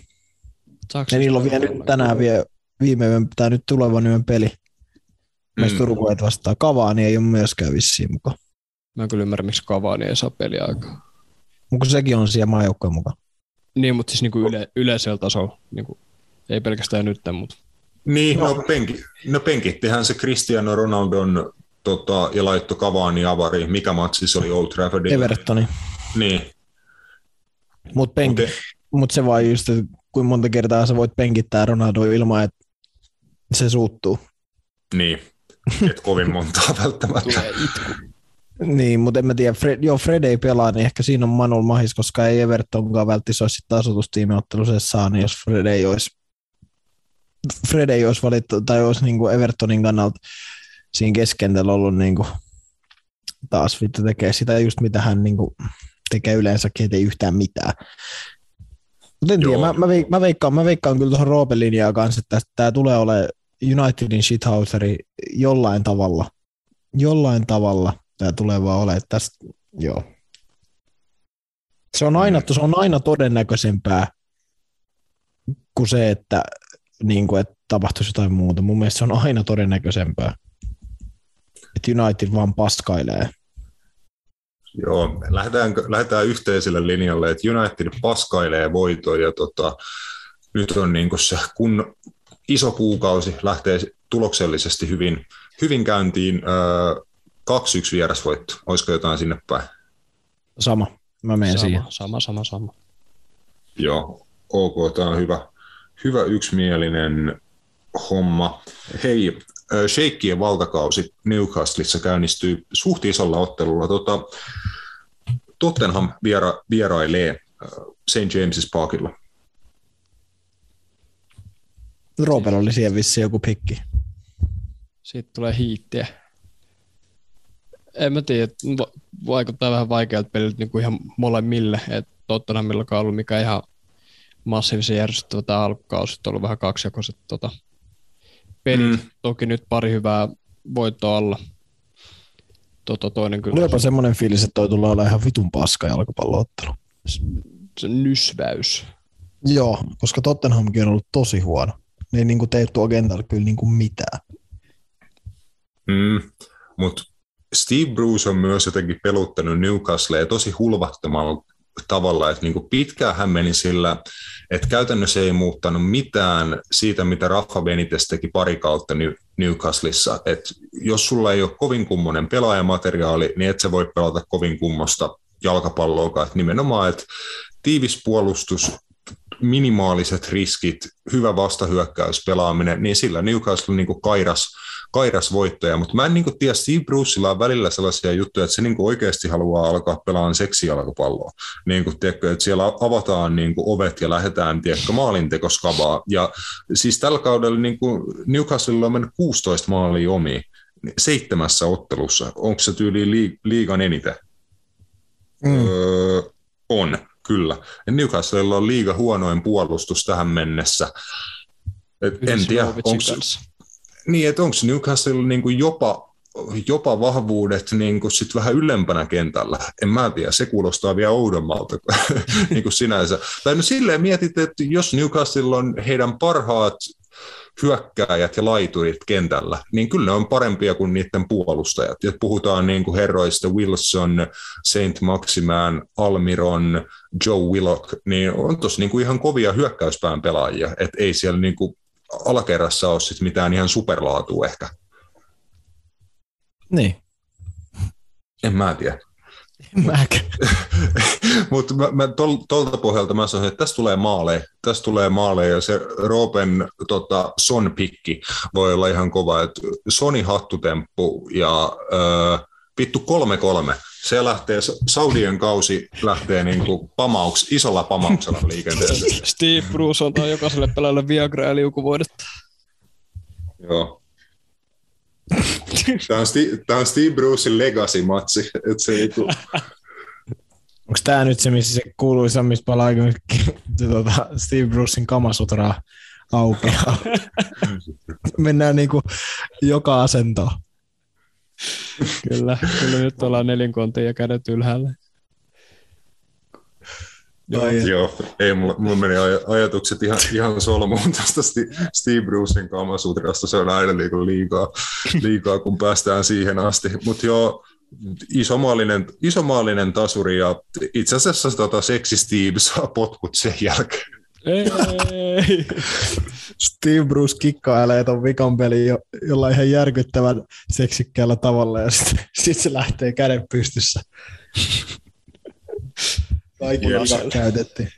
Saanko ja niillä on vielä nyt tänään vielä viime yön, tai nyt tulevan yön peli. Meistä mm. Turkuet vastaa Kavaani ei ole myöskään vissiin mukaan. Mä en kyllä ymmärrä, miksi Kavaani ei saa peliaikaa. Mutta sekin on siellä maajoukkojen mukaan. Niin, mutta siis niinku yle, yleisellä tasolla, niinku, ei pelkästään nyt, mutta... Niin, no, penki, no penkittihän se Cristiano Ronaldon tota, ja laittoi Cavani avari. Mikä matsi se oli Old Traffordilla? Evertoni. Niin. Mutta mut se vaan just, että kuinka monta kertaa sä voit penkittää Ronaldo ilman, että se suuttuu. Niin, et kovin montaa [laughs] välttämättä. Niin, mutta en mä tiedä, Fred, joo, Fred ei pelaa, niin ehkä siinä on Manuel mahis, koska ei Evertonkaan välttämättä olisi sitten saa, niin jos Fred ei olisi, Fred ei olisi valittu, tai olisi niin kuin Evertonin kannalta siinä keskentällä ollut niin kuin, taas vittu tekee sitä just mitä hän niin kuin, tekee yleensäkin, ei yhtään mitään. Mutta en tiedä, mä, mä, veik, mä, veikkaan, mä veikkaan kyllä tuohon Roopen linjaan kanssa, että tämä tulee olemaan Unitedin shithouseri jollain tavalla. Jollain tavalla tämä tulee vaan olemaan tästä, joo. Se on aina, se on aina todennäköisempää kuin se, että, niin kuin, että tapahtuisi jotain muuta. Mun mielestä se on aina todennäköisempää että United vaan paskailee. Joo, lähdetään, lähdetään yhteiselle linjalle, että United paskailee voitoja ja tota, nyt on niin se kun iso kuukausi lähtee tuloksellisesti hyvin, hyvin käyntiin. Öö, 2-1 vierasvoitto, olisiko jotain sinne päin? Sama, mä menen sama, siihen. Sama, sama, sama. Joo, ok, tämä on hyvä, hyvä yksimielinen homma. Hei, Sheikkien valtakausi Newcastleissa käynnistyy suht isolla ottelulla. Tota, Tottenham viera, vierailee St. James's Parkilla. Robert oli siellä vissi joku pikki. Sitten tulee hiittiä. En mä tiedä, vaikuttaa vähän vaikealta peliltä niin kuin ihan molemmille. Että Tottenhamilla on ollut mikä ihan massiivisen järjestöä tämä alkukausi, on ollut vähän kaksijakoiset tota, pelit. Mm. Toki nyt pari hyvää voittoa alla. Toto, toinen kyllä. Olipa semmoinen fiilis, että toi tulee olla ihan vitun paska jalkapalloottelu. Se nysväys. Joo, koska Tottenhamkin on ollut tosi huono. Ne ei niin tee tuo kentällä kyllä niin kuin mitään. Mm, mutta Steve Bruce on myös jotenkin peluttanut Newcastlea tosi hulvattomalla tavalla, että niin pitkään hän meni sillä, että käytännössä ei muuttanut mitään siitä, mitä Rafa Benitez teki pari kautta Newcastleissa, että jos sulla ei ole kovin kummonen pelaajamateriaali, niin et sä voi pelata kovin kummosta jalkapalloa, että nimenomaan, että tiivis puolustus, minimaaliset riskit, hyvä vastahyökkäys pelaaminen, niin sillä Newcastle niin kairas kairas voittaja, mutta mä en niin tiedä, Steve Brucella on välillä sellaisia juttuja, että se niin oikeasti haluaa alkaa pelaamaan seksijalkapalloa. Niin kuin, tiedätkö, että siellä avataan niin kuin ovet ja lähdetään tiedätkö, maalintekoskavaa. Ja siis tällä kaudella niin kuin Newcastle on mennyt 16 maalia omiin seitsemässä ottelussa. Onko se tyyli liigan eniten? Mm. Öö, on, kyllä. Newcastlella on liiga huonoin puolustus tähän mennessä. Et en tiedä, onko niin, että onko Newcastle niin kuin jopa, jopa vahvuudet niin kuin sit vähän ylempänä kentällä. En mä tiedä, se kuulostaa vielä oudommalta niin kuin [laughs] sinänsä. Tai no silleen mietit, että jos Newcastle on heidän parhaat hyökkääjät ja laiturit kentällä, niin kyllä ne on parempia kuin niiden puolustajat. Ja puhutaan niin kuin herroista Wilson, Saint Maximan, Almiron, Joe Willock, niin on tossa niin kuin ihan kovia hyökkäyspään pelaajia, että ei siellä niin kuin alakerrassa ole sit mitään ihan superlaatua ehkä. Niin. En mä tiedä. [laughs] Mutta mä, mä tol, pohjalta mä sanoin, että tästä tulee maaleja, tästä tulee maaleja ja se Roopen tota, son-pikki voi olla ihan kova, että Soni hattutemppu ja äh, vittu 3-3. Se lähtee, Saudien kausi lähtee niin kuin pamauks, isolla pamauksella liikenteeseen. Steve Bruce on jokaiselle pelaajalle Viagra ja liukuvoidetta. Joo. Tämä on, Steve, tämä on Steve Brucein legacy-matsi. Että se niinku... Onko tämä nyt se, missä se kuuluisa, missä palaa tuota, Steve Brucein kamasutraa aukeaa? [laughs] Mennään niinku joka asentoon. Kyllä, kyllä nyt ollaan nelinkontin ja kädet ylhäällä. Joo, Joo, ei, mulla, mulla meni aj- ajatukset ihan, ihan solmuun tästä Steve Brucein kamasutrasta, se on aina niinku liikaa, liikaa, kun päästään siihen asti. Mutta joo, isomaallinen, isomaallinen tasuri ja itse asiassa tota, seksi Steve saa potkut sen jälkeen. Ei. Steve Bruce kikkailee ton vikan pelin jo, jollain ihan järkyttävän seksikkäällä tavalla ja sitten sit se lähtee käden pystyssä. Kaikilla käytettiin.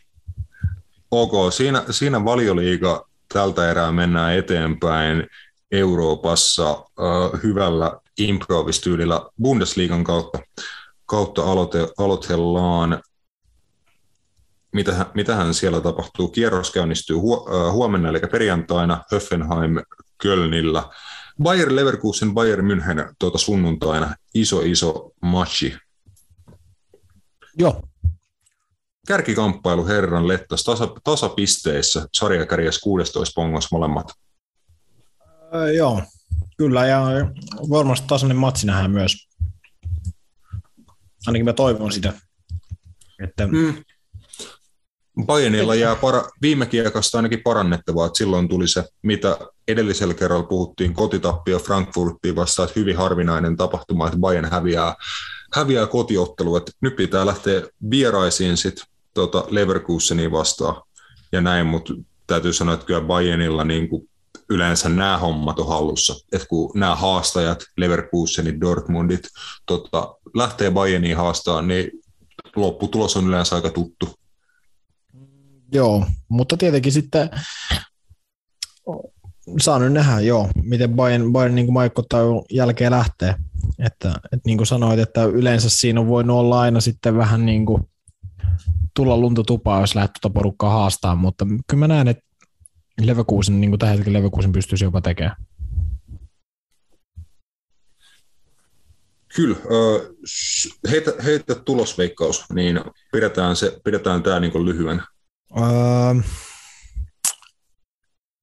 Ok, siinä, siinä valioliiga tältä erää mennään eteenpäin Euroopassa äh, hyvällä improvistyylillä Bundesliigan kautta, kautta aloite, aloitellaan. Mitähän, mitähän siellä tapahtuu? Kierros käynnistyy äh, huomenna, eli perjantaina Höffenheim Kölnillä. Bayer Leverkusen, Bayern München tuota sunnuntaina. Iso, iso matchi. Joo, Kärkikamppailu Herran Lettas tasa, tasapisteissä, sarjakärjessä 16 pongos molemmat. Öö, joo, kyllä ja varmasti tasainen matsi nähdään myös. Ainakin mä toivon sitä. Että... Mm. Bayernilla jää para, viime kiekasta ainakin parannettavaa, että silloin tuli se, mitä edellisellä kerralla puhuttiin, kotitappio Frankfurtiin vastaan, että hyvin harvinainen tapahtuma, että Bayern häviää, häviää kotiottelu, että nyt pitää lähteä vieraisiin sitten tota Leverkusenia vastaan ja näin, mutta täytyy sanoa, että kyllä Bayernilla niin kuin yleensä nämä hommat on hallussa. Että kun nämä haastajat, Leverkusenit, Dortmundit, tota, lähtee Bayerniin haastaan, niin lopputulos on yleensä aika tuttu. Joo, mutta tietenkin sitten saa nyt nähdä, joo, miten Bayern, Bayern niin kuin jälkeen lähtee. Että, että niin kuin sanoit, että yleensä siinä on voinut olla aina sitten vähän niin kuin tulla lunta tupaa, jos lähdet tuota porukkaa haastaa, mutta kyllä mä näen, että Leverkusen, niin kuin tällä hetkellä Leverkusen pystyisi jopa tekemään. Kyllä. Heitä, heitä tulosveikkaus, niin pidetään, se, pidetään tämä niin lyhyen. Öö,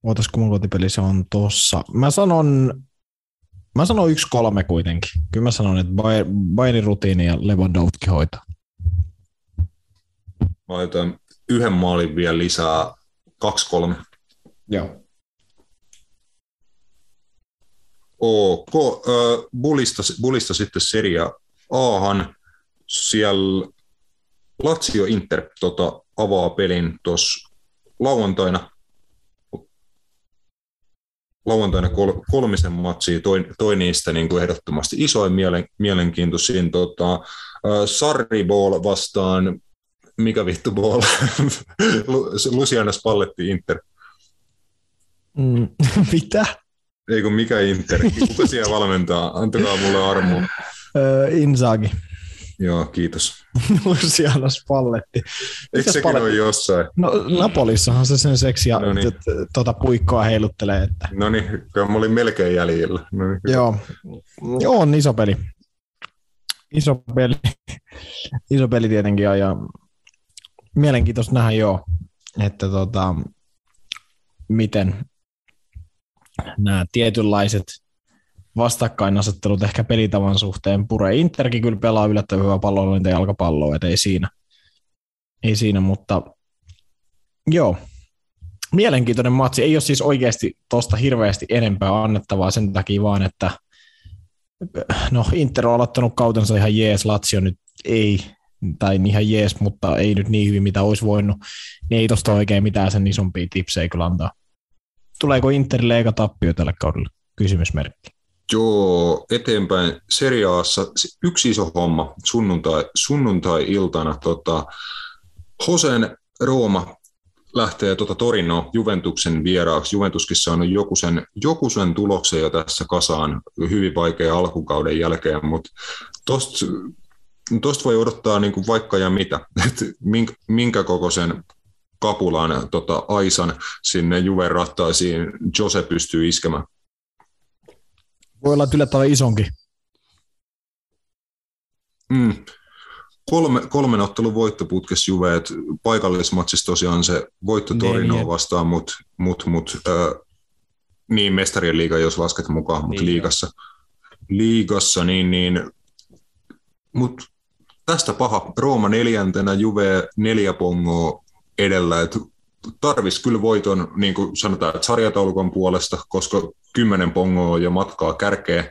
Ootas, kun kotipeli se on tossa. Mä sanon, mä sanon yksi kolme kuitenkin. Kyllä mä sanon, että Bayernin rutiini ja Lewandowski hoitaa. Mä laitan yhden maalin vielä lisää, kaksi kolme. Joo. Ok. Äh, Bulista, Bulista sitten Serie Ahan. Siellä Lazio Inter tota, avaa pelin tuossa lauantaina. Lauantaina kol, kolmisen matsia, toi, toi niistä niin kuin ehdottomasti isoin mielen, mielenkiintoisin. Tota, äh, Sarriball vastaan mikä vittu ball? [laughs] Luciana Spalletti Inter. Mm, [laughs] mitä? Ei kun mikä Inter? Kuka siellä valmentaa? Antakaa mulle armoa. Uh, Inzaghi. Joo, kiitos. [laughs] Luciana Spalletti. Eikö sekin ole jossain? No Napolissahan se sen seksiä no niin. tuota puikkoa heiluttelee. Että... No niin, mä olin melkein jäljellä. No niin. Joo. Joo, on iso peli. Iso peli. [laughs] iso peli tietenkin ja mielenkiintoista nähdä joo, että tota, miten nämä tietynlaiset vastakkainasettelut ehkä pelitavan suhteen puree. Interkin kyllä pelaa yllättävän hyvää palloa ja jalkapalloa, että ei siinä, ei siinä mutta joo, mielenkiintoinen matsi. Ei ole siis oikeasti tuosta hirveästi enempää annettavaa sen takia vaan, että no Inter on aloittanut kautensa ihan jees, Lazio nyt ei, tai ihan jees, mutta ei nyt niin hyvin, mitä olisi voinut, niin ei tuosta oikein mitään sen isompia tipsejä kyllä antaa. Tuleeko Interille eka tappio tällä kaudella? Kysymysmerkki. Joo, eteenpäin seriaassa yksi iso homma sunnuntai, sunnuntai-iltana. Tota, Hosen Rooma lähtee tuota Torino Juventuksen vieraaksi. Juventuskin saanut joku sen, joku sen tuloksen jo tässä kasaan hyvin vaikea alkukauden jälkeen, mutta tuosta tost voi odottaa niin kuin vaikka ja mitä, [laughs] että minkä, minkä kokoisen kapulan tota, Aisan sinne Juven rattaisiin Jose pystyy iskemään. Voi olla yllättävän isonkin. Mm. Kolme, kolmen ottelun voittoputkessa Juve, että paikallismatsissa tosiaan se voitto Torinoa niin, vastaan, mutta mut, mut, äh, niin mestarien liiga, jos lasket mukaan, mutta liigassa, liigassa, niin, niin mut tästä paha. Rooma neljäntenä, Juve neljä pongoa edellä, että tarvis kyllä voiton, niin kuin sanotaan, että sarjataulukon puolesta, koska kymmenen pongoa jo matkaa kärkeen,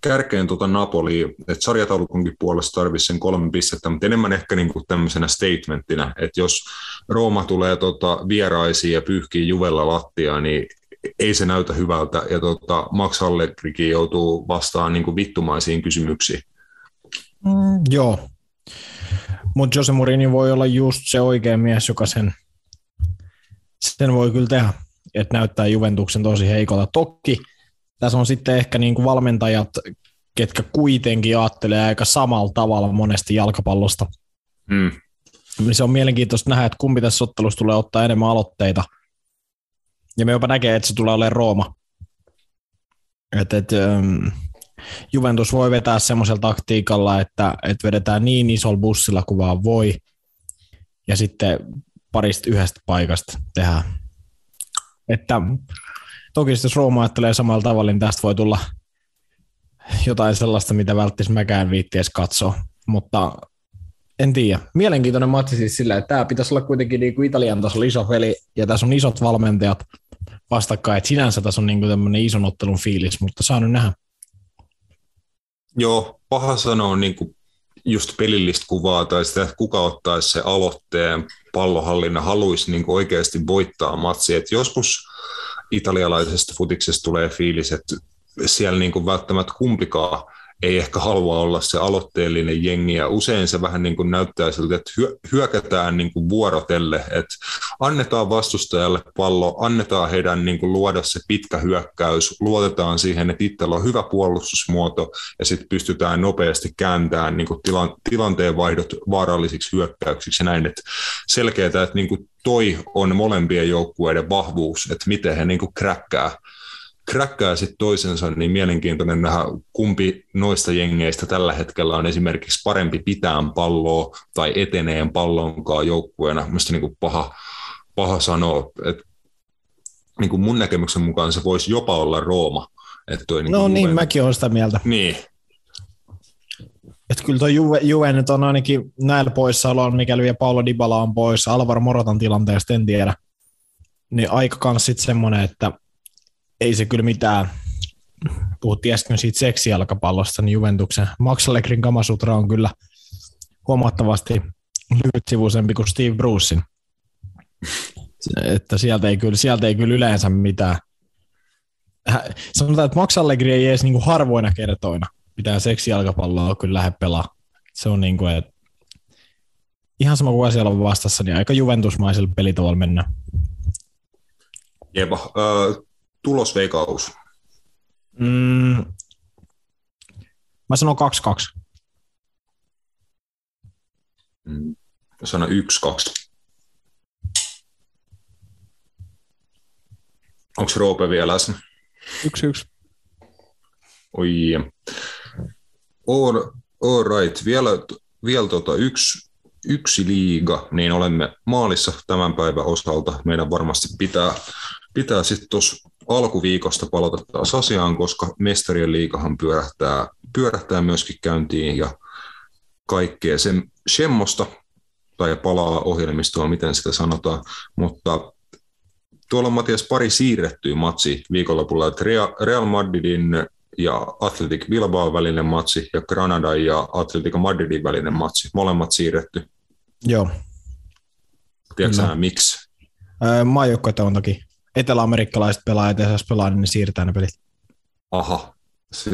kärkeen tuota Napoliin, että sarjataulukonkin puolesta tarvitsisi sen kolme pistettä, mutta enemmän ehkä niin kuin tämmöisenä statementtina, että jos Rooma tulee tota vieraisiin ja pyyhkii Juvella lattia, niin ei se näytä hyvältä, ja tota, Max Allegrikin joutuu vastaan niin kuin vittumaisiin kysymyksiin. Mm, joo, mutta Jose Mourinho voi olla just se oikea mies, joka sen, sen voi kyllä tehdä, että näyttää Juventuksen tosi heikolta. Toki tässä on sitten ehkä niin kuin valmentajat, ketkä kuitenkin ajattelee aika samalla tavalla monesti jalkapallosta. Mm. Se on mielenkiintoista nähdä, että kumpi tässä ottelussa tulee ottaa enemmän aloitteita. Ja me jopa näkee, että se tulee olemaan Rooma. Et, et, um, Juventus voi vetää semmoisella taktiikalla, että, että vedetään niin isolla bussilla kuin vaan voi, ja sitten parista yhdestä paikasta tehdään. Että toki jos Rooma ajattelee samalla tavalla, niin tästä voi tulla jotain sellaista, mitä välttis mäkään viitties katsoa, mutta en tiedä. Mielenkiintoinen matsi siis sillä, että tämä pitäisi olla kuitenkin niin kuin Italian tasolla iso peli, ja tässä on isot valmentajat vastakkain, että sinänsä tässä on niin kuin tämmöinen ison ottelun fiilis, mutta saa nyt nähdä. Joo, paha sanoa niin kuin just pelillistä kuvaa tai sitä, että kuka ottaisi se aloitteen pallohallinnan, haluaisi niin oikeasti voittaa matsi. Et joskus italialaisesta futiksesta tulee fiilis, että siellä niin välttämättä kumpikaan ei ehkä halua olla se aloitteellinen jengi, ja usein se vähän niin kuin näyttää siltä, että hyökätään niin kuin vuorotelle, että annetaan vastustajalle pallo, annetaan heidän niin kuin luoda se pitkä hyökkäys, luotetaan siihen, että itsellä on hyvä puolustusmuoto, ja sitten pystytään nopeasti kääntämään niin kuin tilanteen vaihdot vaarallisiksi hyökkäyksiksi, ja näin, että selkeää, että niin kuin toi on molempien joukkueiden vahvuus, että miten he niin kuin kräkkää kräkkää sitten toisensa, niin mielenkiintoinen nähdä, kumpi noista jengeistä tällä hetkellä on esimerkiksi parempi pitään palloa tai eteneen pallonkaan joukkueena. Mielestäni niin kuin paha, paha sanoa, että niin kuin mun näkemyksen mukaan se voisi jopa olla Rooma. Että toi niin no niin, Juven... mäkin olen sitä mieltä. Niin. Että kyllä tuo Juve, Juve nyt on ainakin näillä poissaoloilla, mikäli vielä Paulo Dybala on pois, Alvaro Morotan tilanteesta en tiedä. Niin aika kans sitten semmoinen, että ei se kyllä mitään, puhuttiin äsken siitä seksijalkapallosta, niin Juventuksen Max Allegrin kamasutra on kyllä huomattavasti lyhytsivuisempi kuin Steve Brucein. Että sieltä ei kyllä, sieltä ei kyllä yleensä mitään. Sanotaan, että Max Allegri ei edes niin harvoina kertoina mitään seksijalkapalloa kyllä lähde pelaa. Se on niin kuin, että ihan sama kuin siellä on vastassa, niin aika juventusmaisella pelitavalla mennään. Jeba, äh, tulosveikaus? Mm, mä sanon 2-2. Mm, mä sanon 1-2. Onko Roope vielä läsnä? 1-1. Oi. All, all right. Vielä, vielä tota yksi, yksi liiga, niin olemme maalissa tämän päivän osalta. Meidän varmasti pitää, pitää sitten tuossa alkuviikosta palata taas asiaan, koska mestarien liikahan pyörähtää, pyörähtää myöskin käyntiin ja kaikkea sen semmoista, tai palaa ohjelmistoon, miten sitä sanotaan, mutta tuolla on Matias pari siirrettyä matsi viikonlopulla, että Real Madridin ja Athletic Bilbao välinen matsi ja Granada ja Atletico Madridin välinen matsi. Molemmat siirretty. Joo. Tiedätkö no. miksi? Maajoukkoita on toki. Etelä-amerikkalaiset pelaajat, jos pelaa, niin ne siirtää ne pelit. Aha. Se,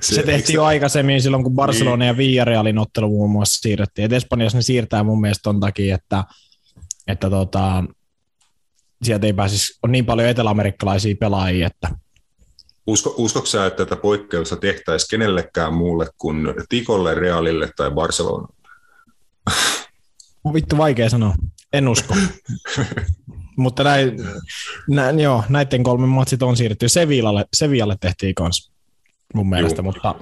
se, se tehtiin jo aikaisemmin silloin, kun Barcelona niin. ja Villarealin ottelu muun muassa siirrettiin. Et Espanjassa ne siirtää mun mielestä ton takia, että, että tota, sieltä ei pääsisi, on niin paljon eteläamerikkalaisia pelaajia, että Usko, uskotko sä, että tätä poikkeusta tehtäisiin kenellekään muulle kuin Tikolle, Realille tai Barcelonalle? On vittu vaikea sanoa. En usko. [laughs] Mutta näin, näin, joo, näiden kolmen matsit on siirretty. Sevillalle, Sevillalle tehtiin kanssa mun mielestä, Juh. mutta,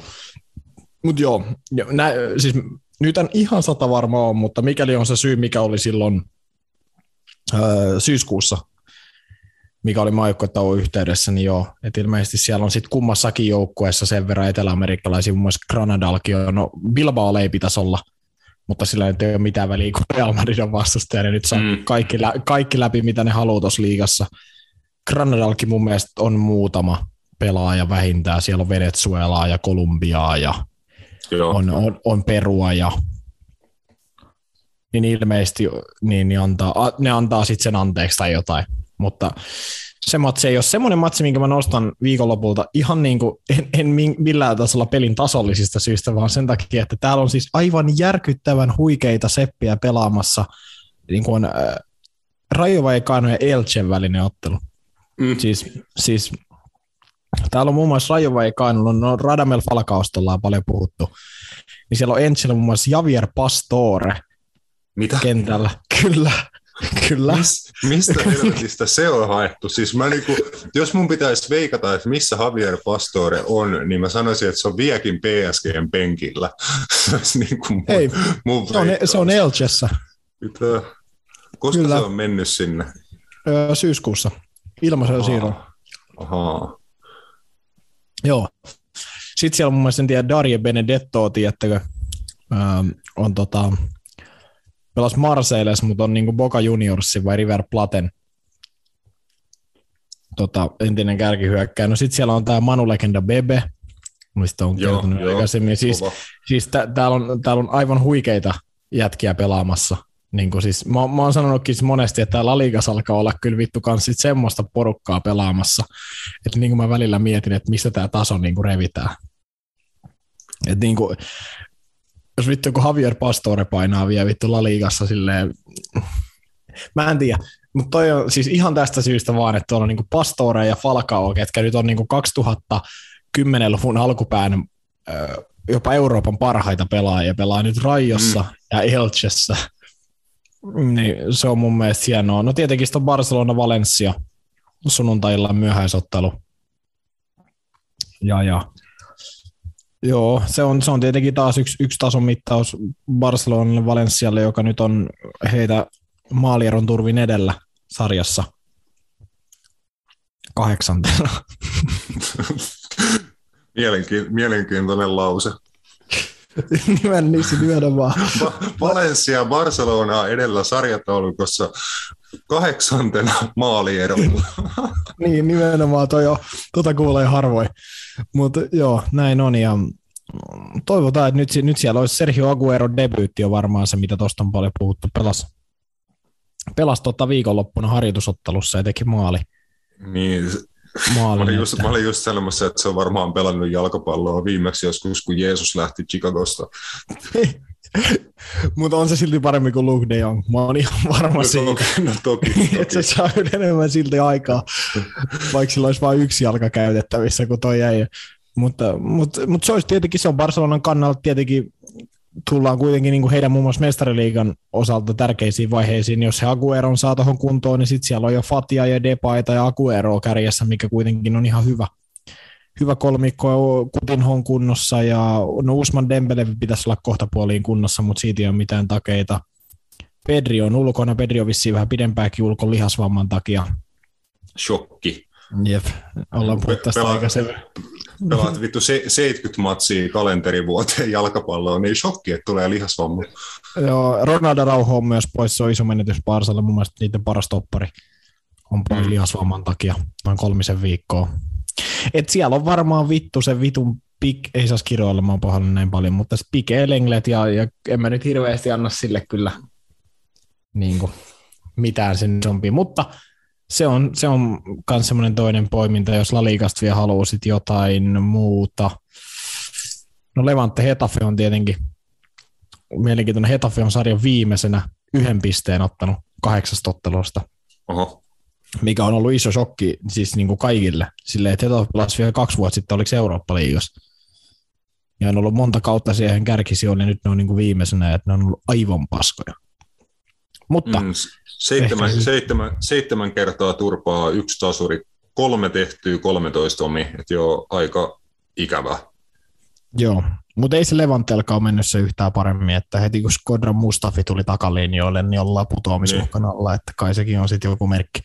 mutta joo, nä, siis nyt en ihan sata varma on, mutta mikäli on se syy, mikä oli silloin öö, syyskuussa mikä oli maajoukkuetauon yhteydessä, niin joo, että ilmeisesti siellä on sitten kummassakin joukkueessa sen verran eteläamerikkalaisia, muun muassa Granadalki on, no Bilbao ei pitäisi olla, mutta sillä ei ole mitään väliä, kun Real Madrid on vastustaja, niin nyt saa mm. kaikki, lä- kaikki läpi, mitä ne haluaa tuossa liigassa. Granadalki mun mielestä on muutama pelaaja vähintään, siellä on Venezuelaa ja Kolumbiaa ja on, on, on Perua ja niin ilmeisesti niin, niin antaa, ne antaa sitten sen anteeksi tai jotain mutta se matsi ei ole semmoinen matsi, minkä mä nostan viikonlopulta ihan niin kuin, en, en millään tasolla pelin tasollisista syistä, vaan sen takia, että täällä on siis aivan järkyttävän huikeita seppiä pelaamassa niin kuin, äh, ja Elchen välinen ottelu. Mm. Siis, siis täällä on muun muassa Rayo Vallecano, no Radamel Falcaostolla on paljon puhuttu, niin siellä on Elchen muun muassa Javier Pastore Mitä? kentällä. Kyllä. Kyllä. Mis, mistä helvetistä se on haettu? Siis mä niinku, jos mun pitäisi veikata, että missä Javier Pastore on, niin mä sanoisin, että se on vieläkin PSGn penkillä. se niinku mun, Ei, mun se, on, se on Elchessä. Koska Kyllä. se on mennyt sinne? Öö, syyskuussa. Ilmaisella siirron. Ahaa. Joo. Sitten siellä on mun mielestä, en tiedä, Darje Benedetto, tiedättekö, öö, on tota, pelas Marseilles, mutta on niin Boca Juniorsin vai River Platen tota, entinen kärkihyökkäjä. No sitten siellä on tämä Manu Legenda Bebe, mistä on joo, kertonut joo, aikaisemmin. Siis, siis tä, täällä, on, täällä on aivan huikeita jätkiä pelaamassa. Niin kuin siis, mä, mä oon sanonutkin siis monesti, että La Ligas alkaa olla kyllä vittu kanssa sit semmoista porukkaa pelaamassa, että niin kuin mä välillä mietin, että mistä tämä taso niin kuin revitään. Et niin kuin, jos vittu kun Javier Pastore painaa vielä vittu La Ligassa silleen, mä en tiedä, mutta toi on siis ihan tästä syystä vaan, että tuolla on niinku Pastore ja Falcao, ketkä nyt on niinku 2010-luvun alkupään jopa Euroopan parhaita pelaajia, pelaa nyt Rajossa mm. ja Elchessä. Niin, se on mun mielestä hienoa. No tietenkin on Barcelona Valencia sunnuntailla myöhäisottelu. Ja, ja Joo, se on, se on tietenkin taas yksi, yksi tason mittaus Barcelonalle Valencialle, joka nyt on heitä maalieron turvin edellä sarjassa kahdeksantena. [laughs] Mielenki- mielenkiintoinen lause. Nimen niissä nimenomaan. Valencia Barcelonaa edellä sarjataulukossa kahdeksantena maalierolla. [laughs] niin, nimenomaan toi jo, tota kuulee harvoin. Mutta joo, näin on ja toivotaan, että nyt, nyt siellä olisi Sergio Aguero debyytti on varmaan se, mitä tuosta on paljon puhuttu. Pelas, pelas tota viikonloppuna harjoitusottelussa ja teki maali. Niin, Maalin, mä, olin just, mä olin just sanomassa, että se on varmaan pelannut jalkapalloa viimeksi joskus, kun Jeesus lähti Chicagosta. [laughs] Mutta on se silti parempi kuin Luke de Jong. Mä oon ihan varma no, siitä. No, toki, [laughs] toki. että se saa [laughs] enemmän silti aikaa, vaikka sillä olisi vain yksi jalka käytettävissä kuin toi jäi. Mutta, mutta, mutta se olisi tietenkin, se on Barcelonan kannalta tietenkin tullaan kuitenkin niin kuin heidän muun muassa mestariliigan osalta tärkeisiin vaiheisiin. Jos he Agueron saa tuohon kuntoon, niin sitten siellä on jo Fatia ja Depaita ja Aguero kärjessä, mikä kuitenkin on ihan hyvä, hyvä kolmikko. Kutinho kunnossa ja no Usman Dembele pitäisi olla kohta puoliin kunnossa, mutta siitä ei ole mitään takeita. Pedri on ulkona, Pedri on vissiin vähän pidempääkin ulko lihasvamman takia. Shokki. Jep, ollaan puhuttu tästä aikaisemmin pelaat vittu 70 matsia kalenterivuoteen jalkapalloon, niin shokki, että tulee lihasvamma. Joo, Ronaldo Rauho on myös pois, se on iso menetys Barsalle, mun mielestä niiden paras toppari on pois mm. lihasvamman takia noin kolmisen viikkoa. Et siellä on varmaan vittu se vitun pik, ei saisi kiroilla, mä oon näin paljon, mutta Pike Lenglet ja, ja en mä nyt hirveästi anna sille kyllä niin kuin, mitään sen isompi, mutta se on, se on myös semmoinen toinen poiminta, jos Lalikasta vielä haluaisit jotain muuta. No Levante Hetafe on tietenkin mielenkiintoinen. Hetafe on sarjan viimeisenä yhden pisteen ottanut kahdeksasta ottelusta. Oho. Mikä on ollut iso shokki siis niin kuin kaikille. Silleen, että Hetafe pelasi vielä kaksi vuotta sitten, oliko Eurooppa-liigassa. Ja on ollut monta kautta siihen kärkisijoille, nyt ne on niin kuin viimeisenä, että ne on ollut aivan paskoja. Mutta mm, seitsemän, ehkä... seitsemän, seitsemän kertaa turpaa, yksi tasuri, kolme tehtyä, 13 omi, että joo, aika ikävä. Joo, mutta ei se Levantelka ole mennyt se yhtään paremmin, että heti kun Skodra Mustafi tuli takalinjoille, niin ollaan putoamisuhkan niin. alla, että kai sekin on sitten joku merkki.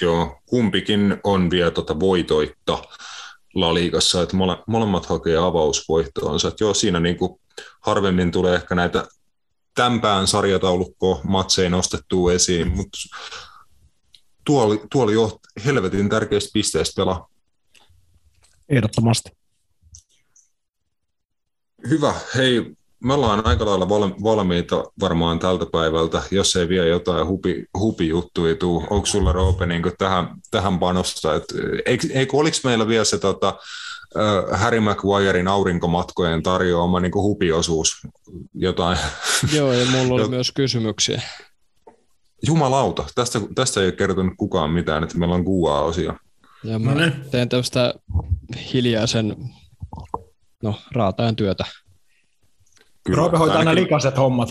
Joo, kumpikin on vielä tuota voitoitta La Ligassa, että mole, molemmat hakee avausvoittoonsa. Että joo, siinä niin kuin harvemmin tulee ehkä näitä tämänpään sarjataulukko matseja nostettu esiin, mutta tuoli, tuoli jo helvetin tärkeistä pisteistä pelaa. Ehdottomasti. Hyvä. Hei, me ollaan aika lailla valmiita varmaan tältä päivältä, jos ei vielä jotain hupi, hupijuttuja tule. Onko sulla Roope niin tähän, tähän panosta? Et, eikö, eikö, oliko meillä vielä se tota, Harry Maguirein aurinkomatkojen tarjoama niin hupiosuus jotain? Joo, ja mulla oli [laughs] myös kysymyksiä. Jumalauta, tästä, tästä ei ole kertonut kukaan mitään, että meillä on osia. Ja mä no teen tästä hiljaisen no, raatajan työtä. Kyllä, Roope hoitaa ainakin... nämä likaset hommat.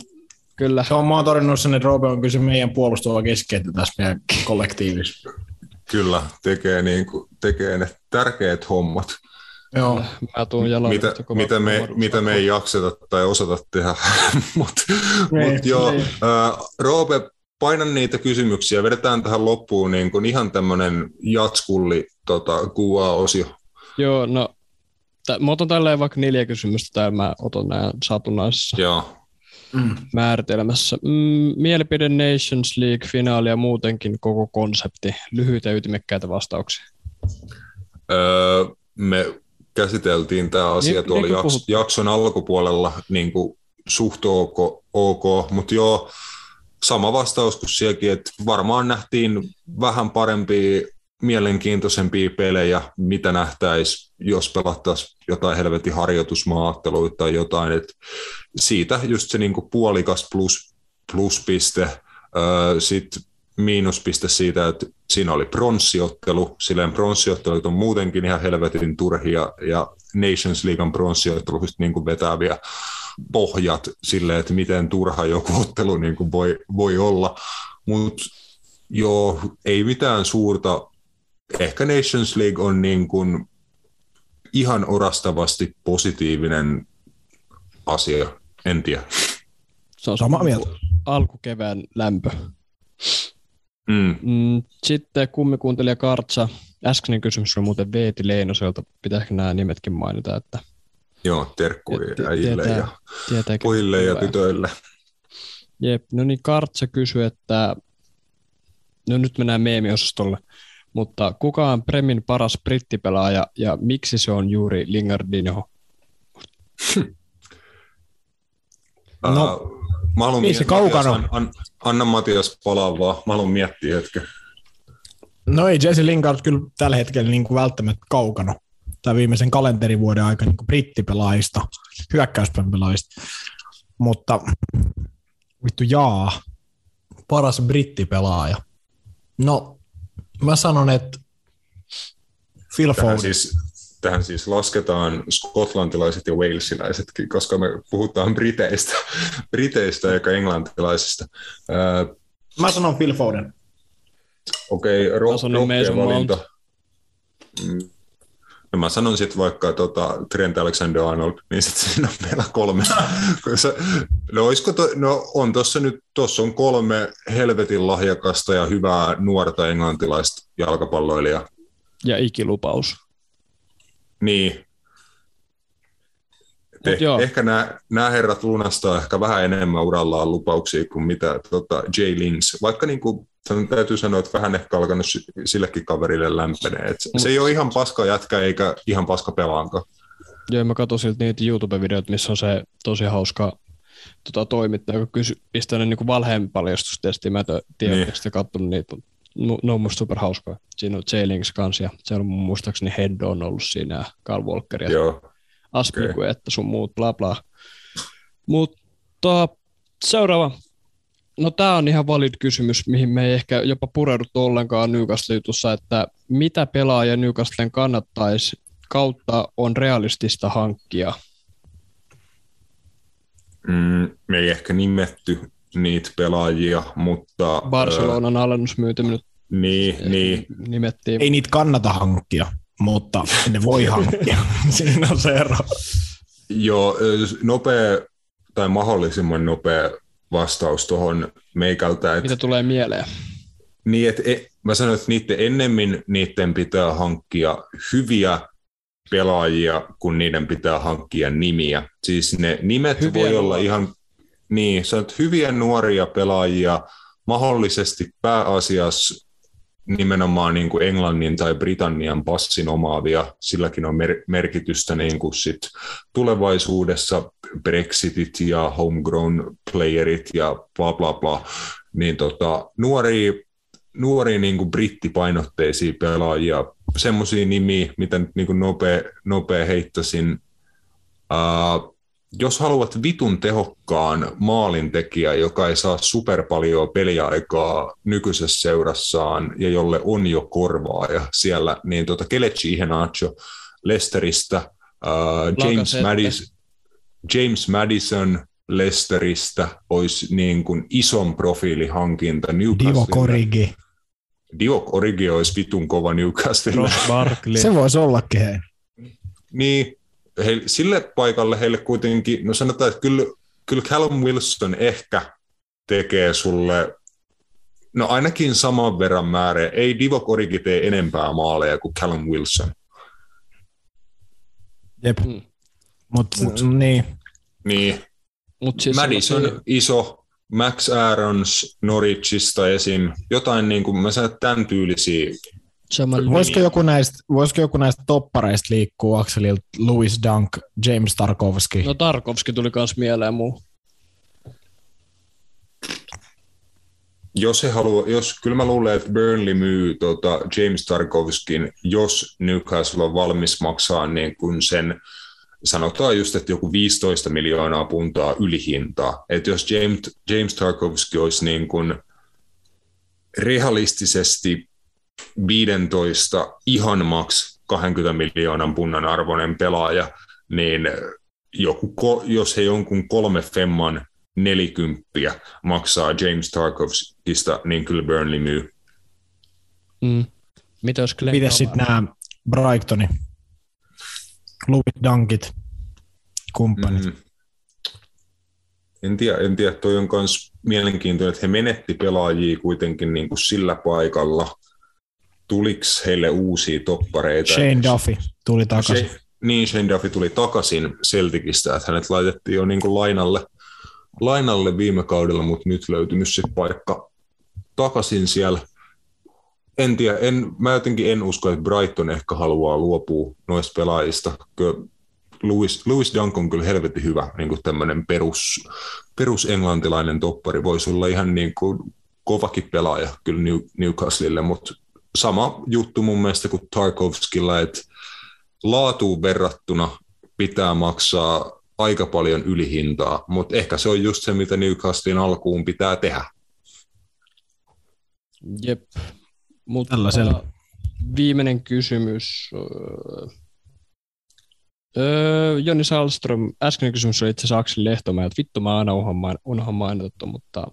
Kyllä. Se on, mä oon todennut sen, että Roope on kyllä meidän puolustava keskeyttä tässä meidän kollektiivissa. Kyllä, tekee, niin kuin, tekee ne tärkeät hommat. Joo. Mä tuun mitä, mitä, me, mitä me ei jakseta tai osata tehdä. [laughs] Mutta niin, mut joo, niin. Ää, Roope, painan niitä kysymyksiä. Vedetään tähän loppuun niin kuin ihan tämmöinen jatskulli tota, kuva-osio. Joo, no t- mä otan tälleen vaikka neljä kysymystä tai mä otan nämä satunnaisessa Joo. Mm. määritelmässä. Mm, mielipide Nations League-finaali ja muutenkin koko konsepti. Lyhyitä ja ytimekkäitä vastauksia. Öö, me käsiteltiin tämä asia niin, tuolla niin jaks, jakson alkupuolella niin kuin suht ok, ok, mutta joo, sama vastaus kuin sielläkin, että varmaan nähtiin vähän parempia, mielenkiintoisempia pelejä, mitä nähtäisi, jos pelattaisiin jotain helvetin harjoitusmaatteluita tai jotain, että siitä just se niin kuin puolikas plus, pluspiste, sitten miinuspiste siitä, että siinä oli pronssiottelu, silleen pronssiottelut on muutenkin ihan helvetin turhia, ja Nations Leaguean pronssiottelut niin kuin vetää vielä pohjat sille, että miten turha joku ottelu niin kuin voi, voi olla, mutta joo, ei mitään suurta, ehkä Nations League on niin kuin ihan orastavasti positiivinen asia, en tiedä. Se on sama mieltä. Alkukevään lämpö. Mm. Mm, sitten kummikuuntelija Kartsa. Äskeinen kysymys oli muuten Veeti Leinoselta. Pitääkö nämä nimetkin mainita? Että Joo, terkkuja äijille ja pojille ja tytöille. Jep, no niin Kartsa kysyi, että no nyt mennään meemiosastolle, mutta kuka on Premin paras brittipelaaja ja miksi se on juuri Lingardinho? [laughs] no, uh, Mä haluan Ei se kaukana. An, an, anna Matias palaa vaan. Mä haluan miettiä hetken. No ei Jesse Lingard kyllä tällä hetkellä niin kuin välttämättä kaukana. Tai viimeisen kalenterivuoden aikana niin brittipelaajista, hyökkäyspelaajista. Mutta vittu jaa, paras brittipelaaja. No, mä sanon, että Phil Foden. Siis, tähän siis lasketaan skotlantilaiset ja walesilaisetkin, koska me puhutaan briteistä, [laughs] briteistä eikä englantilaisista. Mä sanon Phil Foden. Okei, okay, ro- rohkea valinta. Mm. No mä sanon sitten vaikka tota, Trent Alexander-Arnold, niin sitten siinä on meillä kolme. [laughs] no, to, no on tuossa nyt, tuossa on kolme helvetin lahjakasta ja hyvää nuorta englantilaista jalkapalloilijaa. Ja ikilupaus. Niin. eh, ehkä nämä, nämä herrat lunastaa ehkä vähän enemmän urallaan lupauksia kuin mitä tota, Jay Lings, vaikka niin kuin, täytyy sanoa, että vähän ehkä alkanut sillekin kaverille lämpenee. Et se ei ole ihan paska jätkä eikä ihan paska pelaanko. Joo, mä katsoin siltä niitä YouTube-videoita, missä on se tosi hauska tota, toimittaja, joka kysy, pistää ne niin valheenpaljastustestiä. Mä en tiedä, niin. katsonut niitä, no, ne on musta super hauskaa. Siinä on J-Links kanssa ja se on muistaakseni Head on ollut siinä ja Carl Walker ja Joo. Aspiku, okay. että sun muut, bla bla. Mutta seuraava. No tämä on ihan valid kysymys, mihin me ei ehkä jopa pureuduttu ollenkaan Newcastle-jutussa, että mitä pelaaja Newcastlen kannattaisi kautta on realistista hankkia? Mm, me ei ehkä nimetty niitä pelaajia, mutta... Barcelonan äh, alennusmyyty nyt niin, niin. nimettiin. Ei niitä kannata hankkia, mutta ne voi hankkia. [laughs] [laughs] Siinä on se ero. Joo, nopea tai mahdollisimman nopea vastaus tuohon meikältä. Että, Mitä tulee mieleen? Niin, että e, mä sanoin, että niiden ennemmin niiden pitää hankkia hyviä pelaajia, kun niiden pitää hankkia nimiä. Siis ne nimet hyviä voi olla ihan, niin, sanot, hyviä nuoria pelaajia, mahdollisesti pääasiassa nimenomaan niin kuin Englannin tai Britannian passin omaavia, silläkin on mer- merkitystä niin kuin sit tulevaisuudessa Brexitit ja homegrown playerit ja bla bla bla, niin tota, nuoria, nuoria niin kuin brittipainotteisia pelaajia semmoisia nimiä, mitä nyt niin nopea, nopea heittäisin. Uh, jos haluat vitun tehokkaan maalintekijä, joka ei saa super paljon peliaikaa nykyisessä seurassaan ja jolle on jo korvaaja siellä, niin tuota Kelechi Ihenacho Lesteristä, uh, James, Madis, James Madison Lesteristä olisi niin kuin ison profiilihankinta Newcastle. Divo Korigi. Diok Origi olisi vitun kova Newcastle. Se voisi ollakin hei. Niin, he, sille paikalle heille kuitenkin, no sanotaan, että kyllä, kyllä Callum Wilson ehkä tekee sulle no ainakin saman verran määrä. Ei Divo Origi tee enempää maaleja kuin Callum Wilson. Jep. Mm. Mut, Mut, niin. Niin. Mut siis Madison, se... iso, Max Aarons Norwichista esim. Jotain niin kuin mä sanon, tämän tyylisiä. Voisiko joku, näistä, voisiko joku näistä toppareista liikkua Akselilta Louis Dunk, James Tarkovski? No Tarkovski tuli myös mieleen muu. Jos he haluaa, jos, kyllä mä luulen, että Burnley myy tota James Tarkovskin, jos Newcastle on valmis maksaa niin kuin sen sanotaan just, että joku 15 miljoonaa puntaa ylihintaa. Että jos James, James Tarkovski olisi niin kuin realistisesti 15 ihan maks 20 miljoonan punnan arvoinen pelaaja, niin joku, jos he jonkun kolme femman nelikymppiä maksaa James Tarkovskista, niin kyllä Burnley myy. Mm. Mitä jos Miten sitten nämä Brightoni? Louis Dunkit, kumppanit. Mm. En tiedä, en tiedä, toi on myös mielenkiintoinen, että he menetti pelaajia kuitenkin niin kuin sillä paikalla. Tuliko heille uusia toppareita? Shane Duffy tuli takaisin. Shane, niin, Shane Duffy tuli takaisin Celticistä, että hänet laitettiin jo niin kuin lainalle, lainalle viime kaudella, mutta nyt löytynyt se paikka takaisin siellä. En tiedä, en, mä jotenkin en usko, että Brighton ehkä haluaa luopua noista pelaajista. Kyllä Louis, Louis Dunk on kyllä helvetin hyvä niin kuin tämmöinen perus, perus englantilainen toppari. Voisi olla ihan niin kuin kovakin pelaaja kyllä New, Newcastlelle, mutta sama juttu mun mielestä kuin Tarkovskilla, että laatuun verrattuna pitää maksaa aika paljon ylihintaa, mutta ehkä se on just se, mitä Newcastlein alkuun pitää tehdä. Jep, mutta viimeinen kysymys. Öö, Joni Salström, äskeinen kysymys oli itse asiassa Akseli Lehtomaa, että vittu mä aina unohan mainittu, mutta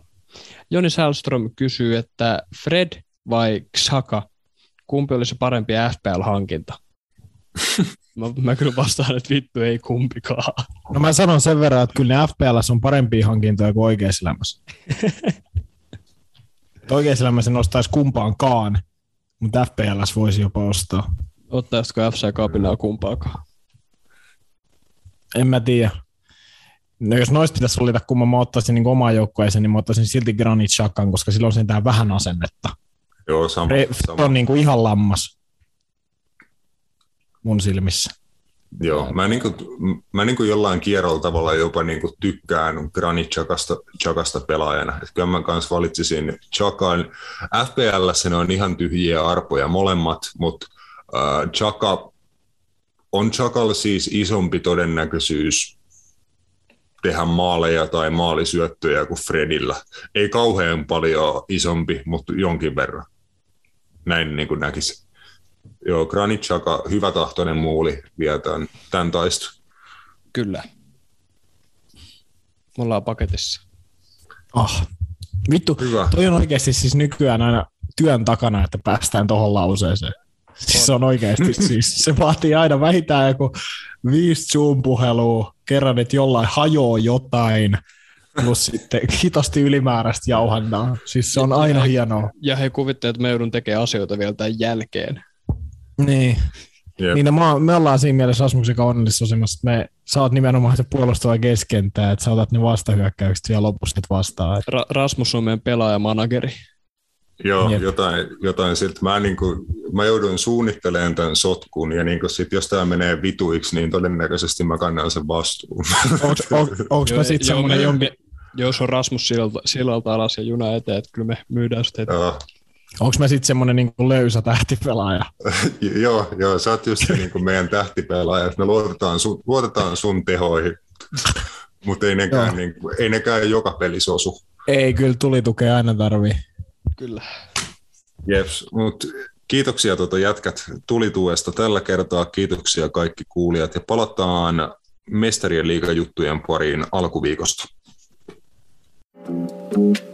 Joni Salström kysyy, että Fred vai Xhaka, kumpi olisi parempi FPL-hankinta? [laughs] mä, mä kyllä vastaan, että vittu ei kumpikaan. No mä sanon sen verran, että kyllä ne FPL on parempia hankintoja kuin oikeassa elämässä. [laughs] oikeassa elämässä nostaisi kumpaankaan, mutta FPLS voisi jopa ostaa. Ottaisitko FC Kaapinaa kumpaakaan? En mä tiedä. No jos noista pitäisi valita, kun mä ottaisin niin omaa joukkueeseen, niin mä ottaisin silti Granit Chakan, koska silloin on sentään vähän asennetta. Joo, sama. Re, sama. on niin kuin ihan lammas mun silmissä. Joo, mä, niin kuin, mä niin kuin jollain kierrolla tavalla jopa niin kuin tykkään Granit Chakasta, Chakasta pelaajana. Että kyllä mä kanssa valitsisin Chakan. FPL ne on ihan tyhjiä arpoja molemmat, mutta äh, Chaka on Chakalla siis isompi todennäköisyys tehdä maaleja tai maalisyöttöjä kuin Fredillä. Ei kauhean paljon isompi, mutta jonkin verran. Näin niin kuin näkisi. Joo, Granit Xhaka, hyvä tahtoinen muuli vie tämän, tämän taistu. Kyllä. Me ollaan paketissa. Oh, vittu, hyvä. toi on oikeasti siis nykyään aina työn takana, että päästään tuohon lauseeseen. Siis se on oikeasti, [laughs] siis se vaatii aina vähintään joku viisi Zoom-puhelua, kerran, että jollain hajoaa jotain, plus sitten hitosti ylimääräistä jauhantaa. Siis se on aina ja, hienoa. Ja he kuvittelevat, että me joudun tekemään asioita vielä tämän jälkeen. Niin. Yep. Niin no, me, me ollaan siinä mielessä Asmuksen onnellisessa asemassa, että me, sä oot nimenomaan se puolustava keskentää, että sä otat ne vastahyökkäykset ja lopussa vastaan. Ra- Rasmus on meidän pelaajamanageri. Joo, Jep. jotain, jotain siltä. Mä, niin kuin, mä joudun suunnittelemaan tämän sotkun, ja niin sit, jos tämä menee vituiksi, niin todennäköisesti mä kannan sen vastuun. Onko mä sitten semmoinen jonkin... Jos on Rasmus sillalta, sillalta alas ja juna eteen, että kyllä me myydään sitä Onko mä sitten semmoinen niin löysä tähtipelaaja? [laughs] joo, joo, sä oot just se [laughs] niin kuin meidän tähtipelaaja. Me luotetaan sun, luotetaan sun tehoihin, mutta ei nekään, niin kuin, ei nekään joka pelissä osu. Ei, kyllä tulitukea aina tarvii. Kyllä. Jeps, mutta kiitoksia tuota jätkät tulituesta tällä kertaa. Kiitoksia kaikki kuulijat ja palataan mestarien liigajuttujen pariin alkuviikosta. Thank